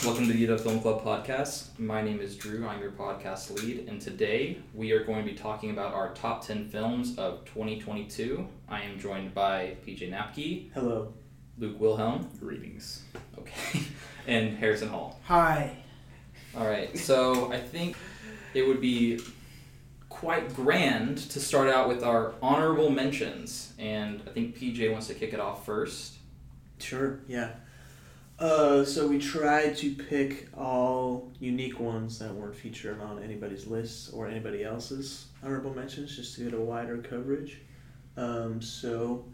Hello, welcome to the UW Film Club podcast. My name is Drew, I'm your podcast lead, and today we are going to be talking about our top 10 films of 2022. I am joined by PJ Knapke, Hello. Luke Wilhelm, Greetings. okay, and Harrison Hall. Hi. Alright, so I think it would be quite grand to start out with our honorable mentions, and I think PJ wants to kick it off first. Sure, yeah. Uh, so we tried to pick all unique ones that weren't featured on anybody's lists or anybody else's honorable mentions just to get a wider coverage. Um, so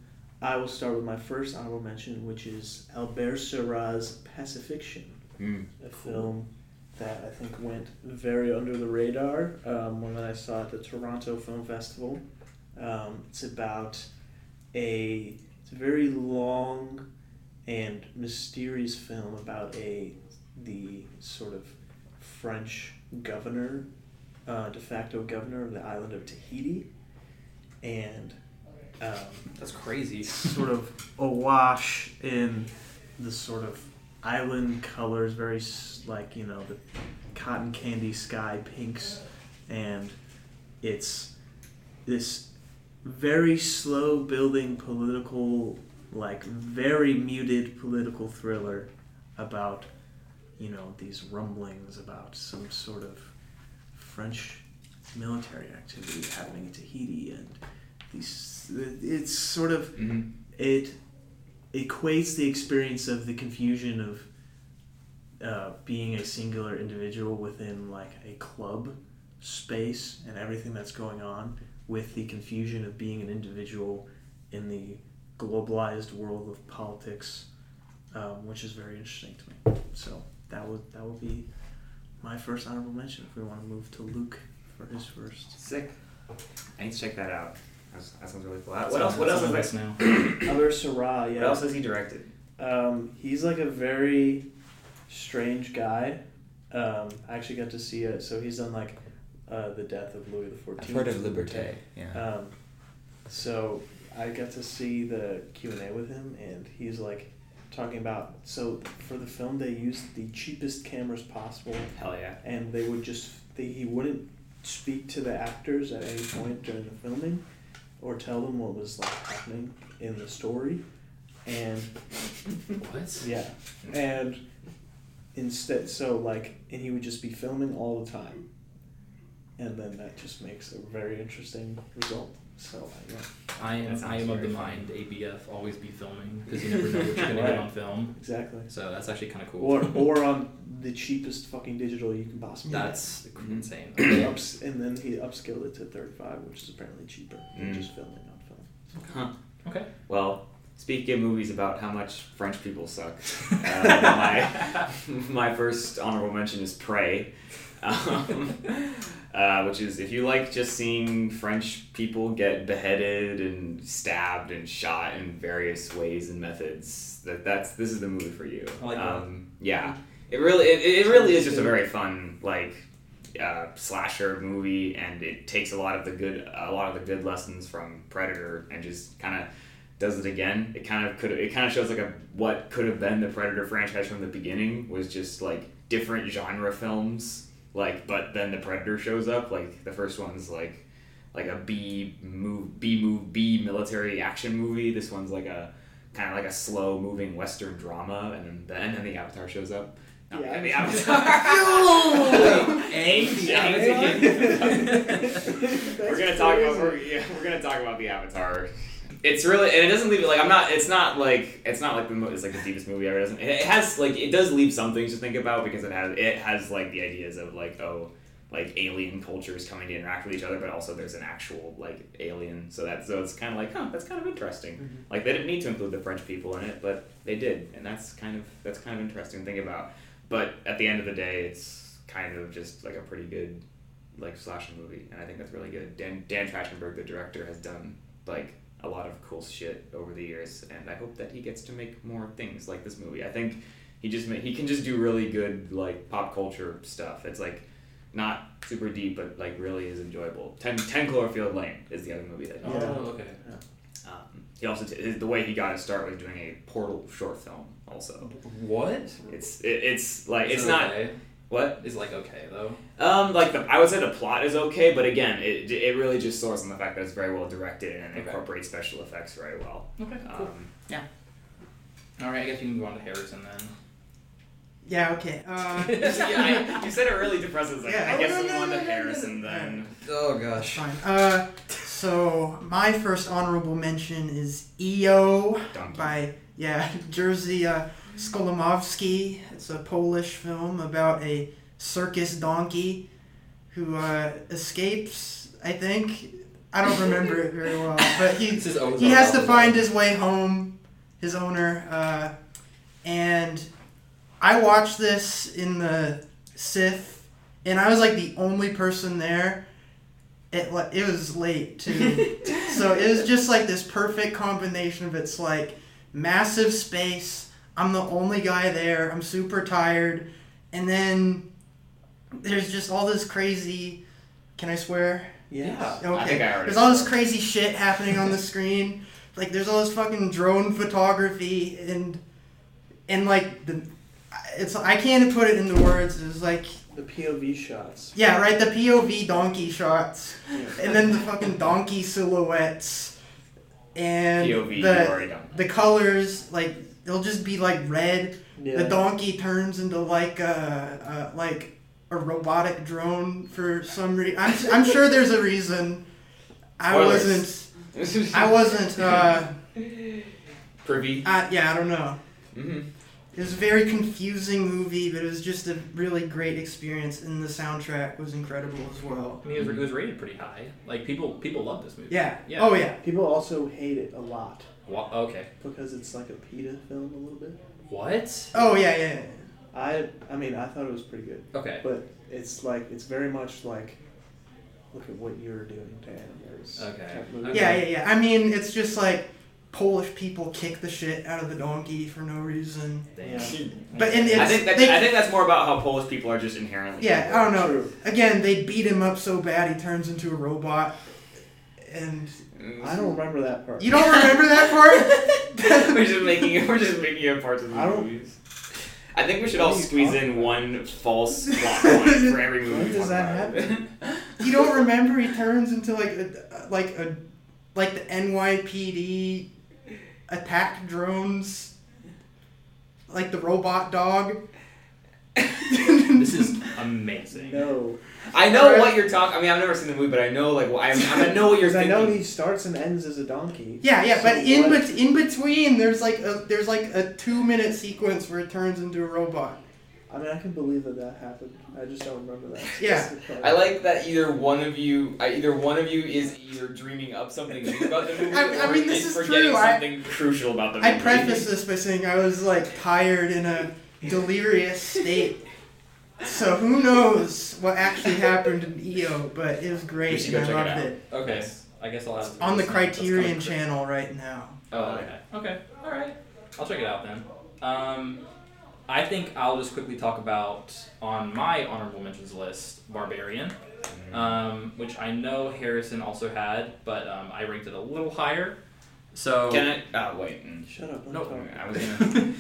I will start with my first honorable mention, which is Albert Serra's Pacifiction, Mm. a film that I think went very under the radar um, when I saw it at the Toronto Film Festival. Um, it's about a it's a very long and mysterious film about a the sort of French governor, uh, de facto governor of the island of Tahiti, and um, That's crazy. sort of awash in the sort of island colors, very like you know the cotton candy sky pinks, and it's this very slow building political, like very muted political thriller about you know these rumblings about some sort of French military activity happening in Tahiti and these it's sort of Mm-hmm. it equates the experience of the confusion of uh, being a singular individual within like a club space and everything that's going on with the confusion of being an individual in the globalized world of politics, um, which is very interesting to me. So that would that would be my first honorable mention. If we want to move to Luke for his first. Sick. I need to check that out. That's, that sounds really cool. What That's else? What else on is the now. Albert Serra, yeah. What else has he directed? Um, he's like a very strange guy. Um, I actually got to see it. So he's done like uh, the death of Louis the Fourteenth. I've heard of Liberté. Yeah. Um, so I got to see the Q and A with him, and he's like talking about. So for the film, they used the cheapest cameras possible, Hell yeah. and they would just they, he wouldn't speak to the actors at any point during the filming, or tell them what was like happening in the story, and What? yeah, and instead, so like, and he would just be filming all the time, and then that just makes a very interesting result. So uh, yeah, I am, I am of the funny. mind ABF always be filming because you never know what you're gonna get on film. exactly. So that's actually kind of cool. Or or on the cheapest fucking digital you can possibly. that's Mhm. insane. Okay. Ups, and then he upscaled it to thirty five, which is apparently cheaper than Mm. just filming on film. Huh. Okay. Well, speaking of movies about how much French people suck, uh, my my first honorable mention is Prey. Um, uh, which is if you like just seeing French people get beheaded and stabbed and shot in various ways and methods, that that's this is the movie for you. I like um, Yeah, it really it, it really is just a very fun like uh, slasher movie, and it takes a lot of the good a lot of the good lessons from Predator and just kind of does it again. It kind of could it kind of shows like a what could have been the Predator franchise from the beginning was just like different genre films. Like, but then the Predator shows up. Like the first one's like like a B move B move B military action movie. This one's like a kind of like a slow moving western drama, and then then, then the Avatar shows up. No, Yeah. the Avatar. That's we're gonna talk about we're, yeah, we're gonna talk about the Avatar. It's really and it doesn't leave it like I'm not. It's not like it's not like the mo- it's like the deepest movie ever. Doesn't it, has like it does leave some things to think about because it has it has like the ideas of like oh like alien cultures coming to interact with each other, but also there's an actual like alien. So that so it's kind of like huh that's kind of interesting. Mhm. Like they didn't need to include the French people in it, but they did, and that's kind of that's kind of interesting to think about. But at the end of the day, it's kind of just like a pretty good like slasher movie, and I think that's really good. Dan Dan Trachtenberg, the director, has done like a lot of cool shit over the years, and I hope that he gets to make more things like this movie. I think he just ma- he can just do really good like pop culture stuff. It's like not super deep, but like really is enjoyable. Ten, 10 Cloverfield Lane is the other movie that. Oh, Yeah. okay. Um, he also t- the way he got his start was doing a Portal short film. Also, What? it's it, it's like Is it's not okay? What Is like okay though. um like the, I would say the plot is okay, but again, it it really just soars on the fact that it's very well directed and Okay. incorporates special effects very well. Okay. Um, All right. I guess you can go on to Harrison then. Yeah, okay. Uh, yeah, I, you said it really depressing. Like, Yeah. I guess Oh, no, we no, on no, to no, no, Harrison no. then. Oh gosh. fine. Uh, so my first honorable mention is EO Donkey. by yeah Jerzy uh, Skolimowski. It's a Polish film about a circus donkey who uh, escapes. I think I don't remember it very well, but he This is Ozark he has to find his way home, his owner, uh, and I watched this in the Sith, and I was like the only person there. It it was late too, so it was just like this perfect combination of it's like massive space. I'm the only guy there. I'm super tired, and then there's just all this crazy. Can I swear? Yeah. Okay. I think I already there's all this crazy shit happening on the screen. Like there's all this fucking drone photography and and like the it's I can't put it into words. It's like The POV shots. yeah, right. The POV donkey shots Yeah. and then the fucking donkey silhouettes and POV, you the already done. the colors like they'll just be like red. Yeah. The donkey turns into like a, a like a robotic drone for some reason. I'm I'm sure there's a reason. I Spoilers. wasn't. I wasn't. Uh, privy. I, yeah, I don't know. hmm It was a very confusing movie, but it was just a really great experience, and the soundtrack was incredible as well. I mean, it was, it was rated pretty high. Like people people love this movie. Yeah. Yeah. Oh yeah. People also hate it a lot Wha- okay. because it's like a PETA film a little bit. What? Oh yeah, yeah. yeah. I I mean I thought it was pretty good, Okay. but it's like it's very much like look at what you're doing to animals. Okay. Okay. Yeah, yeah, yeah. I mean, it's just like Polish people kick the shit out of the donkey for no reason. Damn. Yeah. But and it's, I think that's, they, I think that's more about how Polish people are just inherently. yeah, I don't know. True. Again, they beat him up so bad he turns into a robot, and I don't remember that part. you don't remember that part. we're just making we're just making it parts of the I don't- movies. I think we should What all squeeze talking in one false plot point for every movie. When does that happen? you don't remember he turns into like a like a like the NYPD attack drones like the robot dog This is amazing. No, I know what you're talking. I mean, I've never seen the movie, but I know like I, I know what you're because I know he starts and ends as a donkey. yeah yeah So but in what- bet- in between there's like a there's like a two minute sequence where it turns into a robot I mean, I can believe that that happened. I just don't remember that. Yeah. I like that either one of you, I- either one of you is either dreaming up something new about the movie, I- I mean, this is forgetting true. I- crucial about the movie. I preface this by saying I was like tired in a delirious state so who knows what actually happened in EO but it was great and I check it loved out. it Okay. Yes. I guess I'll have to on the Criterion kinda channel right now Oh, okay. Okay. All right. I'll check it out then. Um, I think I'll just quickly talk about on my honorable mentions list, Barbarian, um, which I know Harrison also had, but um, I ranked it a little higher. So Can I? Oh wait. mm. Shut up. No. talk. I was gonna.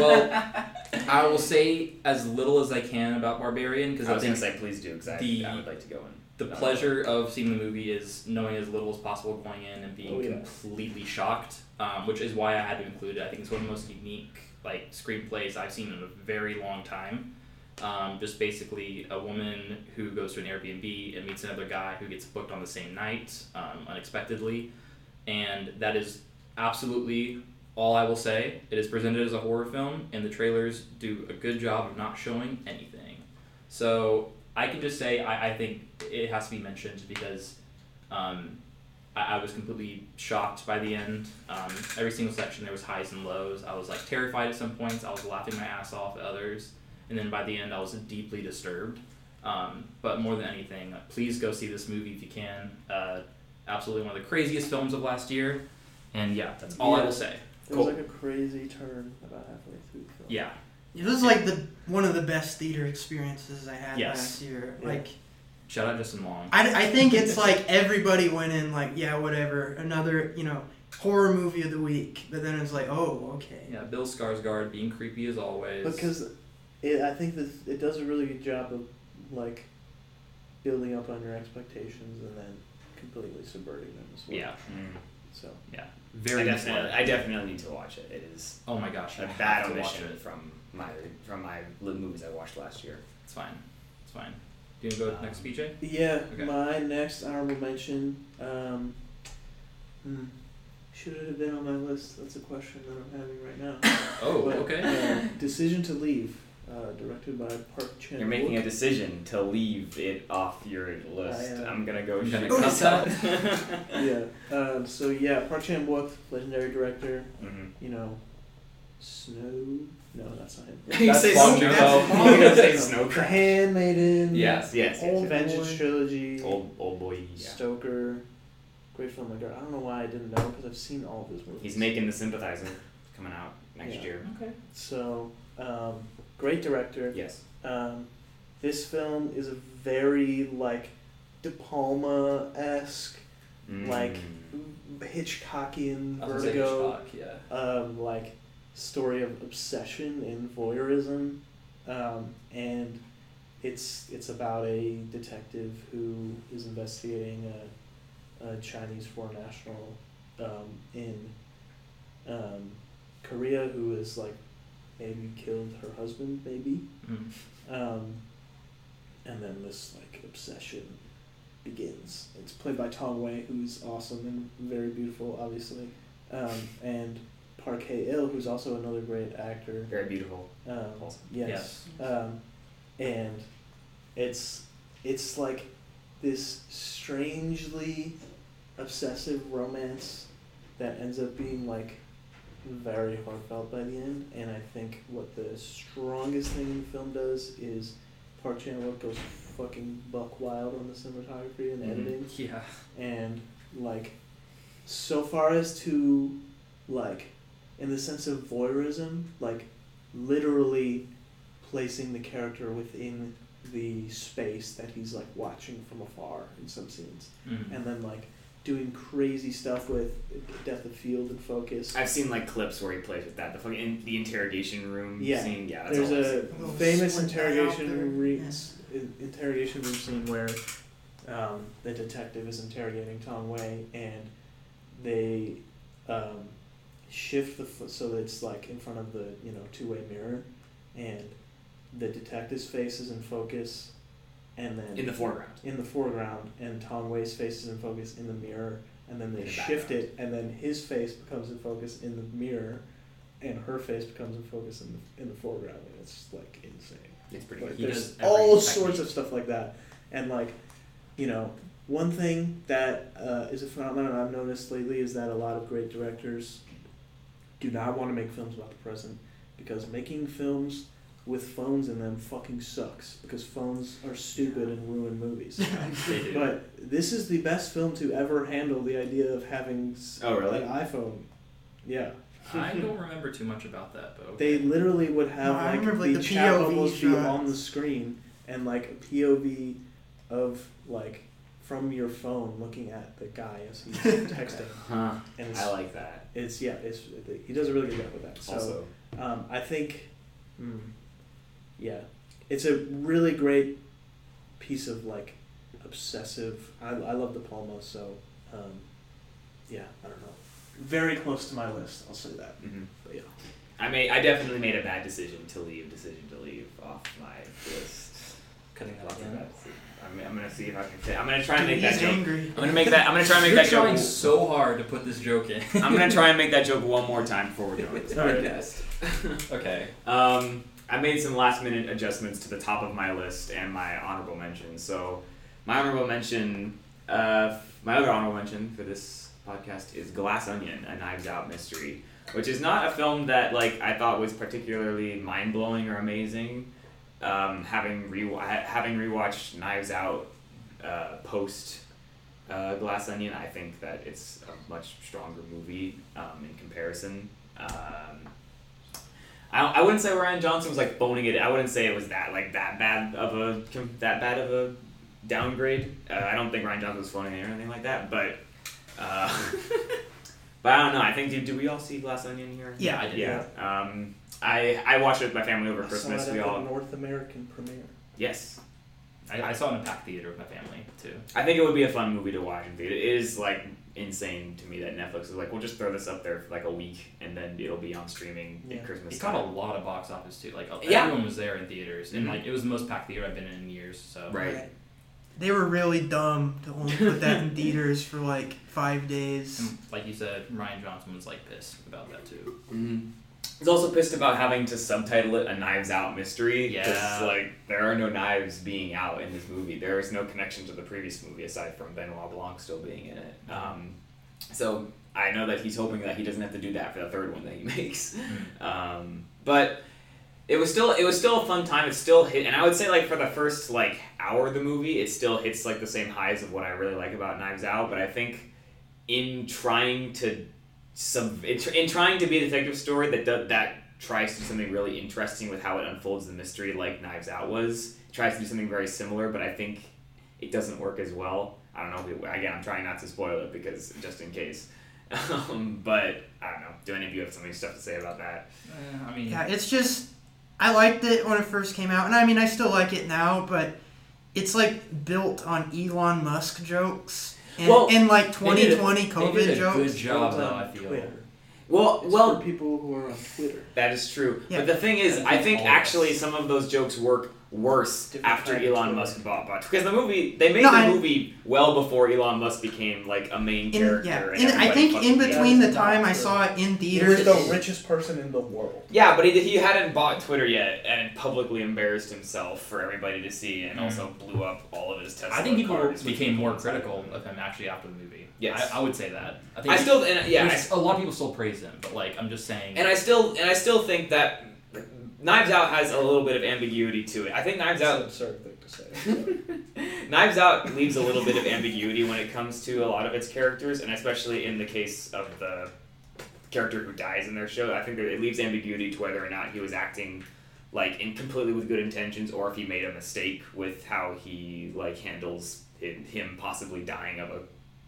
Well, I will say as little as I can about Barbarian because I I, was think gonna say please do because I, I would like to go in. the No. pleasure of seeing the movie is knowing as little as possible going in and being Oh, yeah. completely shocked, um, which is why I had to include it. I think it's one of the most unique like screenplays I've seen in a very long time. Um, just basically a woman who goes to an Airbnb and meets another guy who gets booked on the same night um, unexpectedly, and that is absolutely all I will say. It is presented as a horror film, and the trailers do a good job of not showing anything. So I can just say I, I think it has to be mentioned because um, I, I was completely shocked by the end. Um, every single section there was highs and lows. I was like terrified at some points. I was laughing my ass off at others, and then by the end I was deeply disturbed. Um, but more than anything, please go see this movie if you can. Uh, absolutely one of the craziest films of last year, and yeah, that's all I will say. It Cool. was like a crazy turn about halfway through the film. Yeah, It was like the one of the best theater experiences I had Yes. last year. Yeah. Like shout out Justin Long. I, I think it's like everybody went in like yeah whatever another you know horror movie of the week, but then it's like, oh, okay. Yeah, Bill Skarsgård being creepy as always. Because it, I think that it does a really good job of like building up on your expectations and then completely subverting them as well. yeah, Mm. So yeah, very I definitely. I definitely need to watch it. It is Oh my gosh, you a have bad to watch omission it. from my from my li- movies I watched last year. It's fine. It's fine. Do you want to go Um, next, PJ? yeah, Okay. my next honorable mention. Um, hmm, should it have been on my list? That's a question that I'm having right now. Oh, But, okay. Uh, Decision to Leave, uh, directed by Park Chan. You're making a decision to leave it off your list. I, uh, I'm gonna go You're gonna shoot cut myself. yeah. Um, so yeah, Park Chan Wook, legendary director. hmm You know, Snow. No, that's not him. You That's say Bong Snow- Joon-ho. You're gonna say Snow Crash. Handmaiden. Yes, yes, yes. Old yes. Vengeance Boy. trilogy. Old old boy. Yeah. Stoker. Great film like. I don't know why I didn't know because I've seen all of his movies. He's making the Sympathizer coming out next Yeah. year. Okay. So, um, great director. Yes. Um, this film is a very like De Palma esque, Like, Mm. Hitchcockian gonna say Vertigo. Hitchcock, yeah. um, like story of obsession and voyeurism, um, and it's it's about a detective who is investigating a, a Chinese foreign national um, in um, Korea who is like maybe killed her husband maybe, Mm. um, and then this like obsession begins. It's played by Tang Wei, who's awesome and very beautiful, obviously, um, and Park Hae Il, who's also another great actor. Very beautiful. Um, Awesome. yes, um, and it's it's like this strangely obsessive romance that ends up being like very heartfelt by the end. And I think what the strongest thing the film does is Park Chan Wook goes fucking buck wild on the cinematography and Mhm. editing Yeah. and like so far as to like in the sense of voyeurism like literally placing the character within the space that he's like watching from afar in some scenes Mm. and then like doing crazy stuff with depth of field and focus I've seen like clips where he plays with that. The fucking in, the interrogation room Yeah. scene. Yeah, that's there's a seen. Famous split that out interrogation there, re- yeah. interrogation room scene where um, the detective is interrogating Tang Wei and they um, shift the foot so that it's like in front of the you know two way mirror and the detective's face is in focus and then in the foreground. in the foreground and Tang Wei's face is in focus in the mirror and then they the shift background. it and then his face becomes in focus in the mirror and her face becomes in focus in the, in the foreground and it's like insane It's pretty like there's all technique. sorts of stuff like that and like you know one thing that uh, is a phenomenon I've noticed lately is that a lot of great directors do not want to make films about the present because making films with phones in them fucking sucks because phones are stupid and ruin movies. But this is the best film to ever handle the idea of having Oh, really? an iPhone. Yeah. I don't remember too much about that, but They literally would have No, like, remember, the, like, the chat POV bubbles be on the screen and like a POV of like from your phone looking at the guy as he's texting. Huh. And I like that. it's yeah, it's he does a really good job with that. So also, um, I think, mm, yeah, it's a really great piece of like obsessive. I, I love De Palma, so um, yeah, I don't know. Very close to my list, I'll say that. mhm. But yeah, I made. I definitely made a bad decision to leave. Decision to leave off my list. Cutting that Lots of again. I'm, I'm gonna see if I can fit. I'm gonna try and make He's that joke. angry. I'm gonna make that. I'm gonna try and make You're that trying joke. so hard to put this joke in. I'm gonna try and make that joke one more time before we're done with this Alright. podcast. okay. Um, I made some last minute adjustments to the top of my list and my honorable mention. So, my honorable mention, uh, my other honorable mention for this podcast is Glass Onion, a Knives Out mystery, which is not a film that like I thought was particularly mind blowing or amazing. Um, having re having rewatched Knives Out uh, post uh, Glass Onion, I think that it's a much stronger movie um, in comparison. Um, I, I wouldn't say Rian Johnson was like boning it. I wouldn't say it was that like that bad of a that bad of a downgrade. Uh, I don't think Rian Johnson was phoning it or anything like that. But uh, But I don't know. I think did, did we all see Glass Onion here? Yeah. I did. Yeah. Um, I I watched it with my family over I saw Christmas. it We at the all North American premiere. yes. I, I saw it in a packed theater with my family too. I think it would be a fun movie to watch in theater. It is like insane to me that Netflix is like, we'll just throw this up there for like a week and then it'll be on streaming Yeah. at Christmas It got a lot of box office too. Like Yeah. everyone was there in theaters, and Mhm. like it was the most packed theater I've been in in years. So Right. They were really dumb to only put that in theaters for like five days. And like you said, Rian Johnson was like pissed about that too. Mm-hmm. He's also pissed about having to subtitle it a Knives Out mystery. Yeah. like there are no knives being out in this movie. There is no connection to the previous movie aside from Benoit Blanc still being in it. Um, so I know that he's hoping that he doesn't have to do that for the third one that he makes. Um, but it was still it was still a fun time. It still hit, and I would say like for the first like hour of the movie, it still hits like the same highs of what I really like about Knives Out. But I think in trying to some in, tr- in trying to be a detective story that do, that tries to do something really interesting with how it unfolds the mystery, like Knives Out was, It tries to do something very similar, but I think it doesn't work as well. I don't know. If it, again, I'm trying not to spoil it because just in case. Um, but I don't know. Do any of you have something stuff to say about that? Eh, I mean, Yeah, it's just I liked it when it first came out, and I mean I still like it now, but it's like built on Elon Musk jokes and, Well, and like they did a- 2020 they did COVID a jokes. good job though. I feel. Twitter. Well, It's well, for people who are on Twitter. That is true. Yeah. But the thing is, And I think all of us. actually some of those jokes work worse Different after Elon Musk bought bought because the movie they made No, the I- movie well before Elon Musk became like a main In, character. yeah, and in, I think in between the time I saw it in theaters, He was the richest person in the world. Yeah, but he, he hadn't bought Twitter yet and publicly embarrassed himself for everybody to see and Mm. also blew up all of his Tesla I think people cars, became more inside critical him. of him actually after the movie. Yes. I, I would say that. I think I still and yeah, I there's- a lot of people still praise him, but like I'm just saying. And I still and I still think that Knives Out has a little bit of ambiguity to it. I think Knives That's Out an absurd thing to say. Knives Out leaves a little bit of ambiguity when it comes to a lot of its characters, and especially in the case of the character who dies in their show. I think that it leaves ambiguity to whether or not he was acting like in completely with good intentions, or if he made a mistake with how he like handles it, him possibly dying of a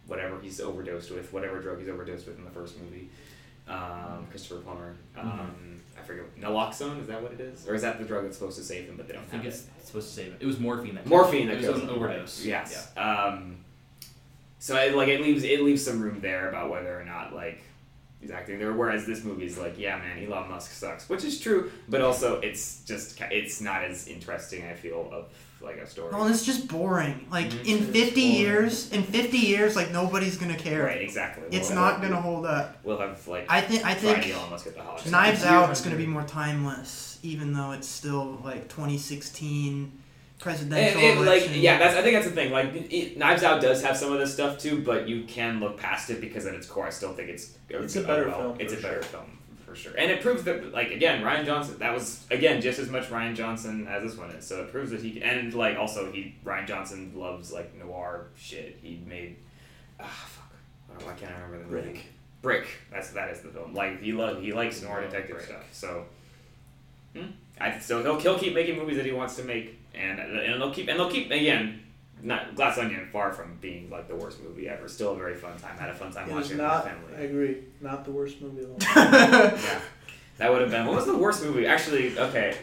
whatever he's overdosed with, whatever drug he's overdosed with in the first movie. Um, Christopher Plummer. Um, I forget. Naloxone is that what it is, or is that the drug that's supposed to save him, but they don't think have it's it? supposed to save him. It was morphine that Morphine that It was an overdose. right. Yes. Um, so it, like it leaves it leaves some room there about whether or not like he's acting there. Whereas this movie is like, yeah, man, Elon Musk sucks, which is true, but also it's just it's not as interesting. I feel of like a story. well, it's just boring. Like Mhm. in It's 50 boring. years, in 50 years, like nobody's gonna care. Right, exactly. It's We'll not have- gonna hold up. We'll have like I think I think Elon Musk at the holidays. Knives Out is gonna be more timeless, even though it's still like 2016 presidential and, like election. yeah, that's I think that's the thing. Like it, Knives Out does have some of this stuff too, but you can look past it because at its core, I still think it's It's a better well, film, It's a better sure. film for sure, and it proves that like again, Rian Johnson. That was again just as much Rian Johnson as this one is. So it proves that he and like also he Rian Johnson loves like noir shit. He made ah fuck. Why can't I remember the movie? Brick. Brick. That's that is the film. Like he loves, he likes noir detective Brick. stuff. So. Hmm? I, so he'll, he'll keep making movies that he wants to make, and and they'll keep and they'll keep again. Not Glass Onion, far from being like the worst movie ever. Still a very fun time. I Had a fun time It watching not. it I with my family. agree. Not the worst movie of all. yeah, that would have been. What was the worst movie? Actually, okay.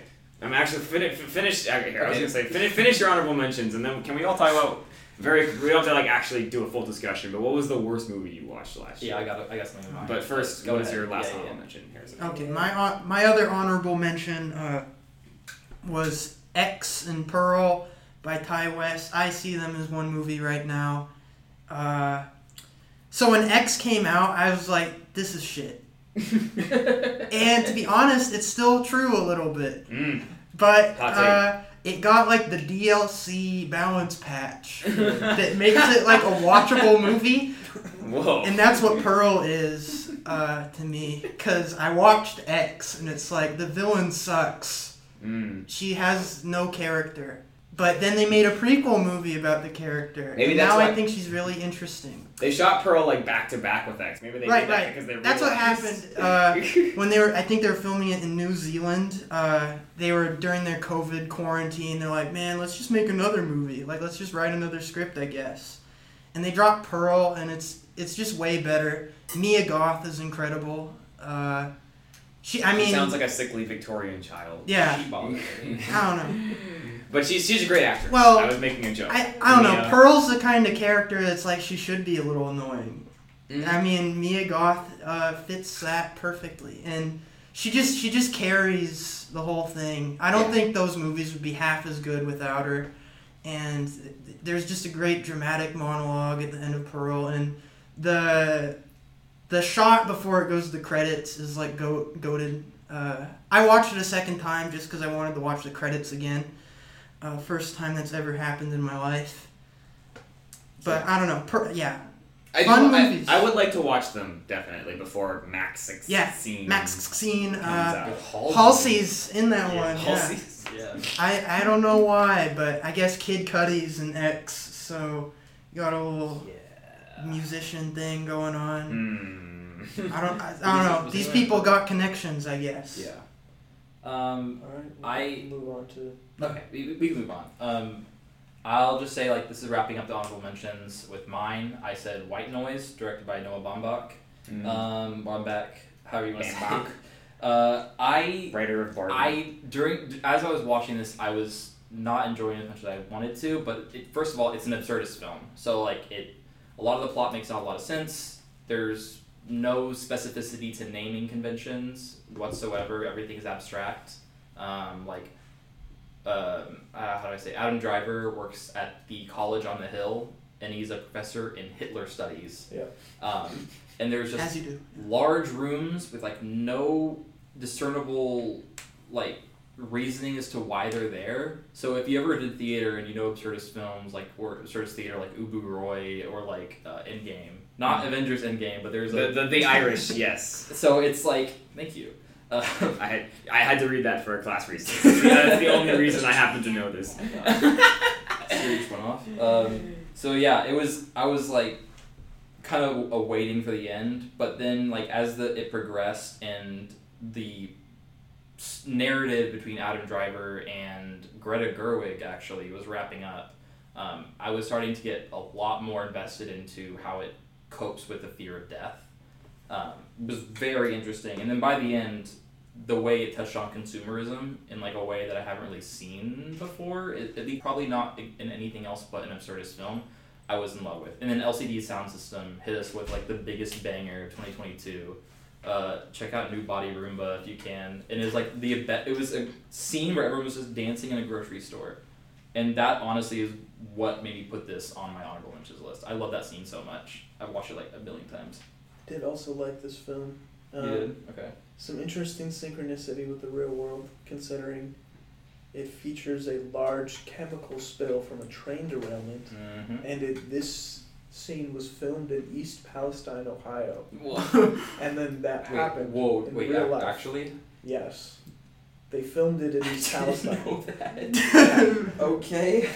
I'm actually finish. Finish. Okay, here I was gonna say finish. Finish your honorable mentions, and then can we all talk about very? We don't have to like actually do a full discussion, but what was the worst movie you watched last year? Yeah, I got I got something in mind. But first, Go what is ahead. your last Yeah, yeah, honorable yeah. mention? Here's Okay, my hon- my other honorable mention uh, was X and Pearl by Ti West. I see them as one movie right now. Uh, so when X came out, I was like, "This is shit." and to be honest, it's still true a little bit. Mm. But uh, it got like the DLC balance patch that makes it like a watchable movie. Whoa. And that's what Pearl is uh, to me. Because I watched X and it's like the villain sucks. Mm. She has no character. But then they made a prequel movie about the character. Maybe and that's now why- I think she's really interesting. They shot Pearl like back to back with X. Maybe they Right, did that right. because they That's what realized- happened. Uh, when they were, I think they were filming it in New Zealand. Uh, they were during their COVID quarantine. They're like, man, let's just make another movie. Like, let's just write another script, I guess. And they dropped Pearl, and it's it's just way better. Mia Goth is incredible. Uh, she, I mean, she sounds like a sickly Victorian child. yeah, She bothered me. I don't know. But she's she's a great actress. Well, I was making a joke. I, I don't know. Pearl's the kind of character that's like she should be a little annoying. Mhm. I mean, Mia Goth uh, fits that perfectly, and she just she just carries the whole thing. I don't Yeah. think those movies would be half as good without her. And there's just a great dramatic monologue at the end of Pearl, and the the shot before it goes to the credits is like go goaded. Uh, I watched it a second time just because I wanted to watch the credits again. Uh, first time that's ever happened in my life. But I don't know. Per, yeah, I, fun do, movies. I would like to watch them definitely before Max 16 Yeah, MaXXXine. comes Uh, out. Halsey's in that Yeah, one. Yeah. Halsey's. Yeah. I I don't know why, but I guess Kid Cudi's an ex, so you got a little musician thing going on. Hmm. I don't I, I don't know. These people got connections, I guess. Yeah. Um, All right. I- move on to. okay, we, we can move on. Um, I'll just say like this is wrapping up the honorable mentions with mine. I said White Noise, directed by Noah Baumbach. Mm. Um, Baumbach, however you want to say Baumbach. Uh, I Writer of Barbie. I during as I was watching this, I was not enjoying it as much as I wanted to. But it, first of all, it's an absurdist film, so like it, a lot of the plot makes not a lot of sense. There's no specificity to naming conventions whatsoever. Everything is abstract. Um, like, um, uh, how do I say? Adam Driver works at the college on the hill, and he's a professor in Hitler studies. Yeah. Um, and there's just you do. large rooms with like no discernible like reasoning as to why they're there. So if you ever did theater and you know absurdist films like or absurdist theater like Ubu Roi or like uh, Endgame, not Avengers Endgame, but there's the, a the, the Irish, yes. so it's like thank you. Uh, I had I had to read that for a class research. That's the only reason I happen to know this. Went off. Um, so yeah, it was. I was like, kind of awaiting for the end, but then like as the it progressed and the narrative between Adam Driver and Greta Gerwig actually was wrapping up. Um, I was starting to get a lot more invested into how it copes with the fear of death. Um, was very interesting, and then by the end, the way it touched on consumerism in like a way that I haven't really seen before, it, at least probably not in anything else but an absurdist film, I was in love with. And then LCD Soundsystem hit us with like the biggest banger of 2022. Uh, check out New Body Rhumba if you can. And it was like the it was a scene where everyone was just dancing in a grocery store, and that honestly is what made me put this on my honorable mentions list. I love that scene so much. I've watched it like a million times. Did also like this film. You Um, did? Okay. Some interesting synchronicity with the real world, considering it features a large chemical spill from a train derailment, Mm-hmm. and it, this scene was filmed in East Palestine, Ohio, Whoa, and then that happened. whoa in wait, real ac- life. actually? Yes, they filmed it in East Palestine. know that. okay.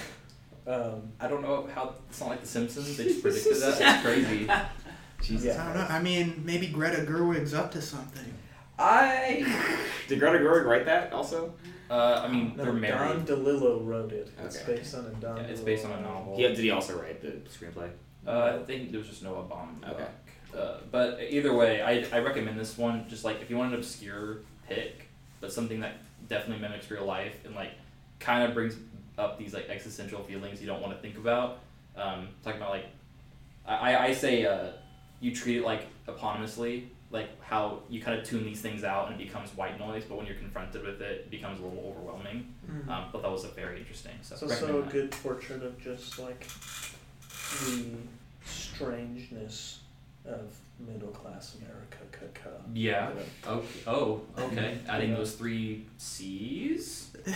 Um, I don't know how it's not like The Simpsons. They just predicted that. That's crazy. Jesus. I don't know. I mean, maybe Greta Gerwig's up to something. I. Did Greta Gerwig write that also? Uh, I mean, no, they're married. Don. DeLillo wrote it. It's Okay. based on a Don. Yeah, it's based on a novel. He, did he also write the screenplay? Uh, I think there was just Noah Baumbach. Okay. Uh, but either way, I, I recommend this one. Just like if you want an obscure pick, but something that definitely mimics real life and like kind of brings up these like existential feelings you don't want to think about. Um, talking about like, I, I- I say uh, you treat it like eponymously, like how you kind of tune these things out and it becomes white noise, but when you're confronted with it, it becomes a little overwhelming. Um, but that was a very interesting. So It's also a that. good portrait of just like the strangeness of middle class America. Ca-ca. Yeah. You Okay. Oh, okay. Adding those three C's.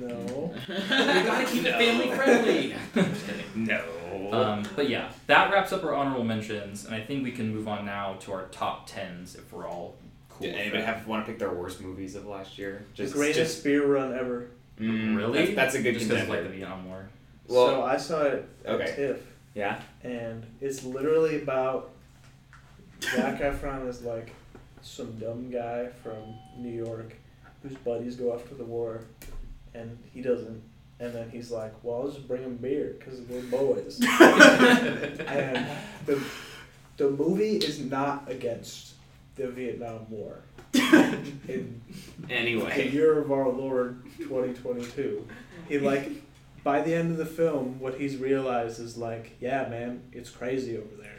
No. we gotta keep it family friendly. Just kidding. No. Um, but yeah, that wraps up our honorable mentions, and I think we can move on now to our top tens if we're all cool. Did anybody have want to pick their worst movies of last year? Just, the greatest beer run ever. Mm, really? That's, that's a good Just 'cause of, like the Vietnam War. Well- so I saw it at Okay. TIFF, Yeah. and it's literally about Zac Efron is like some dumb guy from New York whose buddies go off to the war, and he doesn't. And then he's like, "Well, I'll just bring him beer because we're boys." and the the movie is not against the Vietnam War. in anyway, the Anyway, year of our Lord 2022, he like by the end of the film, what he's realized is like, yeah, man, it's crazy over there.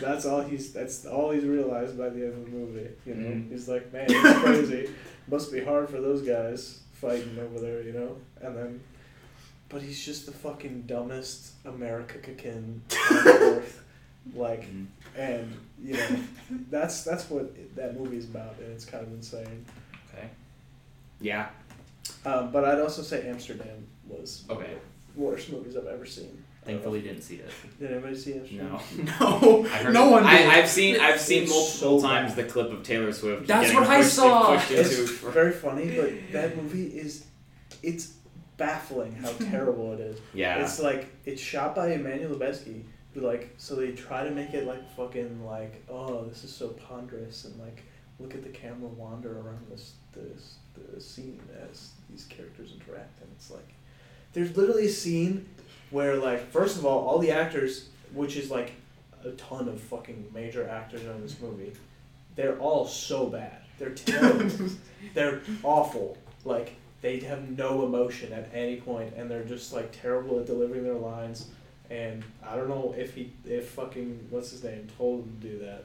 That's all he's. That's all he's realized by the end of the movie. You know, Mhm. he's like, man, it's crazy. Must be hard for those guys fighting over there. You know, and then, but he's just the fucking dumbest America on earth. Like, Mhm. and you know, that's that's what that movie's about, and it's kind of insane. Okay. yeah. Um, but I'd also say Amsterdam was one of Okay. the worst movies I've ever seen. Thankfully, didn't see it. Did anybody see it? No. No, I heard- no one did. I, I've seen I've seen It's multiple so times bad. the clip of Taylor Swift. That's what I saw. It's into, very funny, but that movie is it's baffling how terrible it is. yeah. It's like it's shot by Emmanuel Lubezki, who like so they try to make it like fucking like oh this is so ponderous and like look at the camera wander around this this the scene as these characters interact and it's like there's literally a scene where like first of all all the actors which is like a ton of fucking major actors in this movie they're all so bad. They're terrible. They're awful. Like they have no emotion at any point and they're just like terrible at delivering their lines. And i don't know if he if fucking what's his name told him to do that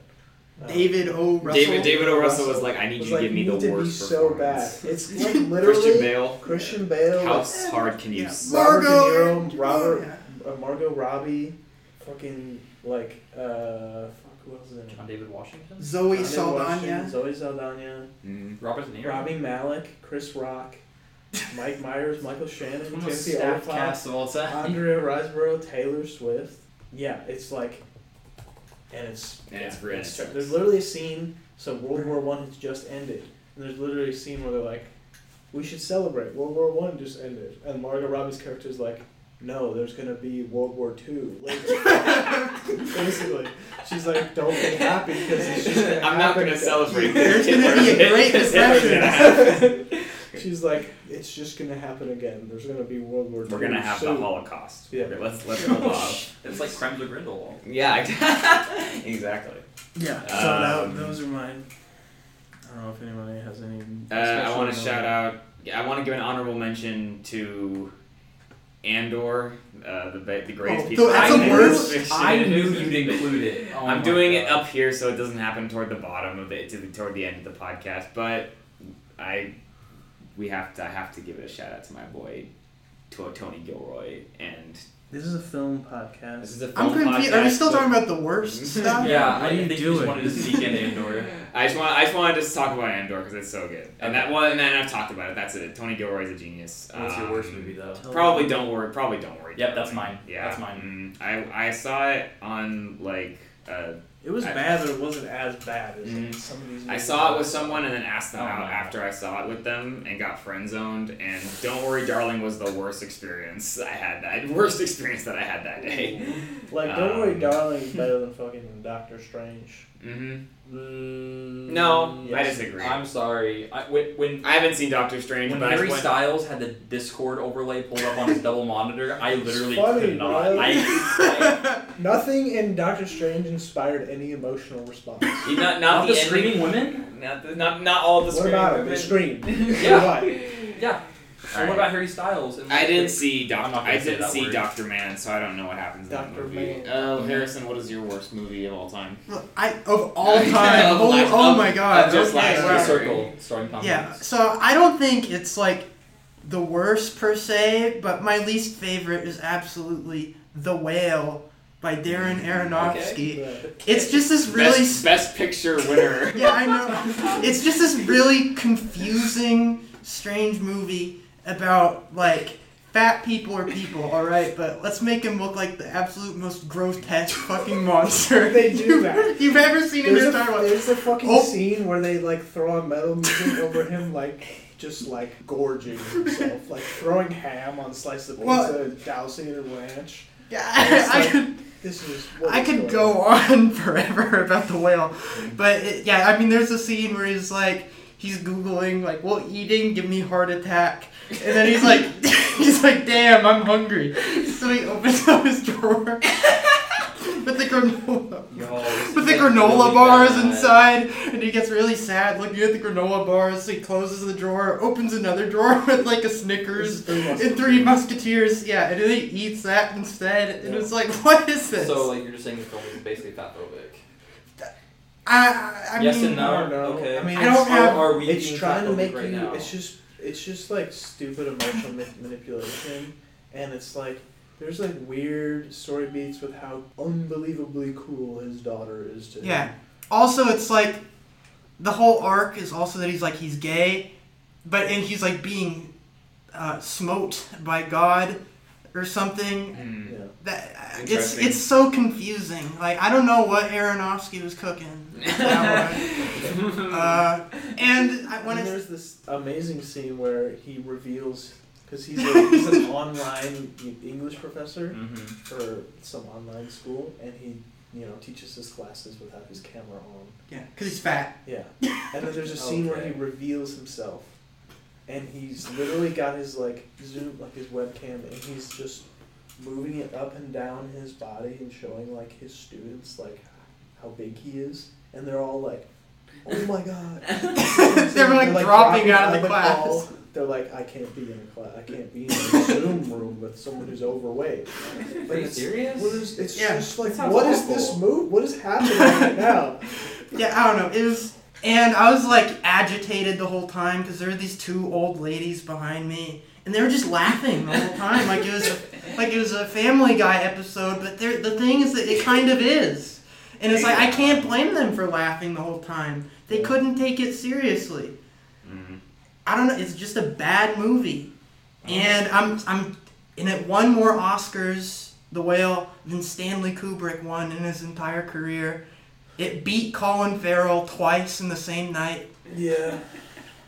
David O. Russell. David David O. Russell was like, I need you to like, give me the need to be worst so bad it's like literally Christian Bale. Christian Bale How like, hard can you? Yeah. s- Robert De Niro, Robert, yeah. uh, Margot Robbie, fucking like uh, fuck who else is in it? John David Washington. Zoe David Washington, Saldana. Zoe Saldana, Mm. Robert De Niro. Rami Malek, Chris Rock, Mike Myers, Michael Shannon, the most Timothy Olyphant, cast of all time. Andrea Riseborough, Taylor Swift. Yeah, it's like, and it's And it's yeah, it's- sucks. there's literally a scene. So World War One has just ended, and there's literally a scene where they're like, "We should celebrate. World War One just ended," and Margot Robbie's character is like, "No, there's gonna be World War Two later." Basically, she's like, "Don't be happy because it's just I'm not gonna again." celebrate. There's gonna be a great Because She's like, "It's just gonna happen again. There's gonna be World War Two. We're gonna have the. Holocaust. Yeah. Okay, Let's let's hold off. It's like Crimes of Grindelwald. Yeah, exactly. Yeah. So Um, that, those are mine. I don't know if anybody has any. Uh, I want to shout out. Yeah, I want to give an honorable mention to Andor, uh, the the greatest Oh, piece so of that's science worst- fiction. I knew you'd include it. Oh I'm my doing it up here so it doesn't happen toward the bottom of it, to the, toward the end of the podcast. But I, we have to. I have to give it a shout out to my boy, to Tony Gilroy, and This is a film podcast. this is a I'm film confused. Are we still talking about the worst stuff? Yeah, What I you didn't think you just wanted to sneak in Andor. I just want. I just wanted to talk about Andor because it's so good, and that one. And then I've talked about it. That's it. Tony Gilroy's a genius. What's your Um, worst movie though? Probably don't worry. Probably don't worry. Yep, that's mine. Yeah, That's mine. Mm, I I saw it on like uh, It was I- bad, but it wasn't as bad as Mhm. some of these. I saw it with someone and then asked them Oh, out no. after I saw it with them and got friend zoned. And don't worry, darling, was the worst experience I had. That worst experience that I had that day. Like, don't worry, Um, darling is better than fucking Doctor Strange. Hmm Mm, No, I disagree. I'm sorry. I, when when, I haven't seen Doctor Strange, when but I Harry went, Styles had the Discord overlay pulled up on his double monitor, I literally funny, could not. right? I, Nothing in Doctor Strange inspired any emotional response. not, not, not the ending- screaming women. Not, the, not not all the what screaming about women. They scream. Yeah. Yeah. So Alright. what about Harry Styles? and- I didn't see Doctor. I'm not gonna I say didn't that see word. Doctor Man, so I don't know what happens in that Dr. movie. Man. Oh, mm-hmm. Harrison, what is your worst movie of all time? I of all time. Of oh, last- oh of- oh my god. of just okay, last The year. Circle, starring Tom Yeah, Hanks. so I don't think it's like the worst per se, but my least favorite is absolutely The Whale by Darren mm-hmm. Aronofsky. Yeah. It's just this really best, best picture winner. Yeah, I know. It's just this really confusing, strange movie about like fat people are people, all right, but let's make him look like the absolute most grotesque fucking monster They do you've, that. you've ever seen in your a, entire life. there's a fucking Oh. scene where they like throw a metal music over him, like just like gorging himself, like throwing ham on slice of pizza Well- and dousing it in ranch. Yeah, I could. This is. I could go on. on forever about the whale, but it, yeah, I mean, there's a scene where he's like, he's googling like, "Will eating give me heart attack?" And then he's like, he's like, "Damn, I'm hungry." So he opens up his drawer, with the granola. With the granola really bars bad. inside, and he gets really sad looking at the granola bars. So he closes the drawer, opens another drawer with like a Snickers and Three Musketeers. Yeah, and then he eats that instead. And it's like, what is this? So like you're just saying the film is basically fat phobic. I, I, I yes mean, and no. I don't. Okay. I mean, I don't have- Are, are we it's trying to make right you. now? It's just it's just like stupid emotional ma- manipulation, and it's like there's like weird story beats with how unbelievably cool his daughter is to him. Yeah. Also, it's like the whole arc is also that he's like he's gay, but and he's like being uh, smote by God or something. Hmm. Yeah. That uh, it's it's so confusing. Like I don't know what Aronofsky was cooking. That one. uh, and I, when and it's there's this amazing scene where he reveals because he's a, he's an online English professor Mhm. for some online school, and he you know teaches his classes without his camera on. yeah, because he's fat. Yeah. And then there's a scene where he reveals himself. And he's literally got his like zoom like his webcam and he's just moving it up and down his body and showing like his students like how big he is. And they're all like, Oh my god. They're, like, dropping out of the class. call. They're like, I can't be in a class. I can't be in a Zoom room with someone who's overweight. Are you it's- serious? What is, it's Yeah. just like, That sounds what is this move? What is happening right now? Yeah, I don't know. It was, and I was like agitated the whole time because there were these two old ladies behind me, and they were just laughing the whole time, like it was, like it was a Family Guy episode. But the thing is that it kind of is, and it's like I can't blame them for laughing the whole time. They couldn't take it seriously. Hmm. I don't know. It's just a bad movie, and I'm I'm, and it won more Oscars, The Whale, than Stanley Kubrick won in his entire career. It beat Colin Farrell twice in the same night. Yeah.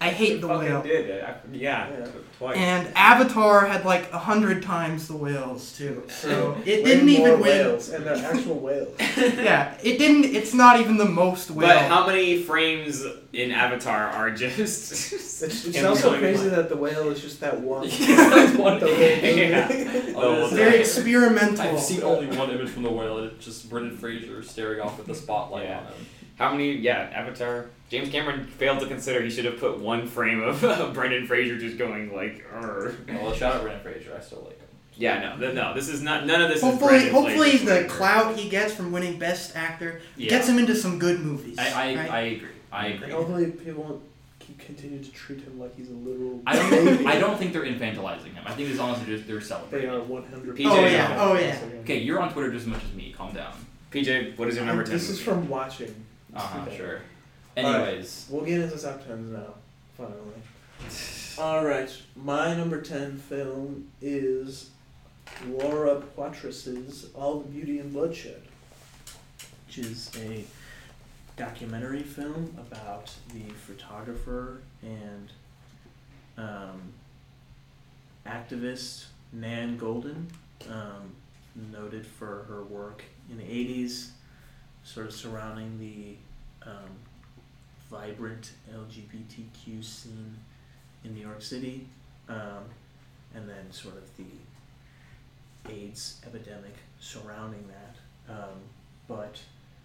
I hate The Fucking Whale. did it. I, yeah, Yeah. twice. And Avatar had like a hundred times the whales too. So it didn't more even win. whales, and they're actual whales. Yeah, it didn't. It's not even the most whale. but how many frames in Avatar are just? It's, it's also crazy like- that the whale is just that one. That's one The whole movie. Yeah. Oh, Very experimental. I've seen only one image from the whale. and It's just Brendan Fraser staring off at the spotlight Yeah. on him. How many? Yeah, Avatar. James Cameron failed to consider he should have put one frame of uh, Brendan Fraser just going like. "Arr." Well, shout out Brendan Fraser. I still like him. Yeah, no, th- no. This is not. None of this Hopefully, is. Hopefully the flavor. clout he gets from winning Best Actor Yeah. gets him into some good movies. I I, right? I agree. I agree. And hopefully people won't keep continue to treat him like he's a literal. I don't. baby. I don't think they're infantilizing him. I think it's honestly just they're They celebrating. are one hundred. Oh, yeah. Oh, yeah. Okay, you're on Twitter just as much as me. Calm down. PJ, what is your number ten? This is from watching. Uh huh. Okay. Sure. Anyways, We'll get into top tens now. Finally. All right, my number ten film is Laura Poitras's All the Beauty and Bloodshed, which is a documentary film about the photographer and um, activist Nan Goldin, um, noted for her work in the '80s, sort of surrounding the um, vibrant LGBTQ scene in New York City, um, and then sort of the AIDS epidemic surrounding that. Um, but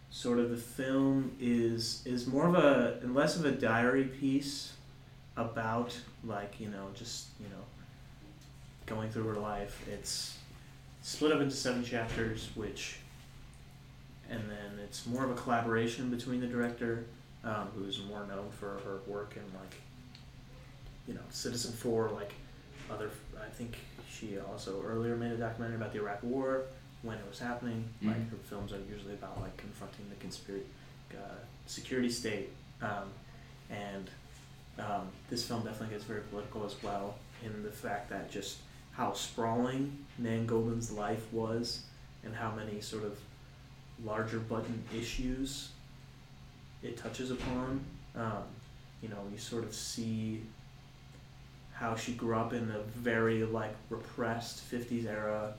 sort of the film is is more of a less of a diary piece about like you know just you know going through her life. It's split up into seven chapters, which and then it's more of a collaboration between the director um, who's more known for her work in like you know Citizenfour, like other. I think she also earlier made a documentary about the Iraq War when it was happening. Like Mhm. her films are usually about like confronting the conspiracy uh, security state, um, and um, this film definitely gets very political as well in the fact that just how sprawling Nan Goldin's life was and how many sort of larger button issues it touches upon. Um, you know, you sort of see how she grew up in the very like repressed 50s era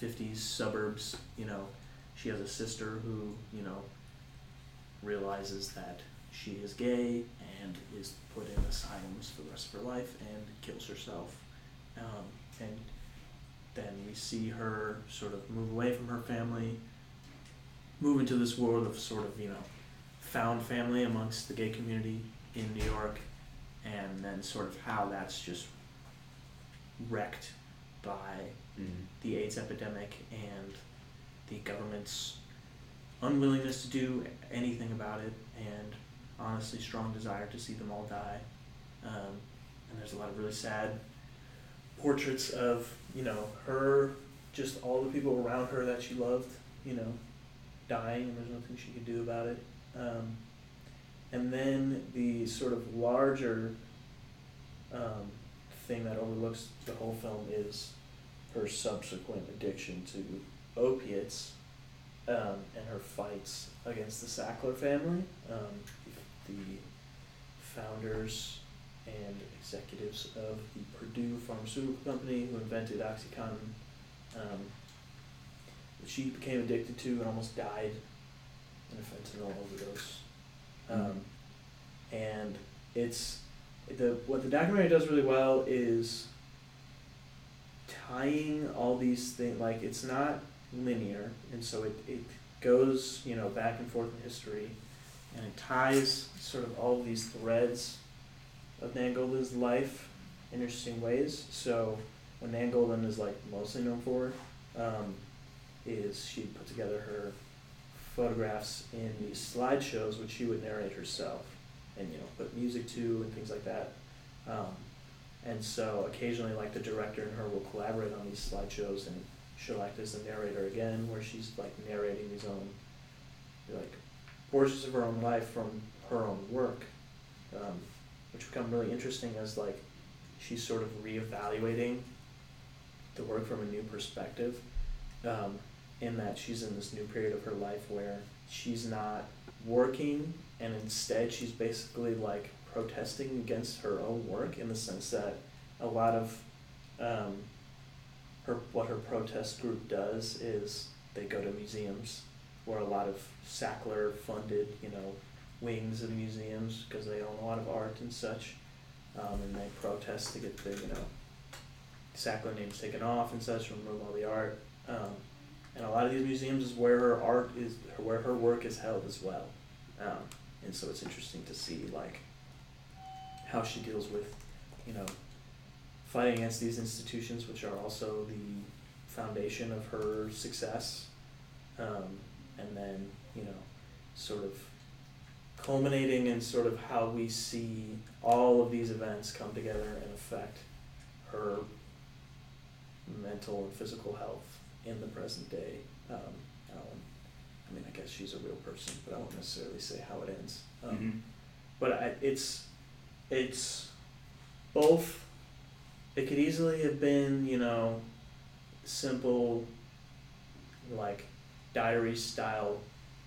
50s suburbs you know she has a sister who you know realizes that she is gay and is put in asylums for the rest of her life and kills herself um, and then we see her sort of move away from her family move into this world of sort of you know found family amongst the gay community in New York, and then sort of how that's just wrecked by Mhm. the AIDS epidemic and the government's unwillingness to do anything about it, and honestly, strong desire to see them all die. Um, and there's a lot of really sad portraits of you know her, just all the people around her that she loved, you know, dying, and there's nothing she could do about it. Um, and then the sort of larger um, thing that overlooks the whole film is her subsequent addiction to opiates um, and her fights against the Sackler family, um, the founders and executives of the Purdue Pharmaceutical Company who invented OxyContin, um, she became addicted to and almost died in a fentanyl overdose. Um, and it's the what the documentary does really well is tying all these things like it's not linear and so it, it goes you know back and forth in history and it ties sort of all of these threads of Nan life in interesting ways so what Nan Goldin is like mostly known for um, is she put together her photographs in these slideshows which she would narrate herself and you know put music to and things like that. Um, and so occasionally like the director and her will collaborate on these slideshows and she'll act as the narrator again where she's like narrating these own like portions of her own life from her own work um, which become really interesting as like she's sort of reevaluating the work from a new perspective. Um, in that she's in this new period of her life where she's not working and instead she's basically like protesting against her own work in the sense that a lot of um, her what her protest group does is they go to museums where a lot of Sackler funded you know wings of museums because they own a lot of art and such um, and they protest to get the you know Sackler names taken off and such remove all the art um, and a lot of these museums is where her art is where her work is held as well. Um, and so it's interesting to see like how she deals with you know fighting against these institutions which are also the foundation of her success. Um, and then you know sort of culminating in sort of how we see all of these events come together and affect her mental and physical health in the present day. Um, I, I mean, I guess she's a real person, but I won't necessarily say how it ends. Um, Mhm. But I, it's it's both. It could easily have been, you know, simple, like diary style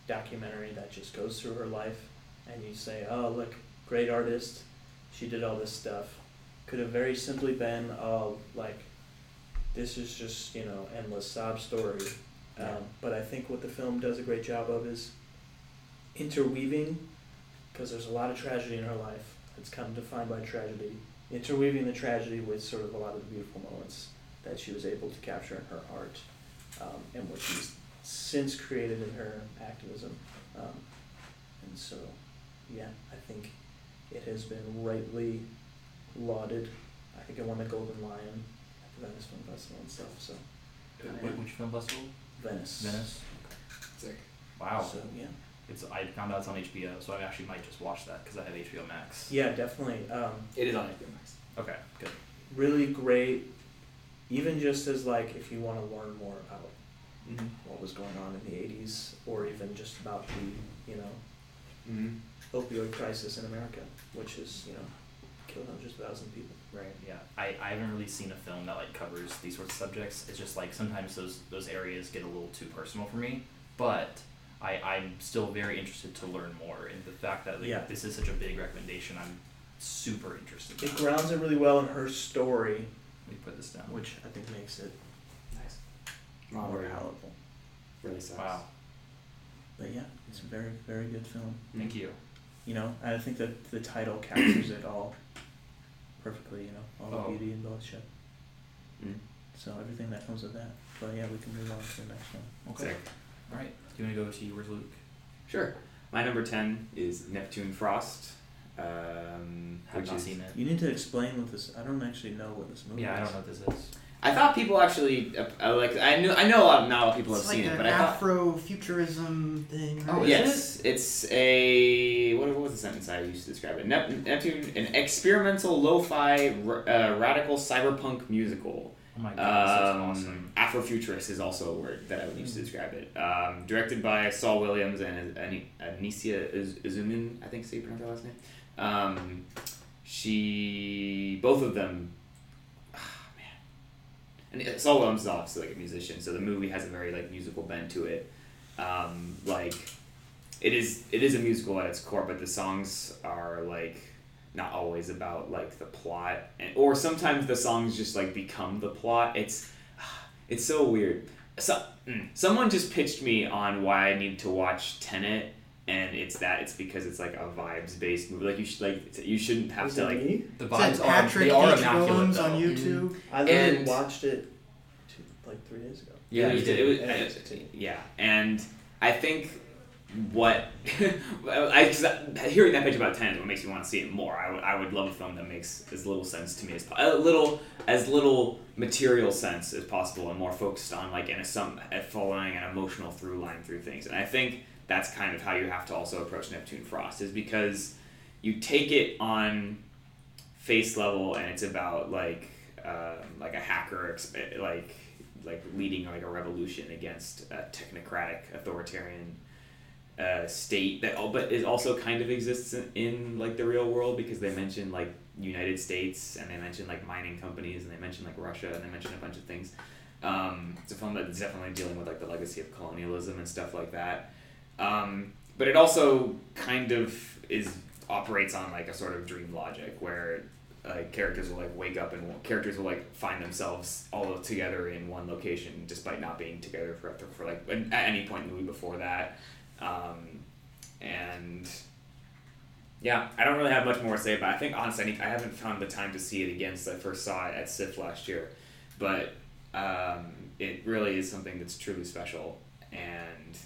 documentary that just goes through her life, and you say, "Oh, look, great artist, she did all this stuff." Could have very simply been, "Oh, like, this is just you know endless sob story." Yeah. Um, but I think what the film does a great job of is interweaving, because there's a lot of tragedy in her life. It's kind of defined by tragedy. Interweaving the tragedy with sort of a lot of the beautiful moments that she was able to capture in her art, um, and what she's since created in her activism. Um, and so, yeah, I think it has been rightly lauded. I think it won the Golden Lion Venice Film Festival and stuff. So, Wh- Which film festival? Venice. Venice. Sick. Wow. So yeah. It's I found out it's on HBO, so I actually might just watch that because I have HBO Max. Yeah, definitely. Um, It is on HBO Max. Okay, good. really great, even just as like if you want to learn more about Mm-hmm. what was going on in the '80s, or even just about the you know Mm-hmm. opioid crisis in America, which is you know killed hundreds of thousands of people. Right. Yeah. I, I haven't really seen a film that like covers these sorts of subjects. It's just like sometimes those those areas get a little too personal for me. But I, I'm still very interested to learn more. And the fact that like, Yeah. this is such a big recommendation, I'm super interested. It now. grounds it really well in her story, Let me put this down. which I think makes it Nice. more Very- palatable. Really sucks. Wow. But yeah, it's a very very good film. Thank you. You know, I think that the title captures it all perfectly. You know, all the Oh. beauty and bloodshed. Mm. So everything that comes with that. But yeah, we can move on to the next one. Okay. Sick. All right. Do you want to go to yours, Luke? Sure. My number ten is Neptune Frost. Um, Have which not is, seen it. You need to explain what this. I don't actually know what this movie. Yeah, I don't know what this is. I thought people actually uh, uh, like. I knew. I know a lot. Not a lot of people It's have like seen an it, but I thought. Afro-futurism thing. Oh, Right? is yes, it's a what, what was the sentence I used to describe it? Nep- Neptune, an experimental lo-fi r- uh, radical cyberpunk musical. Oh my god, this Um, is awesome. Afrofuturist is also a word that I would use to describe it. Um, directed by Saul Williams and An- Anisia Iz- Izumin, I think, say you pronounce her last name. Um, she, both of them, And Saul Williams is like a musician, so the movie has a very like musical bent to it. Um, like, it is it is a musical at its core, but the songs are like not always about like the plot. And, or sometimes the songs just like become the plot. It's it's so weird. So, mm, someone just pitched me on why i need to watch tenet and it's that it's because it's like a vibes based movie like you should like you shouldn't have Was to it like me? The It's vibes like are Patrick they are H. immaculate Willems though. on mm-hmm. YouTube. I literally And- watched it two, like three days ago. Yeah, it you did. it was, Yeah, it was 16. yeah and i think what I, 'cause I- hearing that pitch about Tenet is what makes me want to see it more. I would I would love a film that makes as little sense to me as po- a little as little material sense as possible and more focused on like an some following an emotional through line through things. And I think that's kind of how you have to also approach Neptune Frost is because you take it on face level and it's about like um, like a hacker exp- like like leading like a revolution against a technocratic authoritarian uh, state that all but it also kind of exists in, in like the real world because they mention like United States and they mention like mining companies and they mention like Russia and they mention a bunch of things. Um, it's a film that's definitely dealing with like the legacy of colonialism and stuff like that. Um, but it also kind of is operates on like a sort of dream logic where like characters will like wake up and characters will like find themselves all together in one location despite not being together for for like at any point in the movie before that um, and yeah, I don't really have much more to say it. I think honestly, I haven't found the time to see it again since I first saw it at SIFF last year, but um, it really is something that's truly special and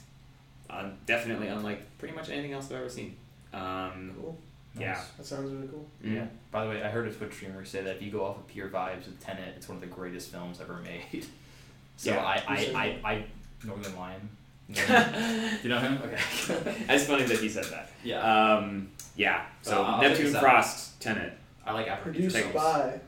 uh, definitely unlike pretty much anything else I've ever seen. Um, Cool. Yeah. That sounds really cool. mm. Yeah. By the way, I heard a Twitch streamer say that if you go off of pure vibes with Tenet, it's one of the greatest films ever made. so Yeah. I, Who said I, I, I, Northernlion. You know him? Do you know him? Okay. It's funny that he said that. yeah. Um, yeah. So Uh, Neptune. Frost, Tenet, I like Afro Produced Thanks. by.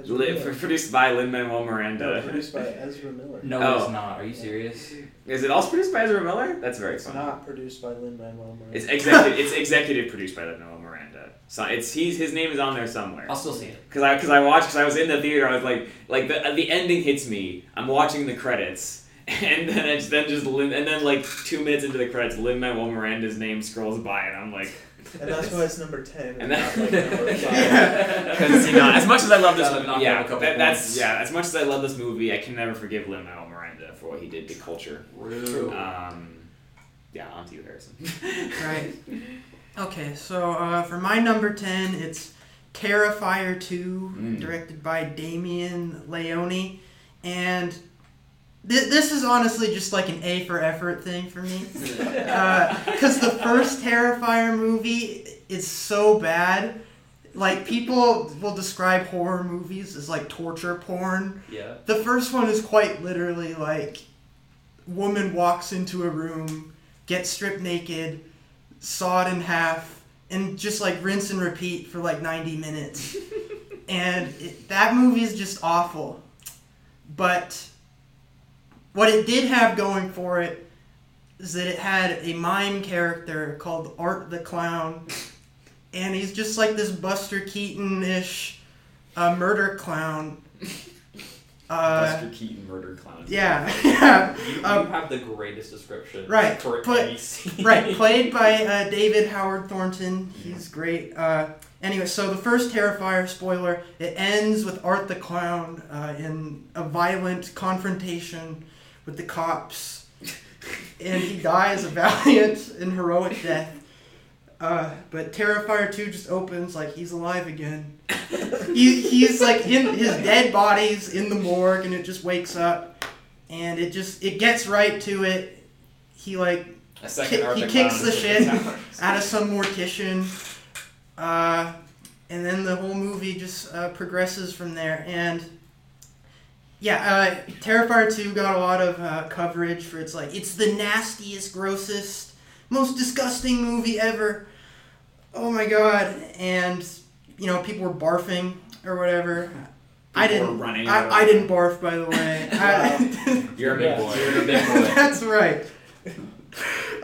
Ezra Li- Miller. produced by Lin Manuel No, Miranda. produced by Ezra Miller. No, Oh. it's not. Are you serious? Is it also produced by Ezra Miller? That's very It's funny. not produced by Lin Manuel Miranda. It's executive. it's executive produced by Lin Manuel Miranda. So it's he's his name is on there somewhere. I'll still see it. Because I because I watched because I was in the theater. I was like like the the ending hits me. I'm watching the credits. And then it's then just Lin, and then like two minutes into the credits, Lin Manuel Miranda's name scrolls by, and I'm like, and that's why it's number ten. And And that- not like number five. because you know, as much as I love this, Gotta knock yeah, a couple that- that's points. yeah, as much as I love this movie, I can never forgive Lin Manuel Miranda for what he did to culture. Rude. Um, yeah, on to you, Harrison. Right. Okay, so uh, for my number 10, it's Terrifier 2, Mm. directed by Damien Leone. And th- this is honestly just like an A for effort thing for me. Uh, because the first Terrifier movie is so bad. Like, people will describe horror movies as like torture porn. yeah. The first one is quite literally like woman walks into a room, gets stripped naked, sawed in half, and just like rinse and repeat for like 90 minutes. and it, that movie is just awful. But what it did have going for it is that it had a mime character called Art the Clown. And he's just like this Buster Keaton ish uh, murder clown. Uh, Buster Keaton murder clown. yeah, yeah. You, Um, you have the greatest description right, for scene. right, played by uh, David Howard Thornton. He's great. Uh, anyway, so the first Terrifier spoiler it ends with Art the Clown uh, in a violent confrontation with the cops, and he dies a valiant and heroic death. Uh, but Terrifier 2 just opens like he's alive again. he, he's like in his dead body's in the morgue and it just wakes up and it just it gets right to it he like A second Ki- he kicks the shit out of some mortician, uh, and then the whole movie just uh, progresses from there. And yeah, uh, Terrifier two got a lot of uh, coverage for it's like it's the nastiest, grossest, most disgusting movie ever. Oh my god! And you know people were barfing or whatever. I People were didn't. running I, I didn't barf, by the way. I, You're a big boy. You're a big boy. That's right.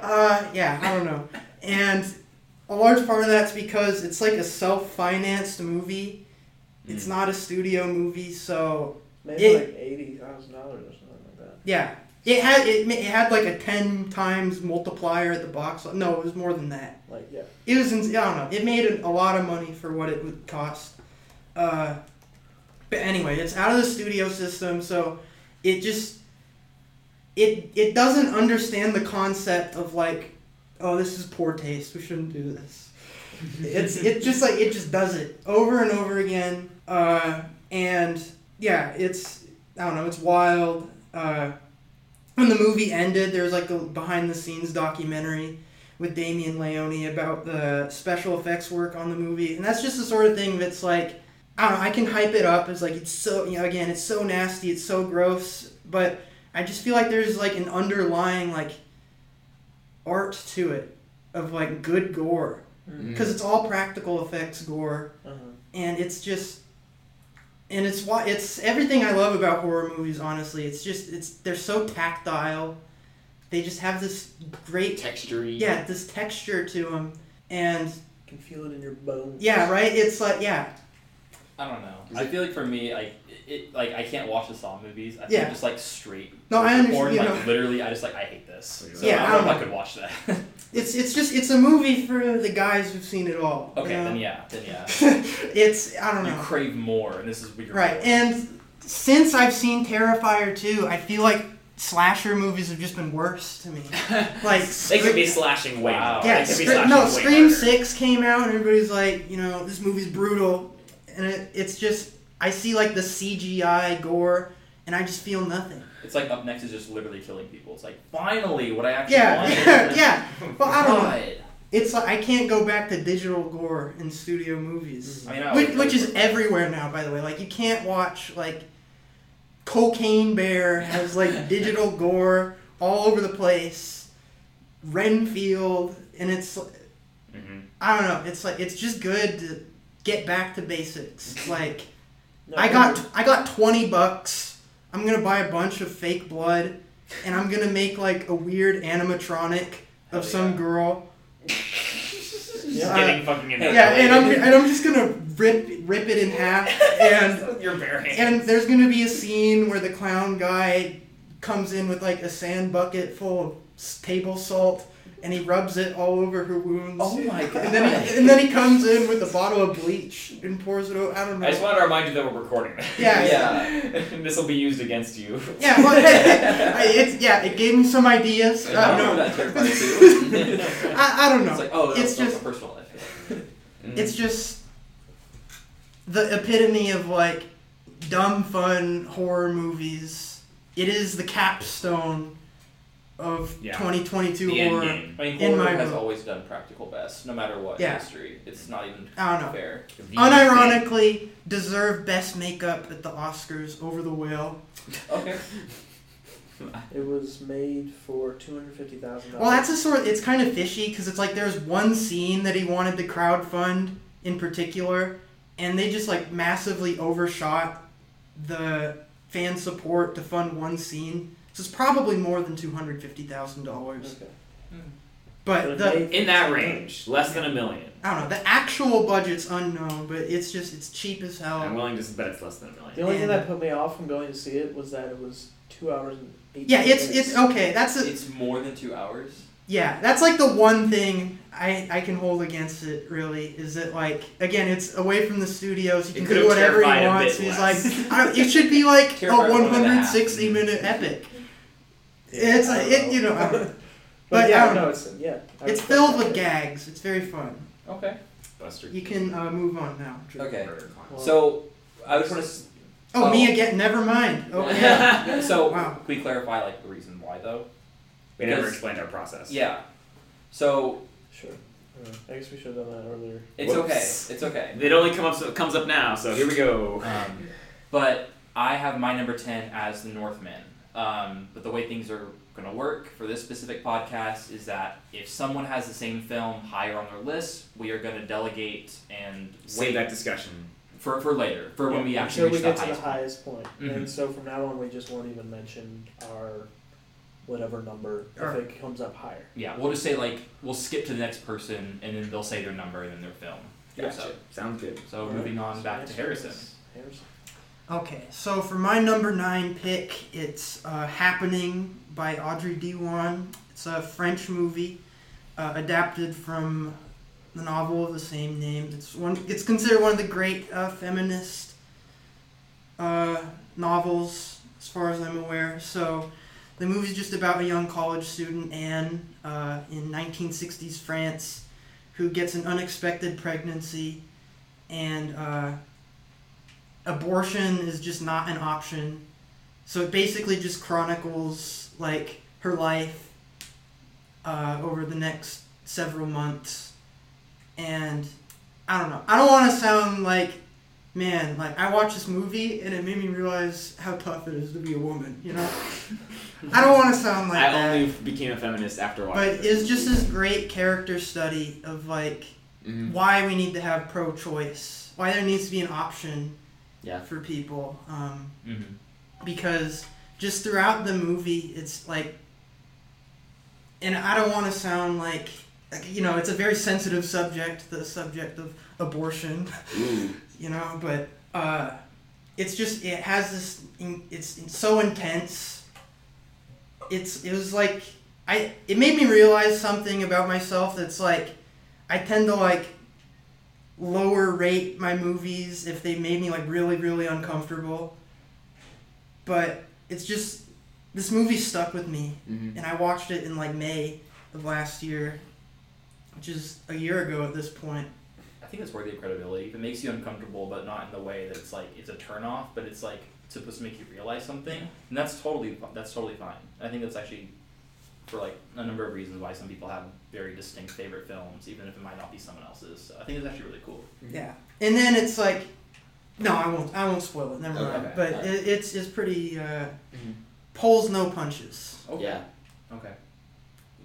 Uh, yeah, I don't know. And a large part of that's because it's like a self-financed movie. It's Mm. not a studio movie, so Maybe It- like eighty thousand dollars or something like that. yeah. It had it, it had like a ten times multiplier at the box. No, it was more than that. Like yeah. It was ins- I don't know. It made a, a lot of money for what it would cost. Uh, but anyway, it's out of the studio system, so it just it it doesn't understand the concept of like, oh, this is poor taste. We shouldn't do this. it's it just like it just does it over and over again. Uh, and yeah, it's I don't know. It's wild. Uh, when the movie ended, there was like a behind the scenes documentary with Damien Leone about the special effects work on the movie, and that's just the sort of thing that's like I don't know. I can hype it up as like it's so you know again it's so nasty, it's so gross, but I just feel like there's like an underlying like art to it of like good gore Mm. because it's all practical effects gore Uh-huh. and it's just and it's why it's everything I love about horror movies. Honestly, it's just it's they're so tactile. They just have this great Textury. yeah this texture to them, and You can feel it in your bones. yeah right. It's like yeah I don't know. Is I it- feel like for me, like it, like I can't watch the Saw movies. I think Yeah. just like straight. No, I torture understand, porn, you like know. literally, I just like I hate this. So Yeah, I I don't know don't if I could watch that. it's it's just it's a movie for the guys who've seen it all. you okay, know? then yeah, then yeah. it's I don't know. You crave more, and this is weird. Right, and since I've seen Terrifier 2, I feel like slasher movies have just been worse to me. Like They could be slashing way Wow. Yeah, they could be Scre- slashing no, way Scream harder. Six came out, and everybody's like, you know, this movie's brutal, and it, it's just I see like the CGI gore, and I just feel nothing. It's like up next is just literally killing people. It's like finally what I actually want. Yeah, wanted. yeah. Well, I don't know. It's like I can't go back to digital gore in studio movies, I mean, I which, which is everywhere now. By the way, like you can't watch like Cocaine Bear has like digital gore all over the place, Renfield, and it's Mhm. I don't know. It's like it's just good to get back to basics. Like No, I got I got twenty bucks. I'm gonna buy a bunch of fake blood, and I'm gonna make like a weird animatronic Hell of some yeah. girl. Yeah. Uh, fucking Yeah, and I'm and I'm just gonna rip rip it in half, and your bare hands. and there's gonna be a scene where the clown guy comes in with like a sand bucket full of table salt, and he rubs it all over her wounds. Oh my god. And then, he, and then he comes in with a bottle of bleach and pours it over. I don't know. I just want to remind you that we're recording this. Yeah. Yeah. this will be used against you. Yeah, well, I, it's yeah. It gave me some ideas. I Uh, remember no, that terrifying too. I, I don't know. It's like oh, that's, It's that's just- personal life. It's just the epitome of like dumb fun horror movies. It is the capstone of Yeah. 2022 the end horror. game. I mean, In horror my has book. always done practical best, no matter what Yeah. history. It's not even I don't know. fair. The thing. Unironically, deserve best makeup at the Oscars over the whale. Okay. It was made for two hundred fifty thousand dollars. Well, that's a sort. Of, It's kind of fishy because it's like there's one scene that he wanted to crowdfund in particular, and they just like massively overshot the fan support to fund one scene. So it's probably more than two hundred fifty thousand dollars. Okay. Hmm. But it the In that range, less than a million. I don't know the actual budget's unknown, but it's just it's cheap as hell. I'm hell. willing to bet it's less than a million. The million. only thing that put me off from going to see it was that it was two hours and eight. Yeah, it's minutes. it's okay. That's a It's more than two hours. Yeah, that's like the one thing I, I can hold against it. Really, is that like again, it's away from the studios. You It can could've do whatever terrified he a wants. bit He's less. like, I don't, it should be like a Terrifier one and a half. 160 minute epic. Yeah, it's I like it, you know, I. But, but, yeah, um, no, it's yeah. I it's filled that. with gags. It's very fun. Okay. Buster. You can uh, move on now. Okay. Well, So I just want to. Oh, Oh. me again. Never mind. Okay. so Wow. can we clarify like the reason why though? We never explained our process. Yeah. So Sure. Yeah, I guess we should have done that earlier. it's Whoops. okay. It's okay. It only comes up comes up now, so here we go. Um, but I have my number 10 as the Northman. Um, but the way things are going to work for this specific podcast is that if someone has the same film higher on their list, we are going to delegate and Save wait that discussion. for, for later, for when we actually until we reach get the to highest the point. highest point. Mhm. And so from now on, we just won't even mention our whatever number Or- if it comes up higher. Yeah, we'll just say, like, we'll skip to the next person and then they'll say their number and then their film. Gotcha. So, Sounds good. so moving on So back to Harrison. Harrison. Okay, so for my number nine pick, it's uh, Happening by Audrey Diwan. It's a French movie uh, adapted from the novel of the same name. It's one. It's considered one of the great uh, feminist uh, novels, as far as I'm aware. So, the movie's just about a young college student Anne uh, in 1960s France, who gets an unexpected pregnancy, and uh, abortion is just not an option. So it basically just chronicles like her life uh, over the next several months, and I don't know. I don't want to sound like, man, like I watched this movie and it made me realize how tough it is to be a woman. You know, I don't want to sound like I that. only became a feminist after watching. but it's just this great character study of like Mhm. why we need to have pro-choice, why there needs to be an option Yeah. for people. Um, Mm-hmm. because just throughout the movie, it's like, and I don't want to sound like, like, you know, it's a very sensitive subject, the subject of abortion, Ooh. you know, but uh, it's just it has this, it's, it's so intense. It's it was like I it made me realize something about myself that's like I tend to like lower rate my movies if they made me like really really uncomfortable. But it's just this movie stuck with me Mhm. and I watched it in like May of last year, which is a year ago at this point. I think it's worthy of credibility. If it makes you uncomfortable, but not in the way that it's like it's a turnoff, but it's like supposed to make you realize something, and that's totally that's totally fine. I think that's actually for like a number of reasons why some people have very distinct favorite films, even if it might not be someone else's. So I think it's actually really cool. Yeah, and then it's like, no, I won't. I won't spoil it. Never Okay. mind. But Alright. it, it's it's pretty uh, Mhm. pulls no punches. Okay. Yeah. Okay.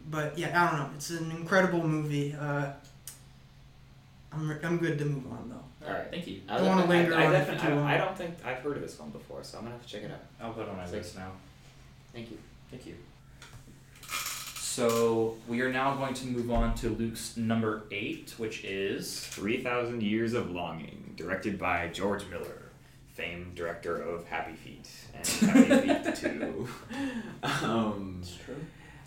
But yeah, I don't know. It's an incredible movie. Uh, I'm re- I'm good to move on though. All right. Thank you. I don't wanna linger I, I, on it for too long. I don't think I've heard of this one before, so I'm gonna have to check it out. I'll put it on my list now. Thank you. Thank you. So we are now going to move on to Luke's number eight, which is Three Thousand Years of Longing, directed by George Miller, famed director of Happy Feet and Happy Feet Two. Um, It's true.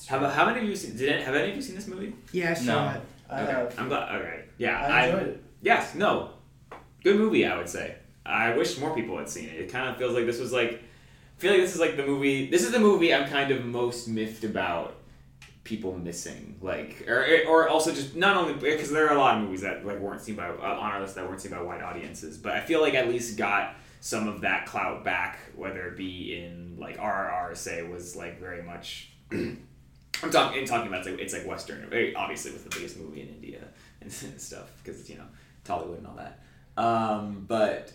how about how many of you seen? Did any, have any of you seen this movie? Yeah, I saw No. it. I okay. have. I'm glad. Okay. Yeah. I enjoyed it. Yes, no. Good movie, I would say. I wish more people had seen it. It kind of feels like this was like I feel like this is like the movie this is the movie I'm kind of most miffed about people missing. Like or or also just not only because there are a lot of movies that like weren't seen by uh, on our list that weren't seen by wide audiences, but I feel like at least got some of that clout back whether it be in like RRR say was like very much I'm talking in talking about it's like, it's like Western, obviously was the biggest movie in India and stuff because you know Tollywood and all that. Um, but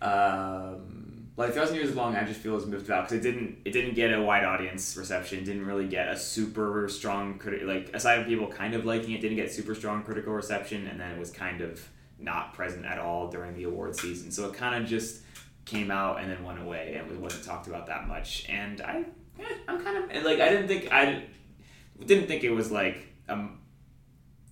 um, like Thousand Years Long, I just feel is moved out because it didn't it didn't get a wide audience reception, didn't really get a super strong critic like aside from people kind of liking it, didn't get super strong critical reception, and then it was kind of not present at all during the award season. So it kind of just came out and then went away and wasn't talked about that much. And I, eh, I'm kind of and, like I didn't think I didn't think it was like um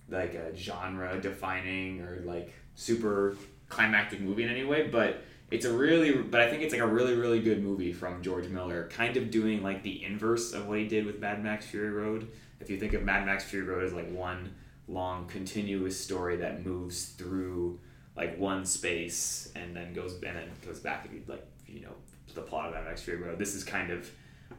like a genre defining or like super climactic movie in any way, but it's a really but I think it's like a really really good movie from George Miller, kind of doing like the inverse of what he did with Mad Max Fury Road. If you think of Mad Max Fury Road as like one long continuous story that moves through like one space and then goes and then goes back you like you know the plot of Mad Max Fury Road. This is kind of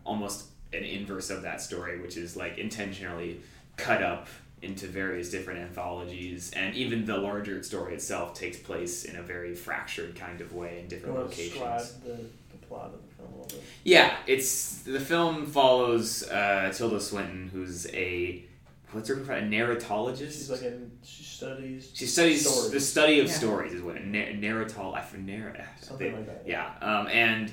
almost an inverse of that story, which is like intentionally cut up into various different anthologies, and even the larger story itself takes place in a very fractured kind of way in You different want to locations. the, the plot of the film a little bit. Yeah, it's the film follows uh, Tilda Swinton, who's a what's her profession? A narratologist. She's like in she studies she studies stories. the study of Yeah. stories is what a na- narratol. I for narr- something like that. Yeah, um, and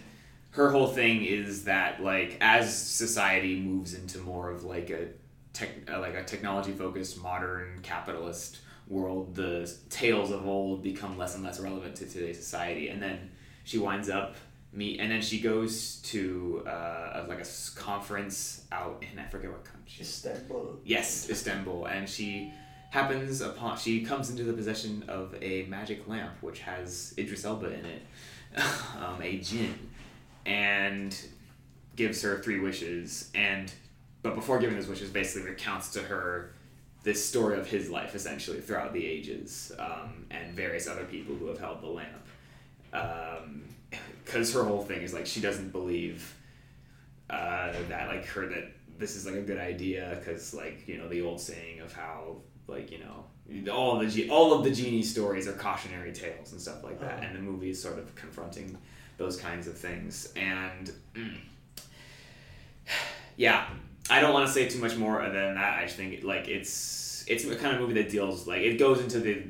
her whole thing is that like as society moves into more of like a tech, uh, like a technology focused modern capitalist world, the tales of old become less and less relevant to today's society, and then she winds up meet, and then she goes to uh, like a conference out in I forget what country. Istanbul. Yes, Istanbul, and she happens upon she comes into the possession of a magic lamp which has Idris Elba in it, um, a jinn, and gives her three wishes. And but before giving those wishes, basically recounts to her this story of his life essentially throughout the ages um, and various other people who have held the lamp. Because her whole thing is like she doesn't believe uh, that like her that this is like a good idea because like you know the old saying of how like you know all of the ge- all of the genie stories are cautionary tales and stuff like that Uh-huh. and the movie is sort of confronting those kinds of things and mm, yeah i don't want to say too much more than that i just think like it's it's a kind of movie that deals like it goes into the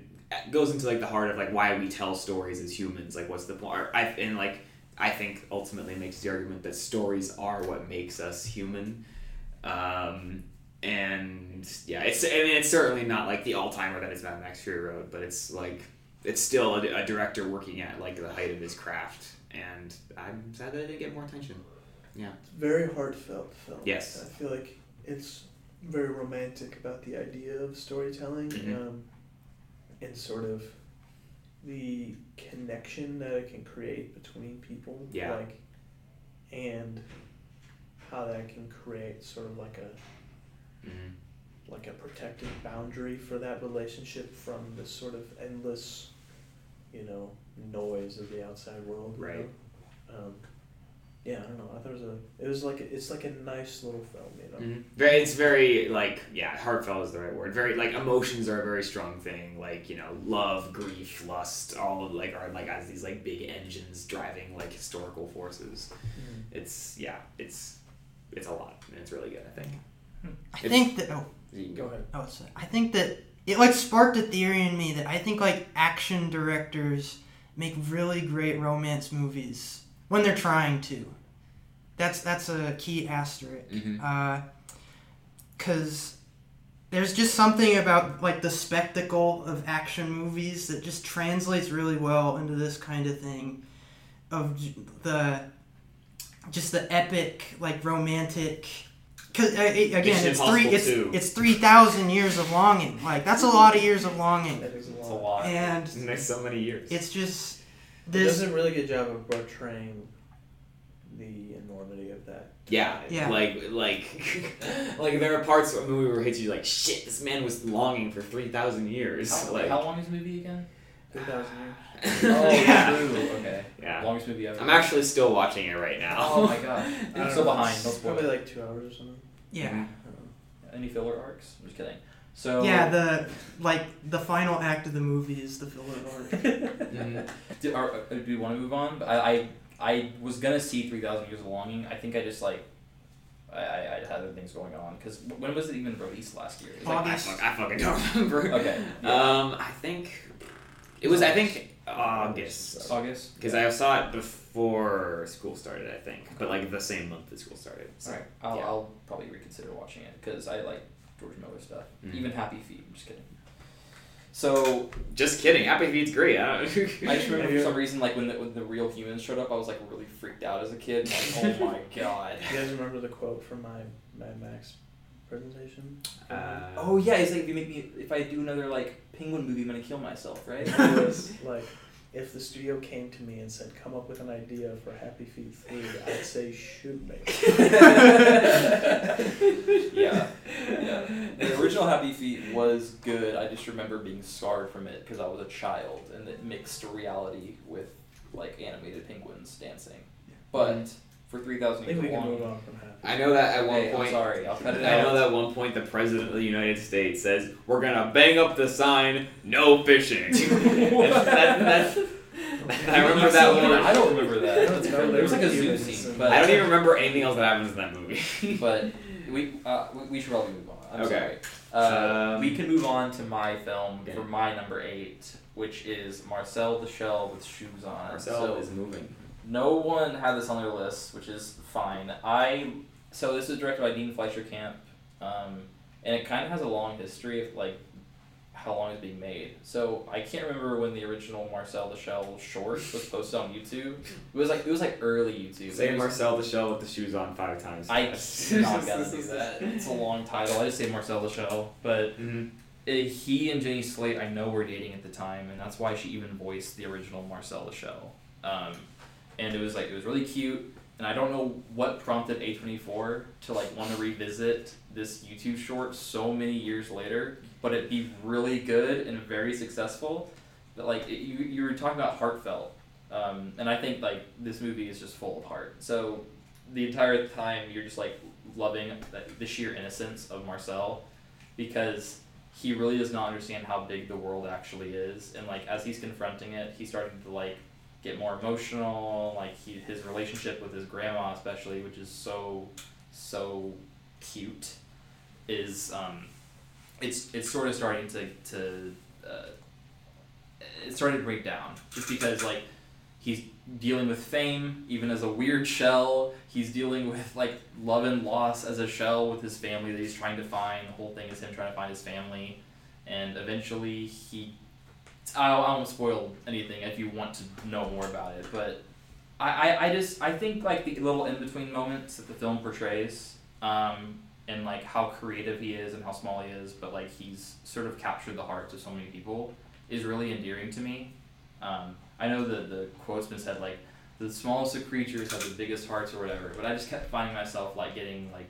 goes into like the heart of like why we tell stories as humans like what's the point I, and like i think ultimately makes the argument that stories are what makes us human um, and yeah, it's I mean it's certainly not like the all timer that is Mad Max Fury Road, but it's like it's still a, a director working at like the height of his craft, and I'm sad that it didn't get more attention. It's a very heartfelt film. Yes. I feel like it's very romantic about the idea of storytelling Mhm. um, and sort of the connection that it can create between people. Yeah. Like, and how that can create sort of like a Mhm. like a protective boundary for that relationship from this sort of endless, you know, noise of the outside world. you Right. know? Um, yeah, I don't know. I thought it was a. It was like a, it's like a nice little film, you know. Mhm. Very, it's very like yeah, heartfelt is the right word. Very like emotions are a very strong thing. Like you know, love, grief, lust, all of like are like as these like big engines driving like historical forces. It's yeah, it's it's a lot and it's really good. I think. I It's- think that. Oh, You can Go ahead. oh, sorry. I think that it like sparked a theory in me that I think like action directors make really great romance movies when they're trying to. That's that's a key asterisk. Mhm. Uh, cause there's just something about like the spectacle of action movies that just translates really well into this kind of thing, of the just the epic like romantic. Cause uh, it- again, Mission it's three it's two. it's three thousand years of longing. Like that's a lot of years of longing, That is a lot. lot. and And there's so many years. it's just It this. does a really good job of portraying the enormity of that. Yeah, Yeah. like like like there are parts of a movie where it hits you like shit. This man was longing for three thousand years. How, like how long is the movie again? Three thousand years. Oh, yeah. true. Okay. Yeah. Longest movie ever. I'm actually still watching it right now. Oh my god. I I'm don't so know, behind. it's Don't spoil Probably it. like two hours or something. yeah. Mm-hmm. I don't know. Any filler arcs? I'm just kidding. So Yeah, the like the final act of the movie is the filler arc. Do, are, uh, do we want to move on? I, I I was gonna see Three Thousand Years of Longing. I think I just like I, I, I had other things going on because when was it even released last year? It like, I, August. fuck, I fucking don't remember. okay, yeah. Um, I think it was. I think August August. because I saw it before school started. I think, but like the same month that school started. So. All right, I'll, yeah. I'll probably reconsider watching it because I like George Miller stuff. Mhm. Even Happy Feet. I'm just kidding. So Just kidding. Happy Feet's great. I, don't I just remember for some reason, like when the, when the real humans showed up, I was like really freaked out as a kid. Like, oh my god. You guys remember the quote from my Mad Max presentation? Uh, Oh yeah, it's like if you make me if I do another like penguin movie, I'm gonna kill myself, right? It was like, if the studio came to me and said, "Come up with an idea for Happy Feet 3, I'd say, "Shoot me." yeah, yeah. The original Happy Feet was good. I just remember being scarred from it because I was a child and it mixed reality with like animated penguins dancing. But for three thousand. I think we can move on from Happy. I know that at one Hey, I'm point. sorry, I'll cut it I know that at one point the president of the United States says we're gonna bang up the sign, no fishing. And that, that's, I remember that one. I don't remember that. I don't know, there was like a zoo scene, but I don't even remember anything else that happens in that movie. But we, uh, we, we should probably move on. I'm Okay. sorry. Uh, Um, we can move on to my film okay. for my number eight, which is Marcel the Shell with shoes on. Marcel so is moving. No one had this on their list, which is fine. I so this is directed by Dean Fleischer Camp, um, and it kind of has a long history of like how long it's being made. So I can't remember when the original Marcel the Shell short was posted on YouTube. It was like it was like early YouTube. Say was- Marcel the Shell with the shoes on five times. I not gonna do that. It's a long title. I just say Marcel the Shell, but Mhm. uh, he and Jenny Slate, I know were dating at the time, and that's why she even voiced the original Marcel the Shell. Um, and it was like it was really cute, and I don't know what prompted A twenty four to like want to revisit this YouTube short so many years later, but it'd be really good and very successful. But like it, you, you were talking about heartfelt, um, and I think like this movie is just full of heart. So the entire time you're just like loving the sheer innocence of Marcel, because he really does not understand how big the world actually is and like as he's confronting it he's starting to like get more emotional like he his relationship with his grandma especially which is so so cute is um it's it's sort of starting to to uh, it's starting to break down just because like he's dealing with fame even as a weird shell. He's dealing with like love and loss as a shell with his family that he's trying to find. The whole thing is him trying to find his family. And eventually he I, I won't spoil anything if you want to know more about it but I, I, I just I think like the little in between moments that the film portrays um, and like how creative he is and how small he is but like he's sort of captured the hearts of so many people is really endearing to me um, I know the the quote's been said like the smallest of creatures have the biggest hearts or whatever, but I just kept finding myself like getting like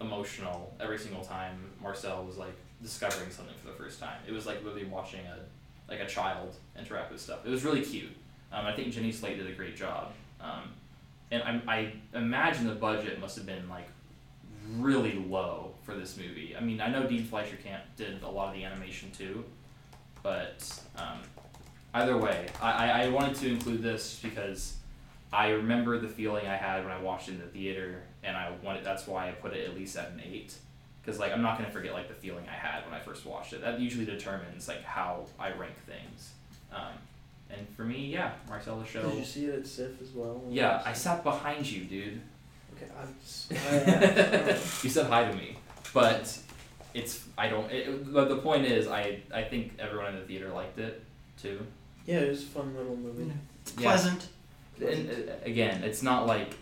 emotional every single time Marcel was like discovering something for the first time. It was like literally watching a like a child interact with stuff. It was really cute. Um, I think Jenny Slate did a great job. Um, and I, I imagine the budget must have been like really low for this movie. I mean, I know Dean Fleischer Camp did a lot of the animation too, but um, either way, I, I, wanted to include this because I remember the feeling I had when I watched it in the theater, and I wanted. That's why I put it at least at an eight, because like I'm not gonna forget like the feeling I had when I first watched it. That usually determines like how I rank things. Um, and for me, yeah, Marcel the show. Did you see it at SIFF as well? Yeah, I sat behind you, dude. Okay, I'm. s- I you said hi to me, but it's I don't. It, but the point is, I I think everyone in the theater liked it too. yeah, it was a fun little movie. Yeah. Pleasant. And uh, again, it's not like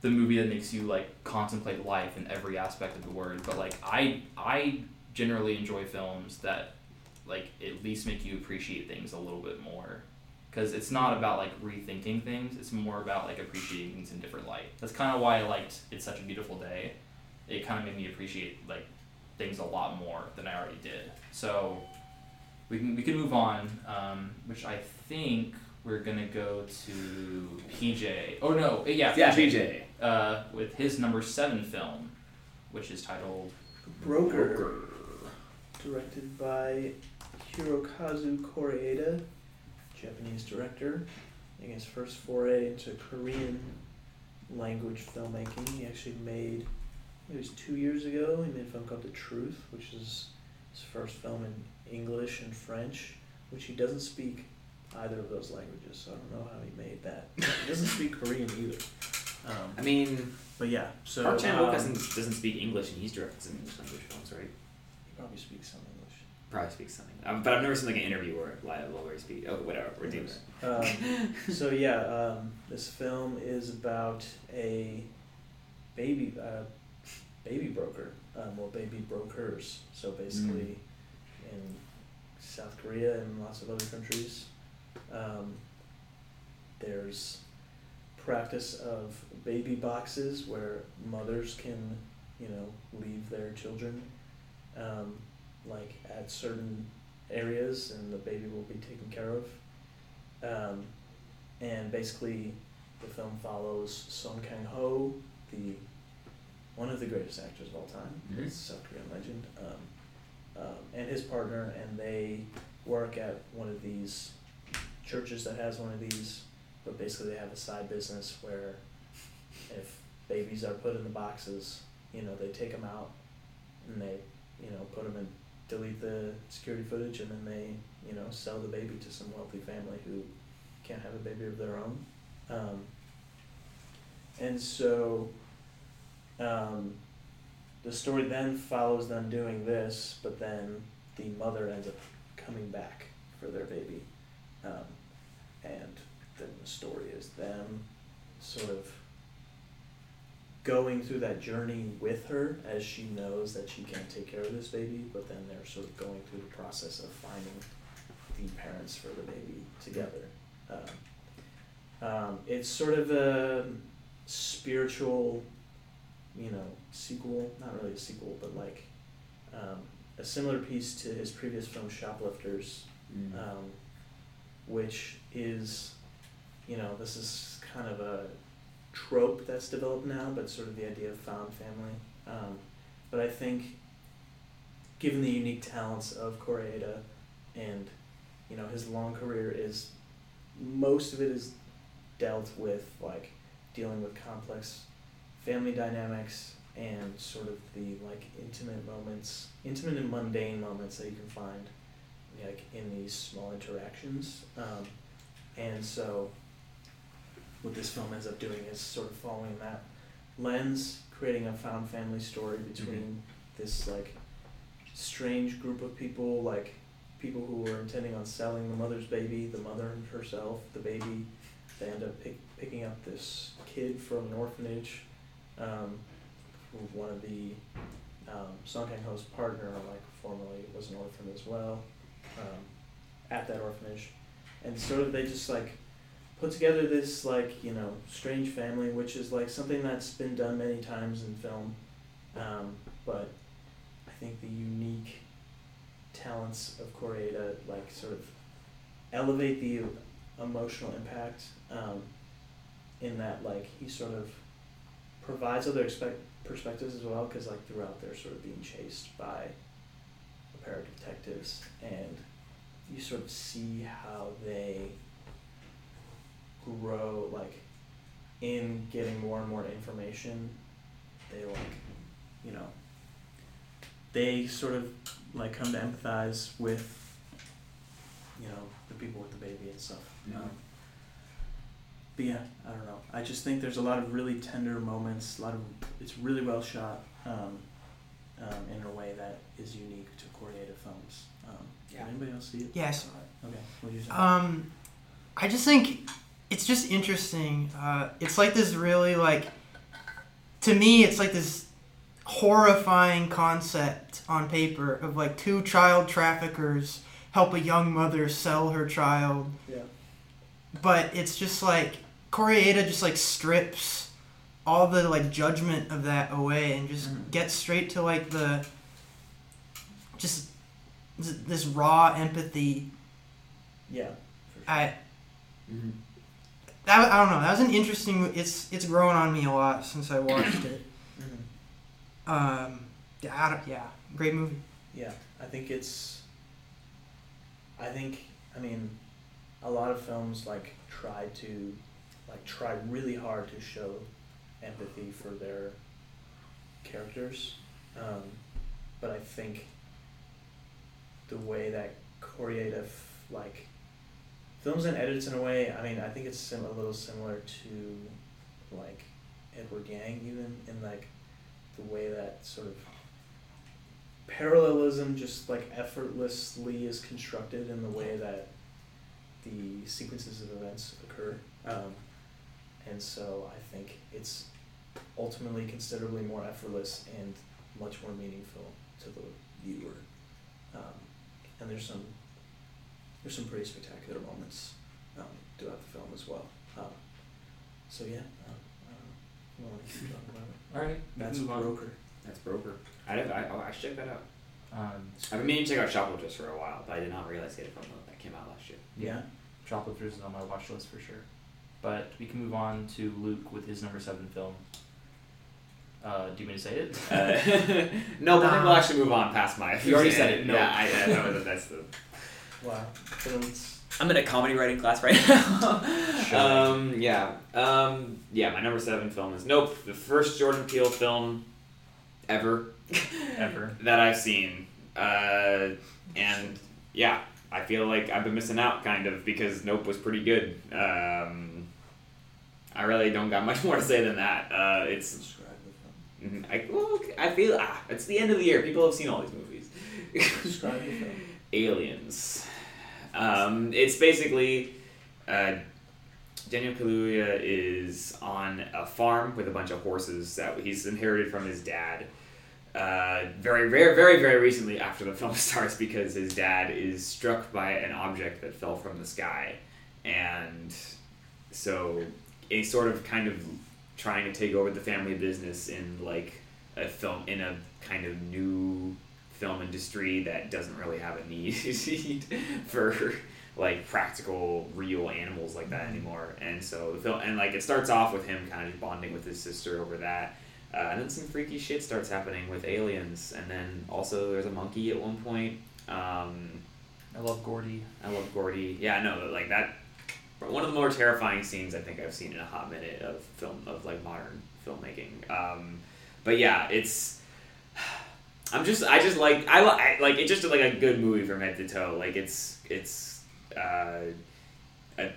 the movie that makes you like contemplate life in every aspect of the word, but like I I generally enjoy films that like at least make you appreciate things a little bit more. Because it's not about like rethinking things it's more about like appreciating things in different light. That's kind of why i liked it's such a beautiful day. It kind of made me appreciate like things a lot more than i already did. So we can we can move on um, which i think we're gonna go to pj oh no yeah Yeah, PJ. uh, with his number seven film which is titled Broker, directed by Hirokazu Koreeda, Japanese director. I think his first foray into Korean language filmmaking. He actually made, it was two years ago, he made a film called The Truth, which is his first film in English and French, which he doesn't speak either of those languages, so I don't know how he made that. He doesn't speak Korean either. I Um, mean, but yeah, so Park Chan Wook um, doesn't, doesn't speak English, and he's directed some English language films, right? He probably speaks some English. Probably speaks something. Um, but I've never seen like an interview where live where he speaks. Oh, whatever. We're doing. Um, so yeah, um, this film is about a baby uh, baby broker, um, or baby brokers. So basically, in South Korea and lots of other countries, um, there's practice of baby boxes where mothers can, you know, leave their children, um, like at certain areas, and the baby will be taken care of. Um, and basically, the film follows Song Kang Ho, the one of the greatest actors of all time, Mhm. A South Korean legend, um, um, and his partner, and they work at one of these churches that has one of these, but basically they have a side business where if babies are put in the boxes, you know, they take them out and they, you know, put them in, delete the security footage, and then they, you know, sell the baby to some wealthy family who can't have a baby of their own. Um, and so, um, the story then follows them doing this, but then the mother ends up coming back for their baby. Um, and then the story is them sort of going through that journey with her as she knows that she can't take care of this baby, but then they're sort of going through the process of finding the parents for the baby together. Um, um, it's sort of a spiritual, you know, sequel, not really a sequel, but like um, a similar piece to his previous film, Shoplifters, Mm. um, which is, you know, this is kind of a trope that's developed now, but sort of the idea of found family. Um, but I think, given the unique talents of Koreeda, and you know his long career is, most of it is dealt with like dealing with complex family dynamics and sort of the like intimate moments, intimate and mundane moments that you can find like in these small interactions. Um, and so what this film ends up doing is sort of following that lens, creating a found family story between this like strange group of people, like people who were intending on selling the mother's baby, the mother herself, the baby. They end up pick, picking up this kid from an orphanage, um, who one of the um, Song Kang Ho's partner, like formerly was an orphan as well, um, at that orphanage, and sort of they just like put together this like you know strange family, which is like something that's been done many times in film, um, but I think the unique talents of Koreeda like sort of elevate the emotional impact um, in that like he sort of provides other expect perspectives as well because like throughout they're sort of being chased by a pair of detectives and you sort of see how they grow like in getting more and more information they like you know they sort of like come to empathize with you know the people with the baby and stuff um, but yeah i don't know. I just think there's a lot of really tender moments a lot of it's really well shot um, um, in a way that is unique to Koreeda films Yeah. did anybody else see it Yes. okay what do you think Um, I just think it's just interesting. Uh, it's like this really like, to me, it's like this horrifying concept on paper of like two child traffickers help a young mother sell her child, yeah but it's just like Koreeda just like strips all the like judgment of that away and just Mhm. gets straight to like the just this raw empathy yeah for sure. I Mhm. that I don't know. That was an interesting. It's it's grown on me a lot since I watched it. Mhm. Um, yeah, yeah, great movie. Yeah, I think it's. I think I mean, a lot of films like try to, like try really hard to show empathy for their characters, um, but I think the way that Koreeda like films and edits in a way. I mean, I think it's sim- a little similar to like Edward Yang even in like the way that sort of parallelism just like effortlessly is constructed in the way that the sequences of events occur. Um, and so I think it's ultimately considerably more effortless and much more meaningful to the viewer. Um, and there's some there's some pretty spectacular moments um, throughout the film as well. Um, so yeah, um, I don't know. You want to keep talking about it? All right, That's move on. broker. That's Broker. I, did, I, oh, I should check that out. Um, I've been meaning to check out Shoplifters for a while, but I did not realize they had a film that came out last year. Yeah. Shoplifters is on my watch list for sure. But we can move on to Luke with his number seven film. Uh, do you mean to say it? Uh, no, but I think we'll actually move on past my. You already said it, no. Yeah, I, I know that that's the. Wow. So it's I'm in a comedy writing class right now. Sure. um, yeah. Um, yeah, my number seven film is Nope, the first Jordan Peele film ever Ever. that I've seen. Uh, and yeah, I feel like I've been missing out kind of because Nope was pretty good. Um, I really don't got much more to say than that. Uh, it's describe the film. mhm, I, well, I feel ah, it's the end of the year. People have seen all these movies. Describe the film. Aliens. Um, it's basically uh, Daniel Kaluuya is on a farm with a bunch of horses that he's inherited from his dad. Uh, very, very, very, very recently after the film starts, because his dad is struck by an object that fell from the sky, and so he's sort of kind of trying to take over the family business in like a film in a kind of new film industry that doesn't really have a need for like practical real animals like that anymore and so the film and like it starts off with him kind of bonding with his sister over that uh, and then some freaky shit starts happening with aliens and then also there's a monkey at one point um, I love Gordy. I love Gordy. Yeah, no, like that. One of the more terrifying scenes I think I've seen in a hot minute of film of like modern filmmaking. Um, but yeah, it's. I'm just I just like I, I like it's just like a good movie from head to toe. Like it's it's uh, a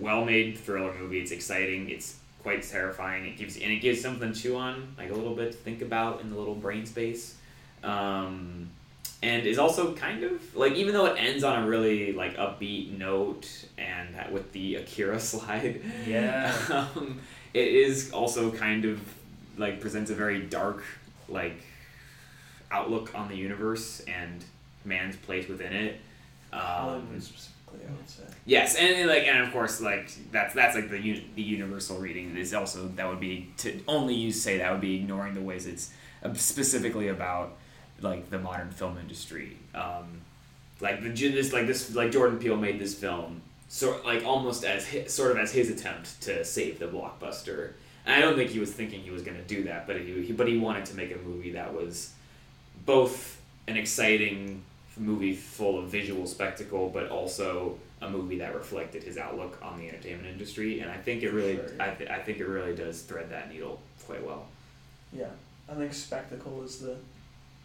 well made thriller movie. It's exciting. It's quite terrifying. It gives and it gives something to chew on, like a little bit to think about in the little brain space. Um, and is also kind of like even though it ends on a really like upbeat note and with the Akira slide, Yeah. um, it is also kind of like presents a very dark like outlook on the universe and man's place within it. Um, specifically, I would say. Yes, and, and, like, and of course, like that's that's like the uni- the universal reading is also that would be to only you say that would be ignoring the ways it's uh, specifically about like the modern film industry. Um, like the this like this like Jordan Peele made this film sort like almost as hi, sort of as his attempt to save the blockbuster. And I don't think he was thinking he was going to do that, but he, he but he wanted to make a movie that was both an exciting movie full of visual spectacle, but also a movie that reflected his outlook on the entertainment industry. And I think it really, Sure. I, th- I think it really does thread that needle quite well. Yeah, I think spectacle is the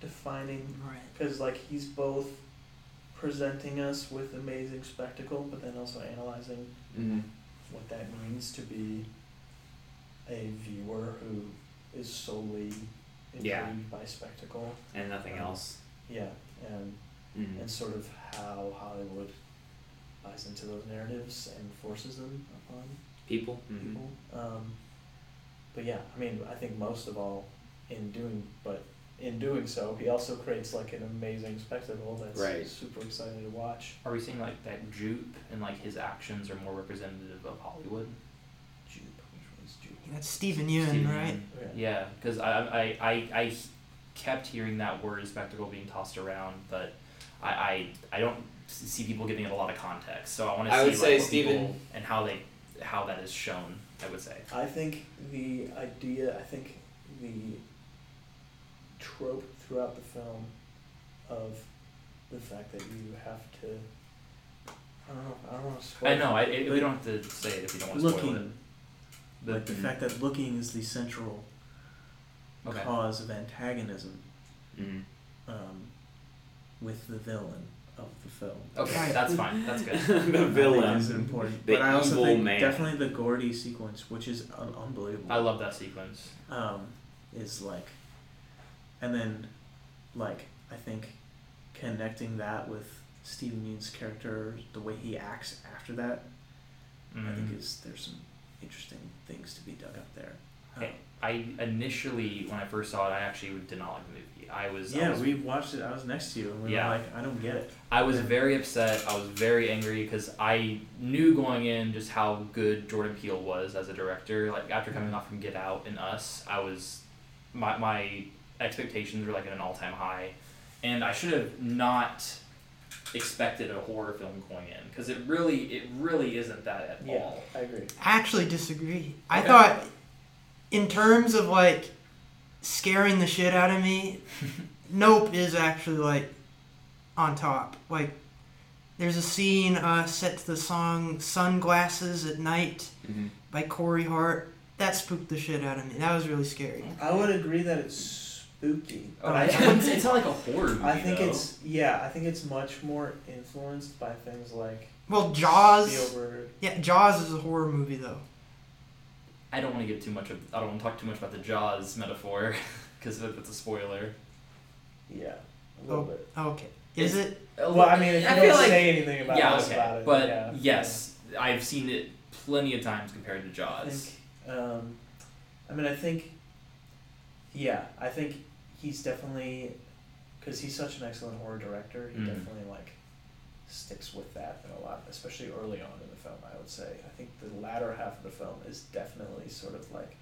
defining Right. because like he's both presenting us with amazing spectacle, but then also analyzing Mm-hmm. what that means to be a viewer who is solely intrigued Yeah. by spectacle. And nothing else. Yeah, and Mm-hmm. and sort of how Hollywood buys into those narratives and forces them upon People. Mm-hmm. people. Um, but yeah, I mean, I think most of all, in doing, but in doing so, he also creates like an amazing spectacle that's Right. super exciting to watch. Are we seeing like that Jupe and like his actions are more representative of Hollywood? Jupe, which one's Jupe? That's Stephen Yeun, Stephen right? Yeun. Oh, Yeah, because I, I, I, I kept hearing that word spectacle being tossed around, but I, I, I don't s- see people giving it a lot of context. So I want to I see would like, say what Stephen- people and how they how that is shown. I would say. I think the idea, I think the trope throughout the film of the fact that you have to. I don't know. I don't want to spoil. I know. I, it, we don't have to say it if you don't want to spoil it. Looking, But like the fact that looking is the central okay. cause of antagonism Mm-hmm. um, with the villain of the film. Okay, that's fine. That's good. the villain. is important. The but I also evil think man. definitely the Gordy sequence, which is un- unbelievable. I love that sequence. um, is like, and then, like I think, connecting that with Stephen Yeun's character, the way he acts after that, I Mm. think is there's some interesting things to be dug up there. Um. I initially, when I first saw it, I actually did not like the movie. I was I yeah, was we watched it. I was next to you, and we Yeah. were like, I don't get it. I was very upset. I was very angry because I knew going in just how good Jordan Peele was as a director. Like after coming off from Get Out and Us, I was my my expectations were like at an all time high, and I should have not expected a horror film going in because it really it really isn't that at Yeah, all. I agree. I actually disagree. I thought, in terms of like scaring the shit out of me, Nope is actually like on top. Like There's a scene uh, set to the song "Sunglasses at Night" Mhm. by Corey Hart. That spooked the shit out of me. That was really scary. I would agree that it's spooky. Oh, but I, I, wouldn't say it's not like a horror movie. I think though. it's yeah. I think it's much more influenced by things like Well, Jaws. Spielberg. Yeah, Jaws is a horror movie though. I don't want to get too much of. I don't want to talk too much about the Jaws metaphor because that's a spoiler. Yeah, a little Oh. bit. Okay. Is it? Well, I mean, if you I don't feel like- say anything about yeah, us okay, about it, but yeah. yes, I've seen it plenty of times compared to I Jaws. think, um, I mean, I think, yeah, I think he's definitely, because he's such an excellent horror director, he Mhm. definitely like sticks with that in a lot, especially early on in the film. I would say. I think the latter half of the film is definitely sort of like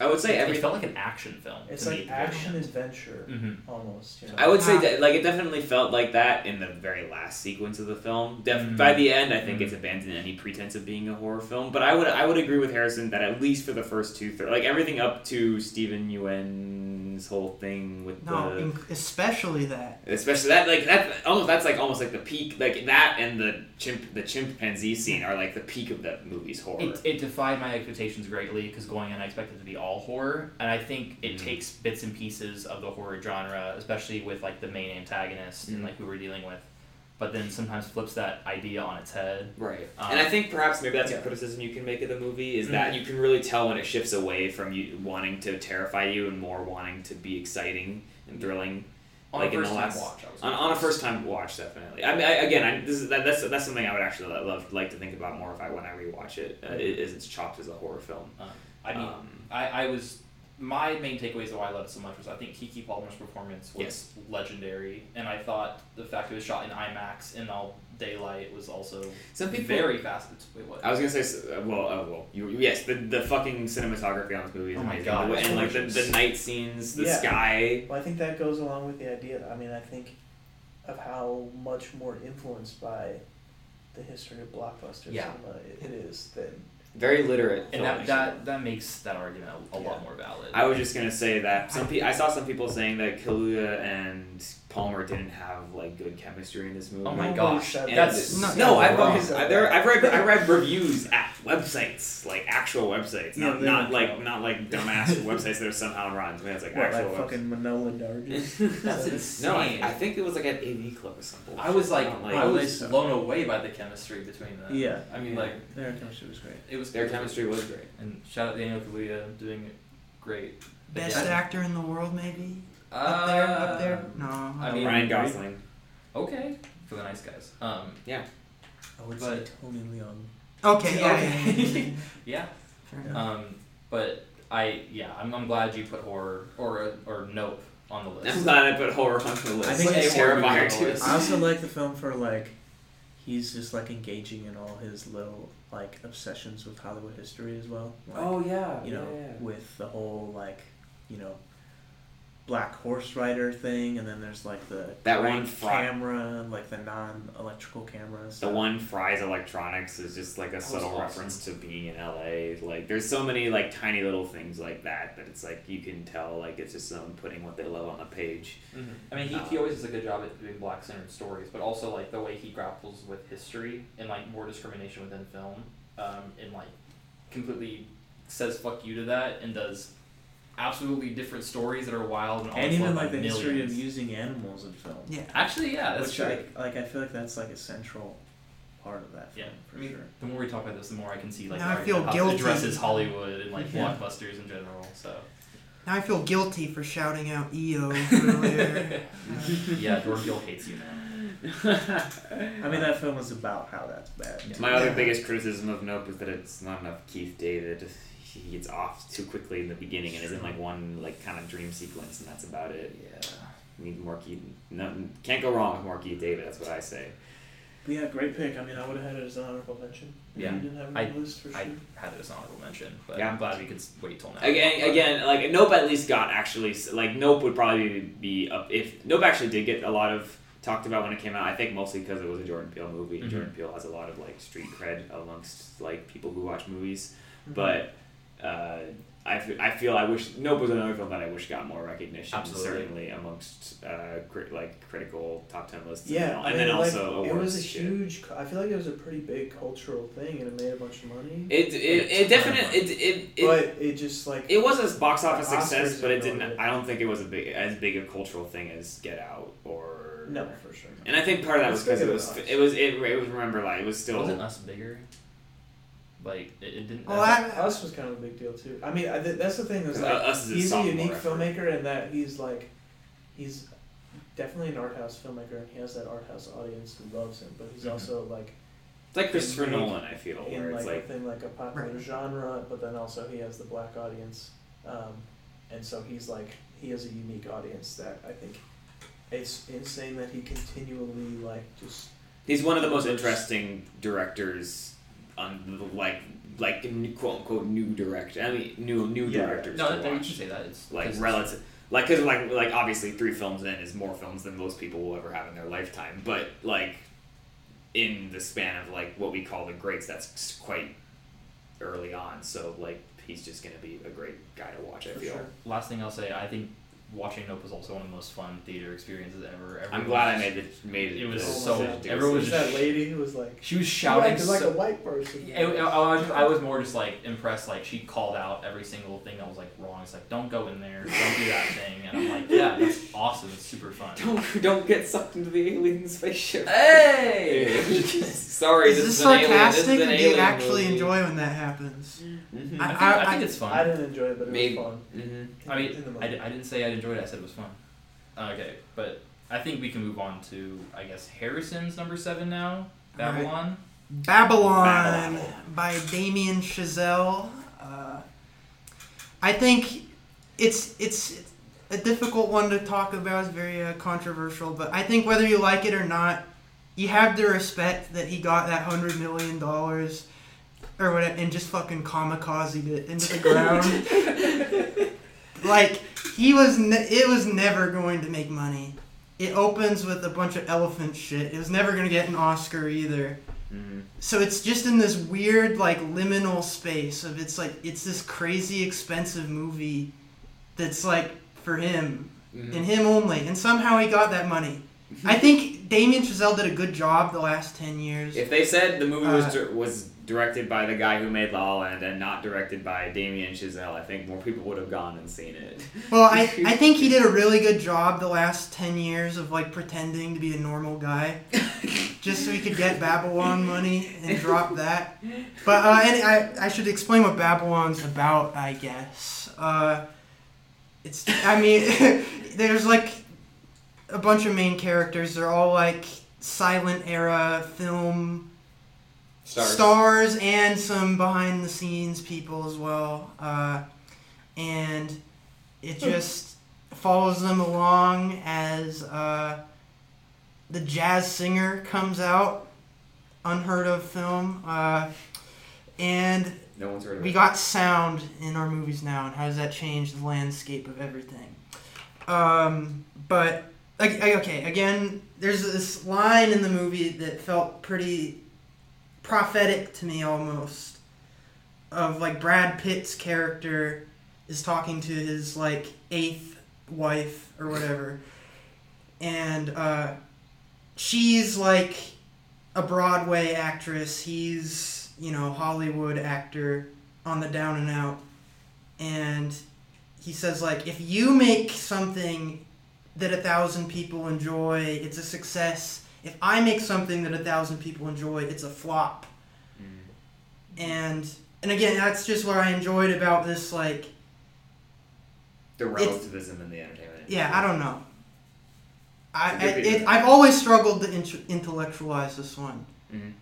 I would say it every. felt like an action film. it's to me like at the very action end. adventure Mhm. almost. You know? I would say Ah. that like it definitely felt like that in the very last sequence of the film. Def- Mm. By the end, I think Mm. it's abandoned any pretense of being a horror film. But I would I would agree with Harrison that at least for the first two thirds, like everything up to Stephen Yeun's whole thing with No, the. inc- especially that. Especially that, like that, almost that's like almost like the peak, like that and the chimp, the chimpanzee scene are like the peak of that movie's horror. It, it defied my expectations greatly because going in, I expected to be all horror, and I think it Mhm. takes bits and pieces of the horror genre, especially with like the main antagonist and Mhm. like who we're dealing with, but then sometimes flips that idea on its head. Right. Um, and I think perhaps maybe that's yeah. a criticism you can make of the movie is Mhm. that you can really tell when it shifts away from you wanting to terrify you and more wanting to be exciting and thrilling. On Like a in the first time last- watch, On, on a first time watch, definitely. I mean, I, again, I, this is, that, that's that's something I would actually love like to think about more if I when I rewatch it. Uh, is it's chopped as a horror film. I mean, Um, I, I was my main takeaways of why I loved it so much was I think Keke Palmer's performance was Yes. legendary, and I thought the fact it was shot in IMAX in all daylight was also Some people very fast. Wait, what? I was gonna say, uh, well, uh, well, you, yes, the the fucking cinematography on this movie is Oh my amazing, God, The and like the, the night scenes, the Yeah. sky. Well, I think that goes along with the idea. I mean, I think of how much more influenced by the history of blockbuster Yeah. cinema it, it is than Very literate. and that, that that makes that argument a, a lot more valid. I was just gonna say that some pe- I saw some people saying that Kaluuya and Palmer didn't have like good chemistry in this movie. Oh my Nobody gosh, said that's No, no, I've, wrong. I've, there, I've read I read reviews at websites like actual websites, not they not like trouble. not like dumbass websites that are somehow run. I it's like what, actual like websites. fucking Manohla Dargis. That's insane. No, I, I think it was like at AV Club or something. I was like, Not I Oh, was they suck. blown away by the chemistry between them. Yeah. I mean, Yeah. like Their chemistry was great. it was their chemistry was great. And shout out Daniel Kaluuya doing it great. Best Yeah. actor in the world, maybe. Up there, up there. No. I mean, Ryan Gosling. Okay, for the nice guys. Um, yeah. I would But- say Tony Leung. Okay. Yeah. Okay. yeah. Um, but I yeah, I'm, I'm glad you put horror or or Nope on the list. I'm glad I put horror on the list. I think it's it's terrifying too. I also like the film for like, he's just like engaging in all his little like obsessions with Hollywood history as well. Like, Oh yeah, you know, yeah, yeah. with the whole like, you know, black horse rider thing, and then there's like the That one fry- camera, like the non-electrical cameras. The one Fry's Electronics is just like a was subtle awesome. reference to being in LA. Like there's so many like tiny little things like that that it's like you can tell like it's just them putting what they love on the page. I mean, he, he always does a good job at doing black centered stories, but also like the way he grapples with history and like more discrimination within film, um, and like completely says fuck you to that and does absolutely different stories that are wild and, and almost even like by the history of using animals in film. Yeah. Actually, yeah, that's which true. like like I feel like that's like a central part of that film Yeah, for I mean, sure. the more we talk about this, the more I can see like Now I how feel it guilty. addresses Hollywood and like Yeah. blockbusters in general. So Now I feel guilty for shouting out EO earlier. yeah, Jordan Peele hates you now. I mean, that film is about how that's bad. Yeah. My other Yeah. biggest criticism of Nope is that it's not enough Keith David. He gets off too quickly in the beginning and is in like one like kind of dream sequence and that's about it. Yeah. Need more Keith. No, can't go wrong with more Keith David. That's what I say. But yeah, great pick. I mean, I would have had it as an honorable mention. Yeah. you didn't have it I- on the list for sure. I had it as an honorable mention, but Yeah. I'm glad we could wait till now. Again, again, like Nope at least got actually like Nope would probably be up if Nope actually did get a lot of talked about when it came out. I think mostly because it was a Jordan Peele movie. and Mhm. Jordan Peele has a lot of like street cred amongst like people who watch movies. Mhm. But uh, I, f- I feel I wish Nope was another film that I wish got more recognition. Absolutely. Certainly amongst uh, cri- like critical top ten lists. Yeah, and, I and mean, then like, also it was a shit. huge. I feel like it was a pretty big cultural thing, and it made a bunch of money. It it, it definitely it it. it but it just like it was a box office success, but it didn't. it. I don't think it was a big as big a cultural thing as Get Out or no for sure. And I think part of that was because it was than us. it was it, it was remember like it was still Wasn't us bigger? Like it, it didn't. Well, I, Us was kind of a big deal too. I mean, I, th- that's the thing. Is Uh, like, Us is he's a sophomore unique effort. filmmaker in that he's like, he's definitely an art house filmmaker, and he has that art house audience who loves him. But he's Mhm. also like it's like Christopher in- Nolan. I feel in where like, it's like a thing like a popular Right. genre, but then also he has the black audience, um, and so he's like he has a unique audience that I think it's insane that he continually like just he's one of the most interesting directors on the, like like quote unquote new director. I mean new new Yeah. directors no, no, you watch. say that. It's Like relative. Like, cause like, like obviously, three films in is more films than most people will ever have in their lifetime. But like, in the span of like what we call the greats, that's quite early on. So like, he's just gonna be a great guy to watch. I for feel. sure. Last thing I'll say, I think watching Nope was also one of the most fun theater experiences ever. I'm Everyone glad I made it. Made it. It was so- decision to everyone was it. There's that lady who was like She was "You shouting. acted like so- a white person. I, I, I was, I was more just like impressed. Like she called out every single thing that was like wrong. It's like don't go in there, don't do that thing. And I'm like, yeah, that's awesome. It's super fun. Don't don't get sucked into the alien spaceship. Hey! Sorry, is this, this is an alien. This sarcastic, is or do you actually movie. enjoy when that happens? Mhm. I, I- think, I, think I- it's fun. I didn't enjoy it, but it Maybe. was fun. Mhm. I mean, in the I, moment. I didn't say I enjoyed it. I said it was fun. Okay, but I think we can move on to I guess Harrison's number seven now. Alright. Babylon. Babylon, Babylon. by Damien Chazelle. Uh, I think it's it's a difficult one to talk about. It's very uh, controversial, but I think whether you like it or not, you have to respect that he got that hundred million dollars or whatever and just fucking kamikaze it into the ground. like he was, ne- it was never going to make money. It opens with a bunch of elephant shit. It was never gonna get an Oscar either. Mhm. So it's just in this weird like liminal space of it's like it's this crazy expensive movie that's like for him Mhm. and him only, and somehow he got that money. I think Damien Chazelle did a good job the last ten years. If they said the movie was Uh, was directed by the guy who made La La Land and not directed by Damien Chazelle, I think more people would have gone and seen it. Well, I, I think he did a really good job the last 10 years of like pretending to be a normal guy just so he could get Babylon money and drop that. But uh, and I, I should explain what Babylon's about, I guess. Uh, it's, I mean, there's like a bunch of main characters. They're all like silent era film stars and some behind the scenes people as well. Uh, and it just follows them along as uh, the jazz singer comes out, unheard of film. Uh, and No one's heard of we it. got sound in our movies now, and how does that change the landscape of everything? Um, but like, okay, again, there's this line in the movie that felt pretty prophetic to me almost, of like Brad Pitt's character is talking to his like eighth wife or whatever, and uh, she's like a Broadway actress. He's you know Hollywood actor on the down and out, and he says like if you make something that a thousand people enjoy, it's a success. If I make something that a thousand people enjoy, it's a flop. Mm. And and again, that's just what I enjoyed about this. Like, The relativism in the entertainment. yeah, I don't know. I, I It's a good it. I've always struggled to int- intellectualize this one, Mhm.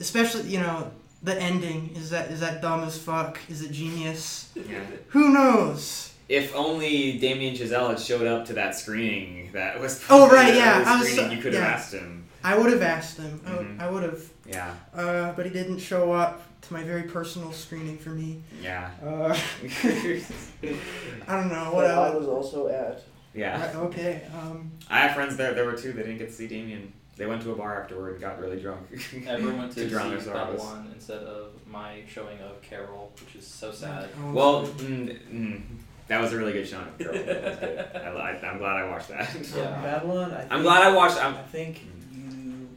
especially you know the ending. Is that is that dumb as fuck? Is it genius? Yeah. Who knows? If only Damien Chazelle had showed up to that screening that was. Oh, right, yeah, I was so- you could have yeah. asked him. I would have asked him. I would- Mhm. I would have, Yeah, uh, but he didn't show up to my very personal screening for me. yeah, Uh, I don't know what But I else. was also at. yeah. Right, okay. Um, I have friends there. There were two. They didn't get to see Damien. They They went to a bar afterward and got really drunk. Everyone went to, To drown see their one instead of my showing of Carol, which is so sad. Oh, Well, mm, mm, that was a really good showing. of That was good. I, li- I'm glad I watched that. Yeah. Babylon. I think, I'm glad I watched. I'm, I think mm. you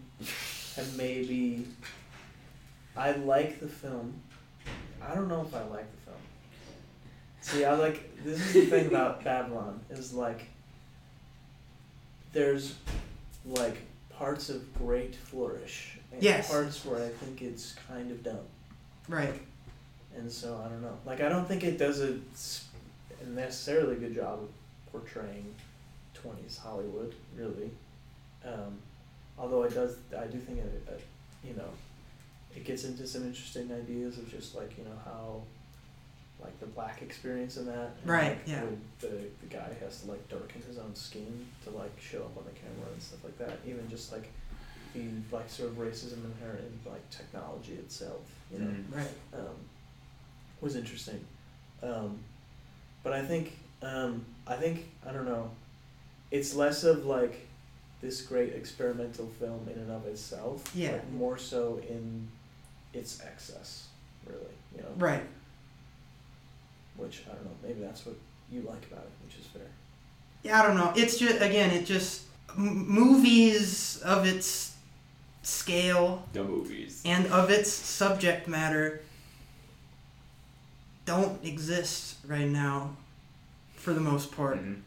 have maybe. I like the film. I don't know if I like the film. See, I like this is the thing about Babylon is like. There's, like parts of great flourish and Yes. parts where I think it's kind of dumb. Right. And so I don't know. Like I don't think it does a s- a necessarily good job of portraying twenties Hollywood, really. Um, although it does, I do think it, it, you know, it gets into some interesting ideas of just like you know how, like the black experience in that. and, Right, like, yeah. when The the guy has to like darken his own skin to like show up on the camera and stuff like that. Even just like the like sort of racism inherent in like technology itself. You know Mhm. Right. um, was interesting. Um, but I think um, I think I don't know. It's less of like this great experimental film in and of itself. Yeah. But more so in its excess, really. You know. Right. Which I don't know. Maybe that's what you like about it, which is fair. Yeah, I don't know. It's just again, it just m- movies of its scale the movies. and of its subject matter don't exist right now for the most part. Mhm.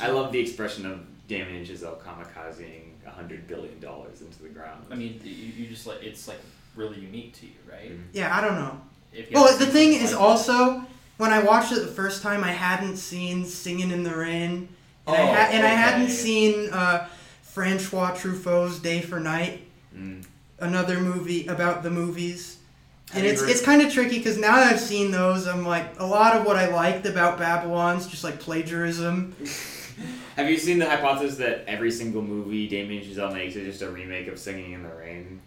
I love the expression of Damien Chazelle kamikazing a hundred billion dollars into the ground. I mean, you, you just like it's like really unique to you, right? Mhm. Yeah, I don't know. If Well, the thing is like also when I watched it the first time, I hadn't seen Singing in the Rain, and I Oh, ha- and I hadn't seen uh, Francois Truffaut's Day for Night, Mm. another movie about the movies. Have And it's heard- it's kind of tricky because now that I've seen those, I'm like a lot of what I liked about Babylon's just like plagiarism. Have you seen the hypothesis that every single movie Damien Chazelle makes is just a remake of Singing in the Rain?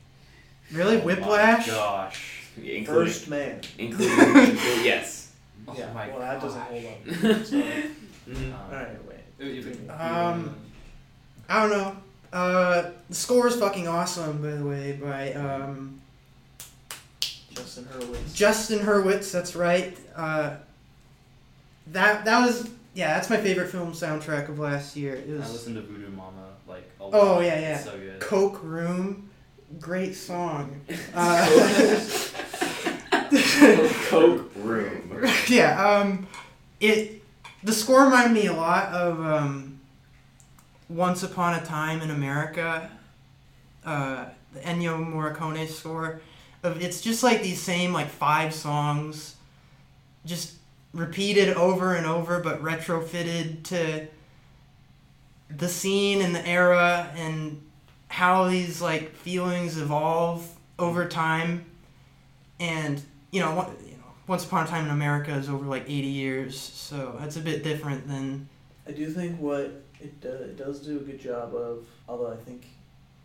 Really, Oh my Whiplash. gosh. Including, First man. including, including yes. Oh yeah. my well, that doesn't hold up. So. Um, all right, wait. if- if- Um, I don't know. Uh, the score is fucking awesome, by the way, by um, Justin Hurwitz. Justin Hurwitz. That's right. Uh, that that was yeah. That's my favorite film soundtrack of last year. It I was listened to Voodoo Mama like a lot. Oh, yeah, yeah. It's so good. Coke Room. Great song. Uh, Coke Room. yeah. Um, it the score reminded me a lot of um, Once Upon a Time in America. Uh, the Ennio Morricone score. Of it's just like these same like five songs, just repeated over and over, but retrofitted to the scene and the era and how these like feelings evolve over time. And you know, you know, Once Upon a Time in America is over like eighty years, so that's a bit different than I do think what it, do, it does do a good job of, although I think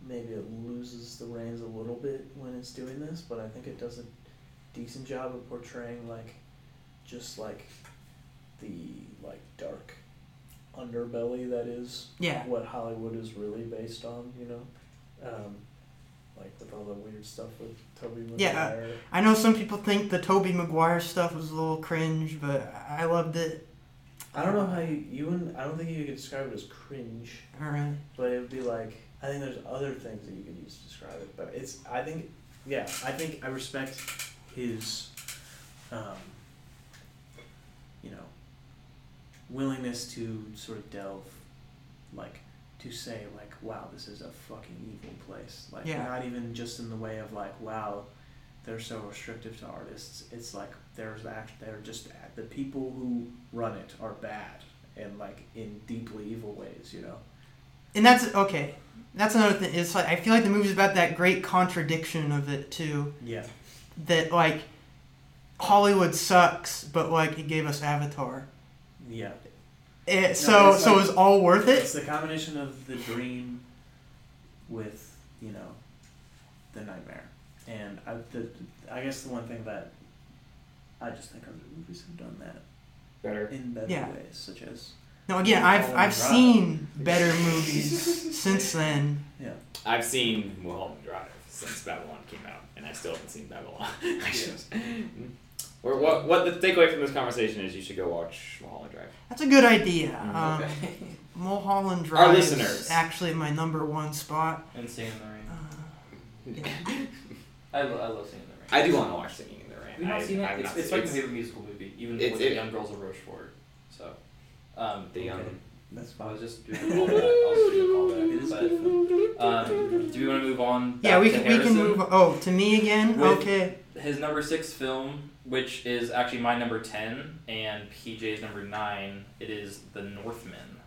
maybe it loses the reins a little bit when it's doing this, but I think it does a decent job of portraying like just like the like dark underbelly that is yeah. what Hollywood is really based on, you know. Um, like with all the weird stuff with Tobey Yeah, I know some people think the Tobey Maguire stuff was a little cringe, but I loved it. I don't know how you you wouldn't I don't think you could describe it as cringe. Alright. but it would be like I think there's other things that you could use to describe it. But it's I think yeah I think I respect his, um, you know, willingness to sort of delve, like, to say like, wow, this is a fucking evil place. Like, Yeah. not even just in the way of like, wow, they're so restrictive to artists. It's like there's act, they're just the people who run it are bad and like in deeply evil ways. You know. And that's okay. That's another thing. It's like I feel like the movie's about that great contradiction of it too. Yeah. That like Hollywood sucks, but like it gave us Avatar. Yeah. Eh, it, so it's so like- it was all worth it. It's the combination of the dream with, you know, the nightmare. And I, the, I guess the one thing that I just think other movies have done that Better. in better Yeah. ways, such as No, again, I've I've Drive. seen better movies since then. Yeah. I've seen Mulholland Drive since Babylon came out, and I still haven't seen Babylon. I or what? What the takeaway from this conversation is? You should go watch Mulholland Drive. That's a good idea. Mm, Um, Okay. Mulholland Our Drive is listeners. actually my number one spot. and Singing in the Rain. Uh, yeah. I, lo- I love Singing in the Rain. I do want to watch Singing in the Rain. Have not I, seen it? I've It's, not it's seen- like my favorite musical movie, even it's- with it- the Young Girls of Rochefort. So, um, the young. Okay. That's I was just doing a callback. I was doing a callback. But. Um, do we want to move on? Yeah, we to can, we can Harrison? move. Oh, to me again. With- okay. His number six film, which is actually my number ten and PJ's number nine, it is The Northman,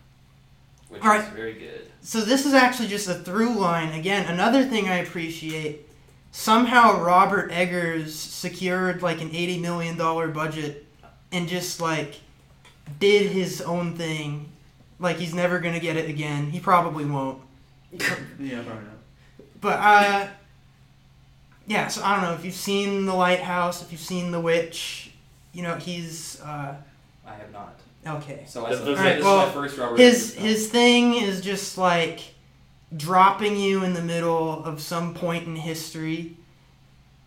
which All right. is very good. So this is actually just a through line. Again, another thing I appreciate. Somehow Robert Eggers secured like an eighty million dollar budget and just like did his own thing. Like he's never gonna get it again. He probably won't. Yeah, probably not. But uh yeah, so I don't know if you've seen The Lighthouse, if you've seen The Witch, you know, he's uh I have not. okay. So I The- saw, the- this Alright, is well, my first Robert his his thing is just like dropping you in the middle of some point in history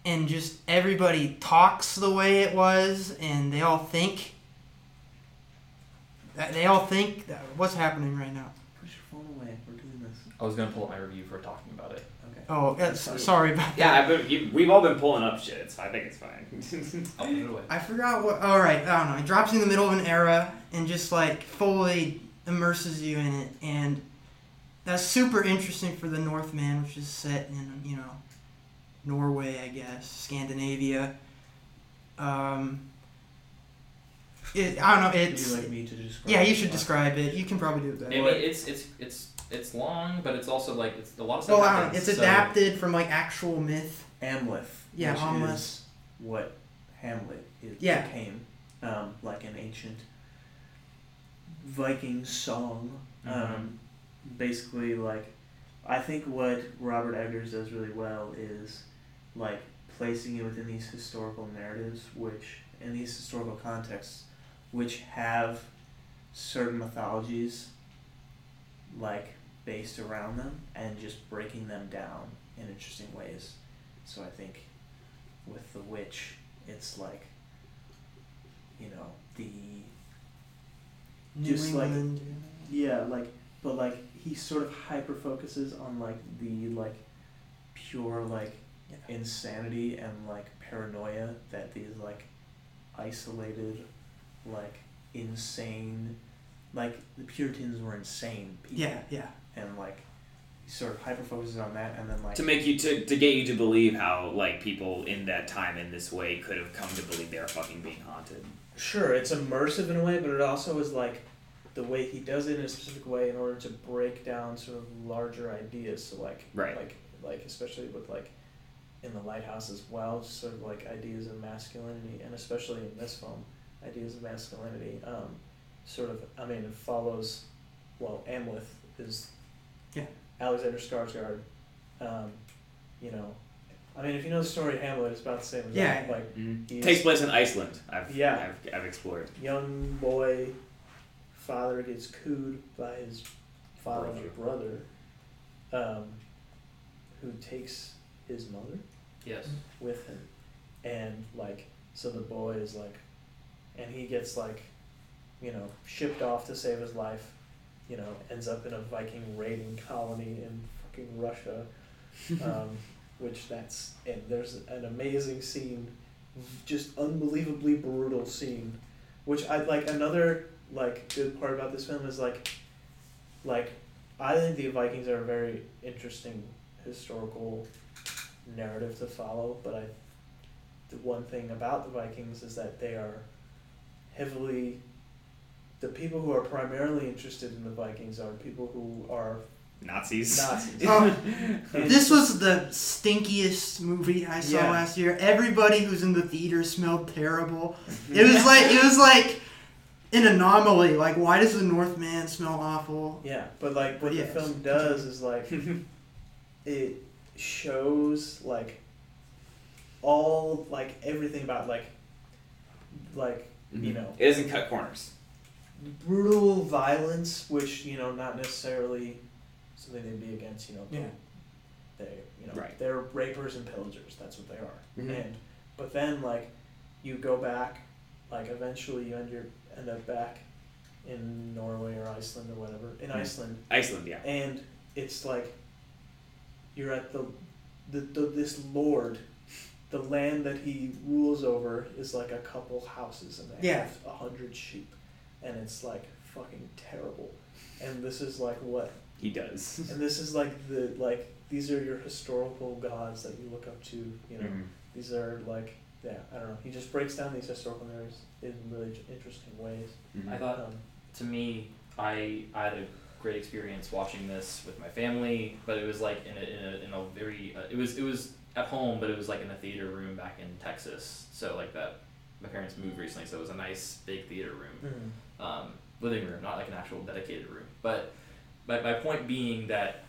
and just everybody talks the way it was and they all think that they all think that what's happening right now Put your phone away. We're doing this. I was gonna pull up my review for talking about it. Okay. oh yeah, so- sorry about Yeah, that I've been, you, we've all been pulling up shit, so I think it's fine. I'll put it away. i forgot what all right i don't know it drops you in the middle of an era and just like fully immerses you in it and that's super interesting for the northman which is set in you know norway i guess scandinavia um it, i don't know Would it's you like me to describe? yeah you should it? describe it you can probably do it I better mean, it's it's it's it's long, but it's also like it's a lot of stuff. well I don't know, happens, it's so- adapted from like actual myth Amleth. Yeah, which Amleth. what Hamlet is, Yeah. became, um, like an ancient Viking song. Mhm. Um, basically, like, I think what Robert Eggers does really well is, like, placing it within these historical narratives, which, in these historical contexts, which have certain mythologies, like, based around them, and just breaking them down in interesting ways. So I think with the witch, it's like, you know, the New just like- yeah, like, but like he sort of hyper focuses on like the like pure like Yeah. insanity and like paranoia that these like isolated, like insane, like the Puritans were insane people. yeah yeah and like he sort of hyper focuses on that, and then like to make you to, to get you to believe how like people in that time in this way could have come to believe they're fucking being haunted. Sure, it's immersive in a way, but it also is like the way he does it in a specific way in order to break down sort of larger ideas. So like Right. like like especially with like in the lighthouse as well, just sort of like ideas of masculinity, and especially in this film, ideas of masculinity. Um, sort of, I mean, it follows. Well, Amleth is. Yeah. Alexander Skarsgård. Um, you know, I mean, if you know the story of Hamlet, it's about the same as Yeah. that. Like He's- Takes place in Iceland. I've Yeah. I've, I've explored. young boy father gets cooed by his father's brother, um, who takes his mother Yes. with him, and like so the boy is like, and he gets like, you know, shipped off to save his life, you know, ends up in a Viking raiding colony in fucking Russia, um, which that's and there's an amazing scene, just unbelievably brutal scene, which I like another like good part about this film is like, like I think the Vikings are a very interesting historical narrative to follow, but I the one thing about the Vikings is that they are heavily the people who are primarily interested in the Vikings are people who are Nazis. Nazis. Oh, This was the stinkiest movie I saw Yeah. last year. Everybody who's in the theater smelled terrible. Mm-hmm. It was like it was like an anomaly. Like, why does the Northman smell awful? Yeah, but like what Yes. the film does is like it shows like all like everything about like like you know It doesn't cut corners. brutal violence, which you know, not necessarily something they'd be against. You know, Yeah. they you know Right. they're rapers and pillagers. That's what they are. Mhm. And but then like you go back, like eventually you end your end up back in Norway or Iceland or whatever in Mhm. Iceland, Iceland, yeah. and it's like you're at the, the, the this lord the land that he rules over is like a couple houses and they Yeah. have a hundred sheep and it's like fucking terrible and this is like what He does. and this is like the like these are your historical gods that you look up to you know Mhm. these are like yeah i don't know he just breaks down these historical narratives in really interesting ways Mhm. I thought um, to me, I I had a great experience watching this with my family, but it was like in a in a, in a very uh, it was it was at home, but it was like in a theater room back in Texas. So like that, my parents moved recently, so it was a nice big theater room, um, living room, not like an actual dedicated room. But my my point being that.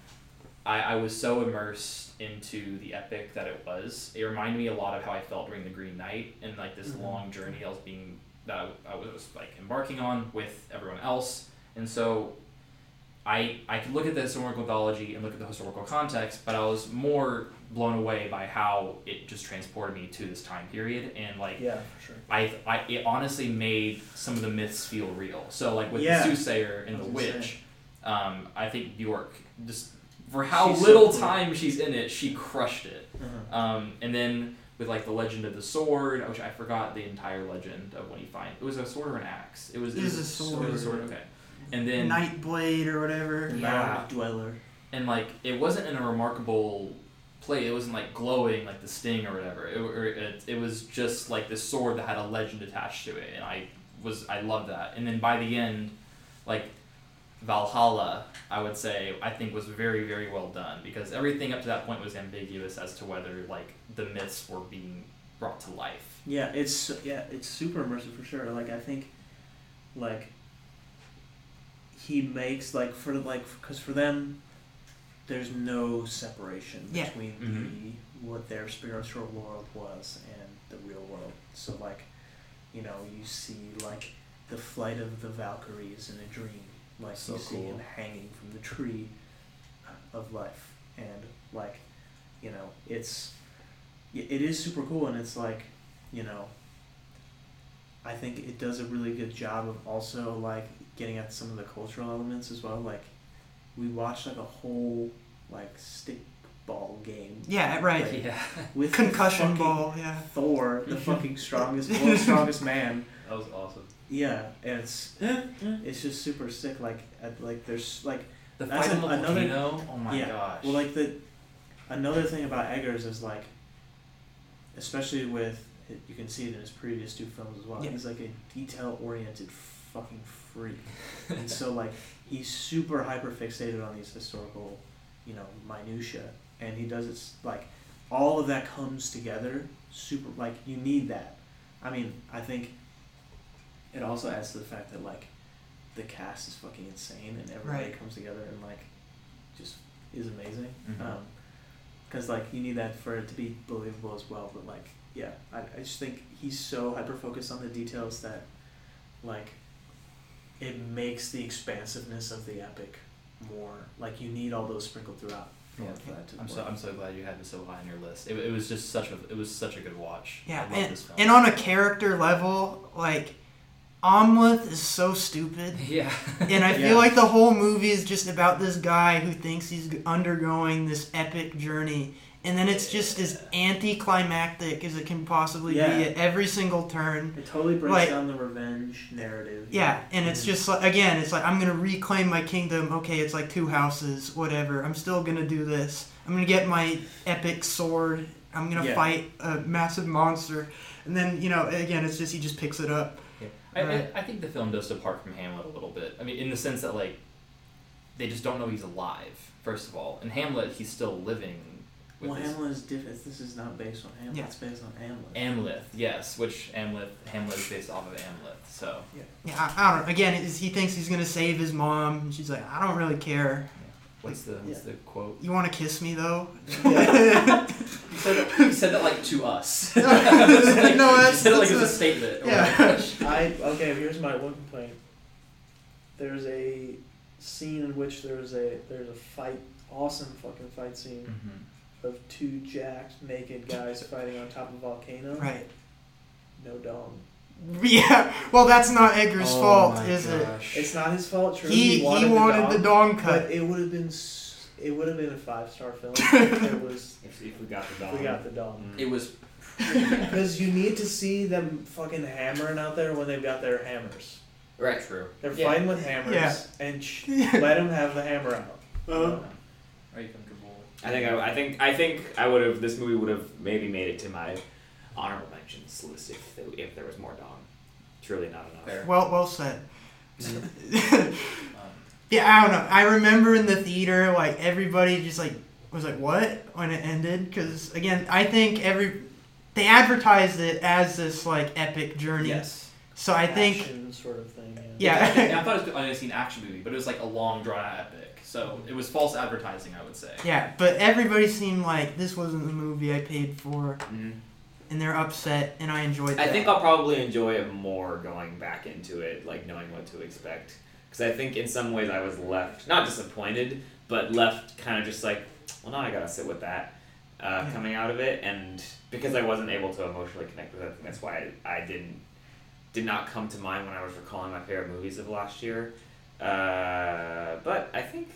I, I was so immersed into the epic that it was. It reminded me a lot of how I felt during the Green Knight and like this Mhm. long journey I was being that I, I was like embarking on with everyone else. And so I I could look at the historical mythology and look at the historical context, but I was more blown away by how it just transported me to this time period and like yeah for sure I, I it honestly made some of the myths feel real. So like with Yeah. the soothsayer and the witch, um, I think Bjork just for how She's so little cool. time she's in it, she crushed it. Uh-huh. Um, and then with like the legend of the sword, which I forgot the entire legend of what you find. It was a sword or an axe. It was. It was a It was a sword. sword. Okay. And then Nightblade or whatever. Yeah. Mound Dweller. and like it wasn't in a remarkable play. It wasn't like glowing like the sting or whatever. It, or it, it was just like this sword that had a legend attached to it, and I was I loved that. And then by the end, like Valhalla, I would say I think was very very well done because everything up to that point was ambiguous as to whether like the myths were being brought to life. Yeah, it's yeah, it's super immersive for sure. Like I think, like he makes like for like because for them, there's no separation Yeah. between mm-hmm. the what their spiritual world was and the real world. So like, you know, you see like the flight of the Valkyries in a dream, like So you see cool. him hanging from the tree uh, of life, and like, you know, it's it is super cool, and it's like, you know, I think it does a really good job of also like getting at some of the cultural elements as well. Like, we watched like a whole like stick ball game Yeah, right. Like, Yeah, with Concussion ball, yeah. Thor, the fucking strongest, world's strongest man. that was awesome. Yeah, and it's it's just super sick. Like, at, like there's like The That's fight on the another- volcano. Oh my yeah. gosh. Well, like the another thing about Eggers is like, especially with you can see it in his previous two films as well. Yeah. He's like a detail-oriented fucking freak, and so like he's super hyper fixated on these historical, you know, minutia, and he does it like all of that comes together. Super like you need that. I mean, I think it also adds to the fact that like the cast is fucking insane and everybody Right. comes together and like just is amazing. Mhm. Um 'cause because like you need that for it to be believable as well. But like, yeah, I, I just think he's so hyper focused on the details that like it makes the expansiveness of the epic more like you need all those sprinkled throughout. in order for that to I'm so. I'm so glad you had this so high on your list. It, it was just such a it was such a good watch. Yeah, I love and, this film. and on a character level, like Amleth is so stupid. yeah, And I Yeah. feel like the whole movie is just about this guy who thinks he's undergoing this epic journey. And then it's just as anticlimactic as it can possibly Yeah. be at every single turn. It totally breaks like- down the revenge narrative. Yeah, and it's just like again, it's like I'm gonna reclaim my kingdom. Okay, it's like two houses, whatever. I'm still gonna do this. I'm gonna get my epic sword. I'm gonna Yeah. fight a massive monster, and then you know, again, it's just he just picks it up. I, Right. I, I think the film does depart from Hamlet a little bit. I mean, in the sense that like they just don't know he's alive. First of all, in Hamlet, he's still living. With Well, his, Hamlet is different. This is not based on Hamlet. Yeah. It's based on Hamlet. Amleth, yes, which Amleth Hamlet is based off of Amleth. So Yeah, I, I don't. Know. Again, it's, he thinks he's gonna save his mom, and she's like, I don't really care. what's the what's the quote? You want to kiss me though? You said that, you said that like to us. No, Like, that's- you said it like that's it's a a- statement. yeah. I okay. Here's my one complaint. there's a scene in which there's a there's a fight, awesome fucking fight scene Mm-hmm. Of two jacked naked guys fighting on top of a volcano. Right. No dong. Yeah. Well, that's not Eggers' Oh fault, my is it? It's not his fault. True. He he wanted, dong, the dong cut. but it would have been s- it would have been a five star film. if it was If, if we got the if dog. we got the dong. Mm. It was. Because you need to see them fucking hammering out there when they've got their hammers. Right. True. They're Yeah. fighting with hammers Yeah. and sh- Yeah. let them have the hammer out. Uh-huh. Are you comfortable? I think I, I think I think I would have. This movie would have maybe made it to my honorable mentions list if there, if there was more dong. Truly not enough. Fair. Well, well said. Um, yeah, I don't know. I remember in the theater, like everybody just like was like, "What?" when it ended. Because again, I think every they advertised it as this like epic journey. yes. So I think Action sort of thing. Yeah. I, think- I thought it was an unseen action movie, but it was like a long drawn out epic. So it was false advertising, I would say. yeah, but everybody seemed like this wasn't the movie I paid for, Mhm. and they're upset, and I enjoyed I think I'll probably enjoy it more going back into it, like knowing what to expect. Because I think in some ways I was left not disappointed, but left kind of just like, well, now I gotta sit with that uh, Yeah. coming out of it, and because I wasn't able to emotionally connect with it, I think that's why I, I didn't did not come to mind when I was recalling my favorite movies of last year. Uh, but I think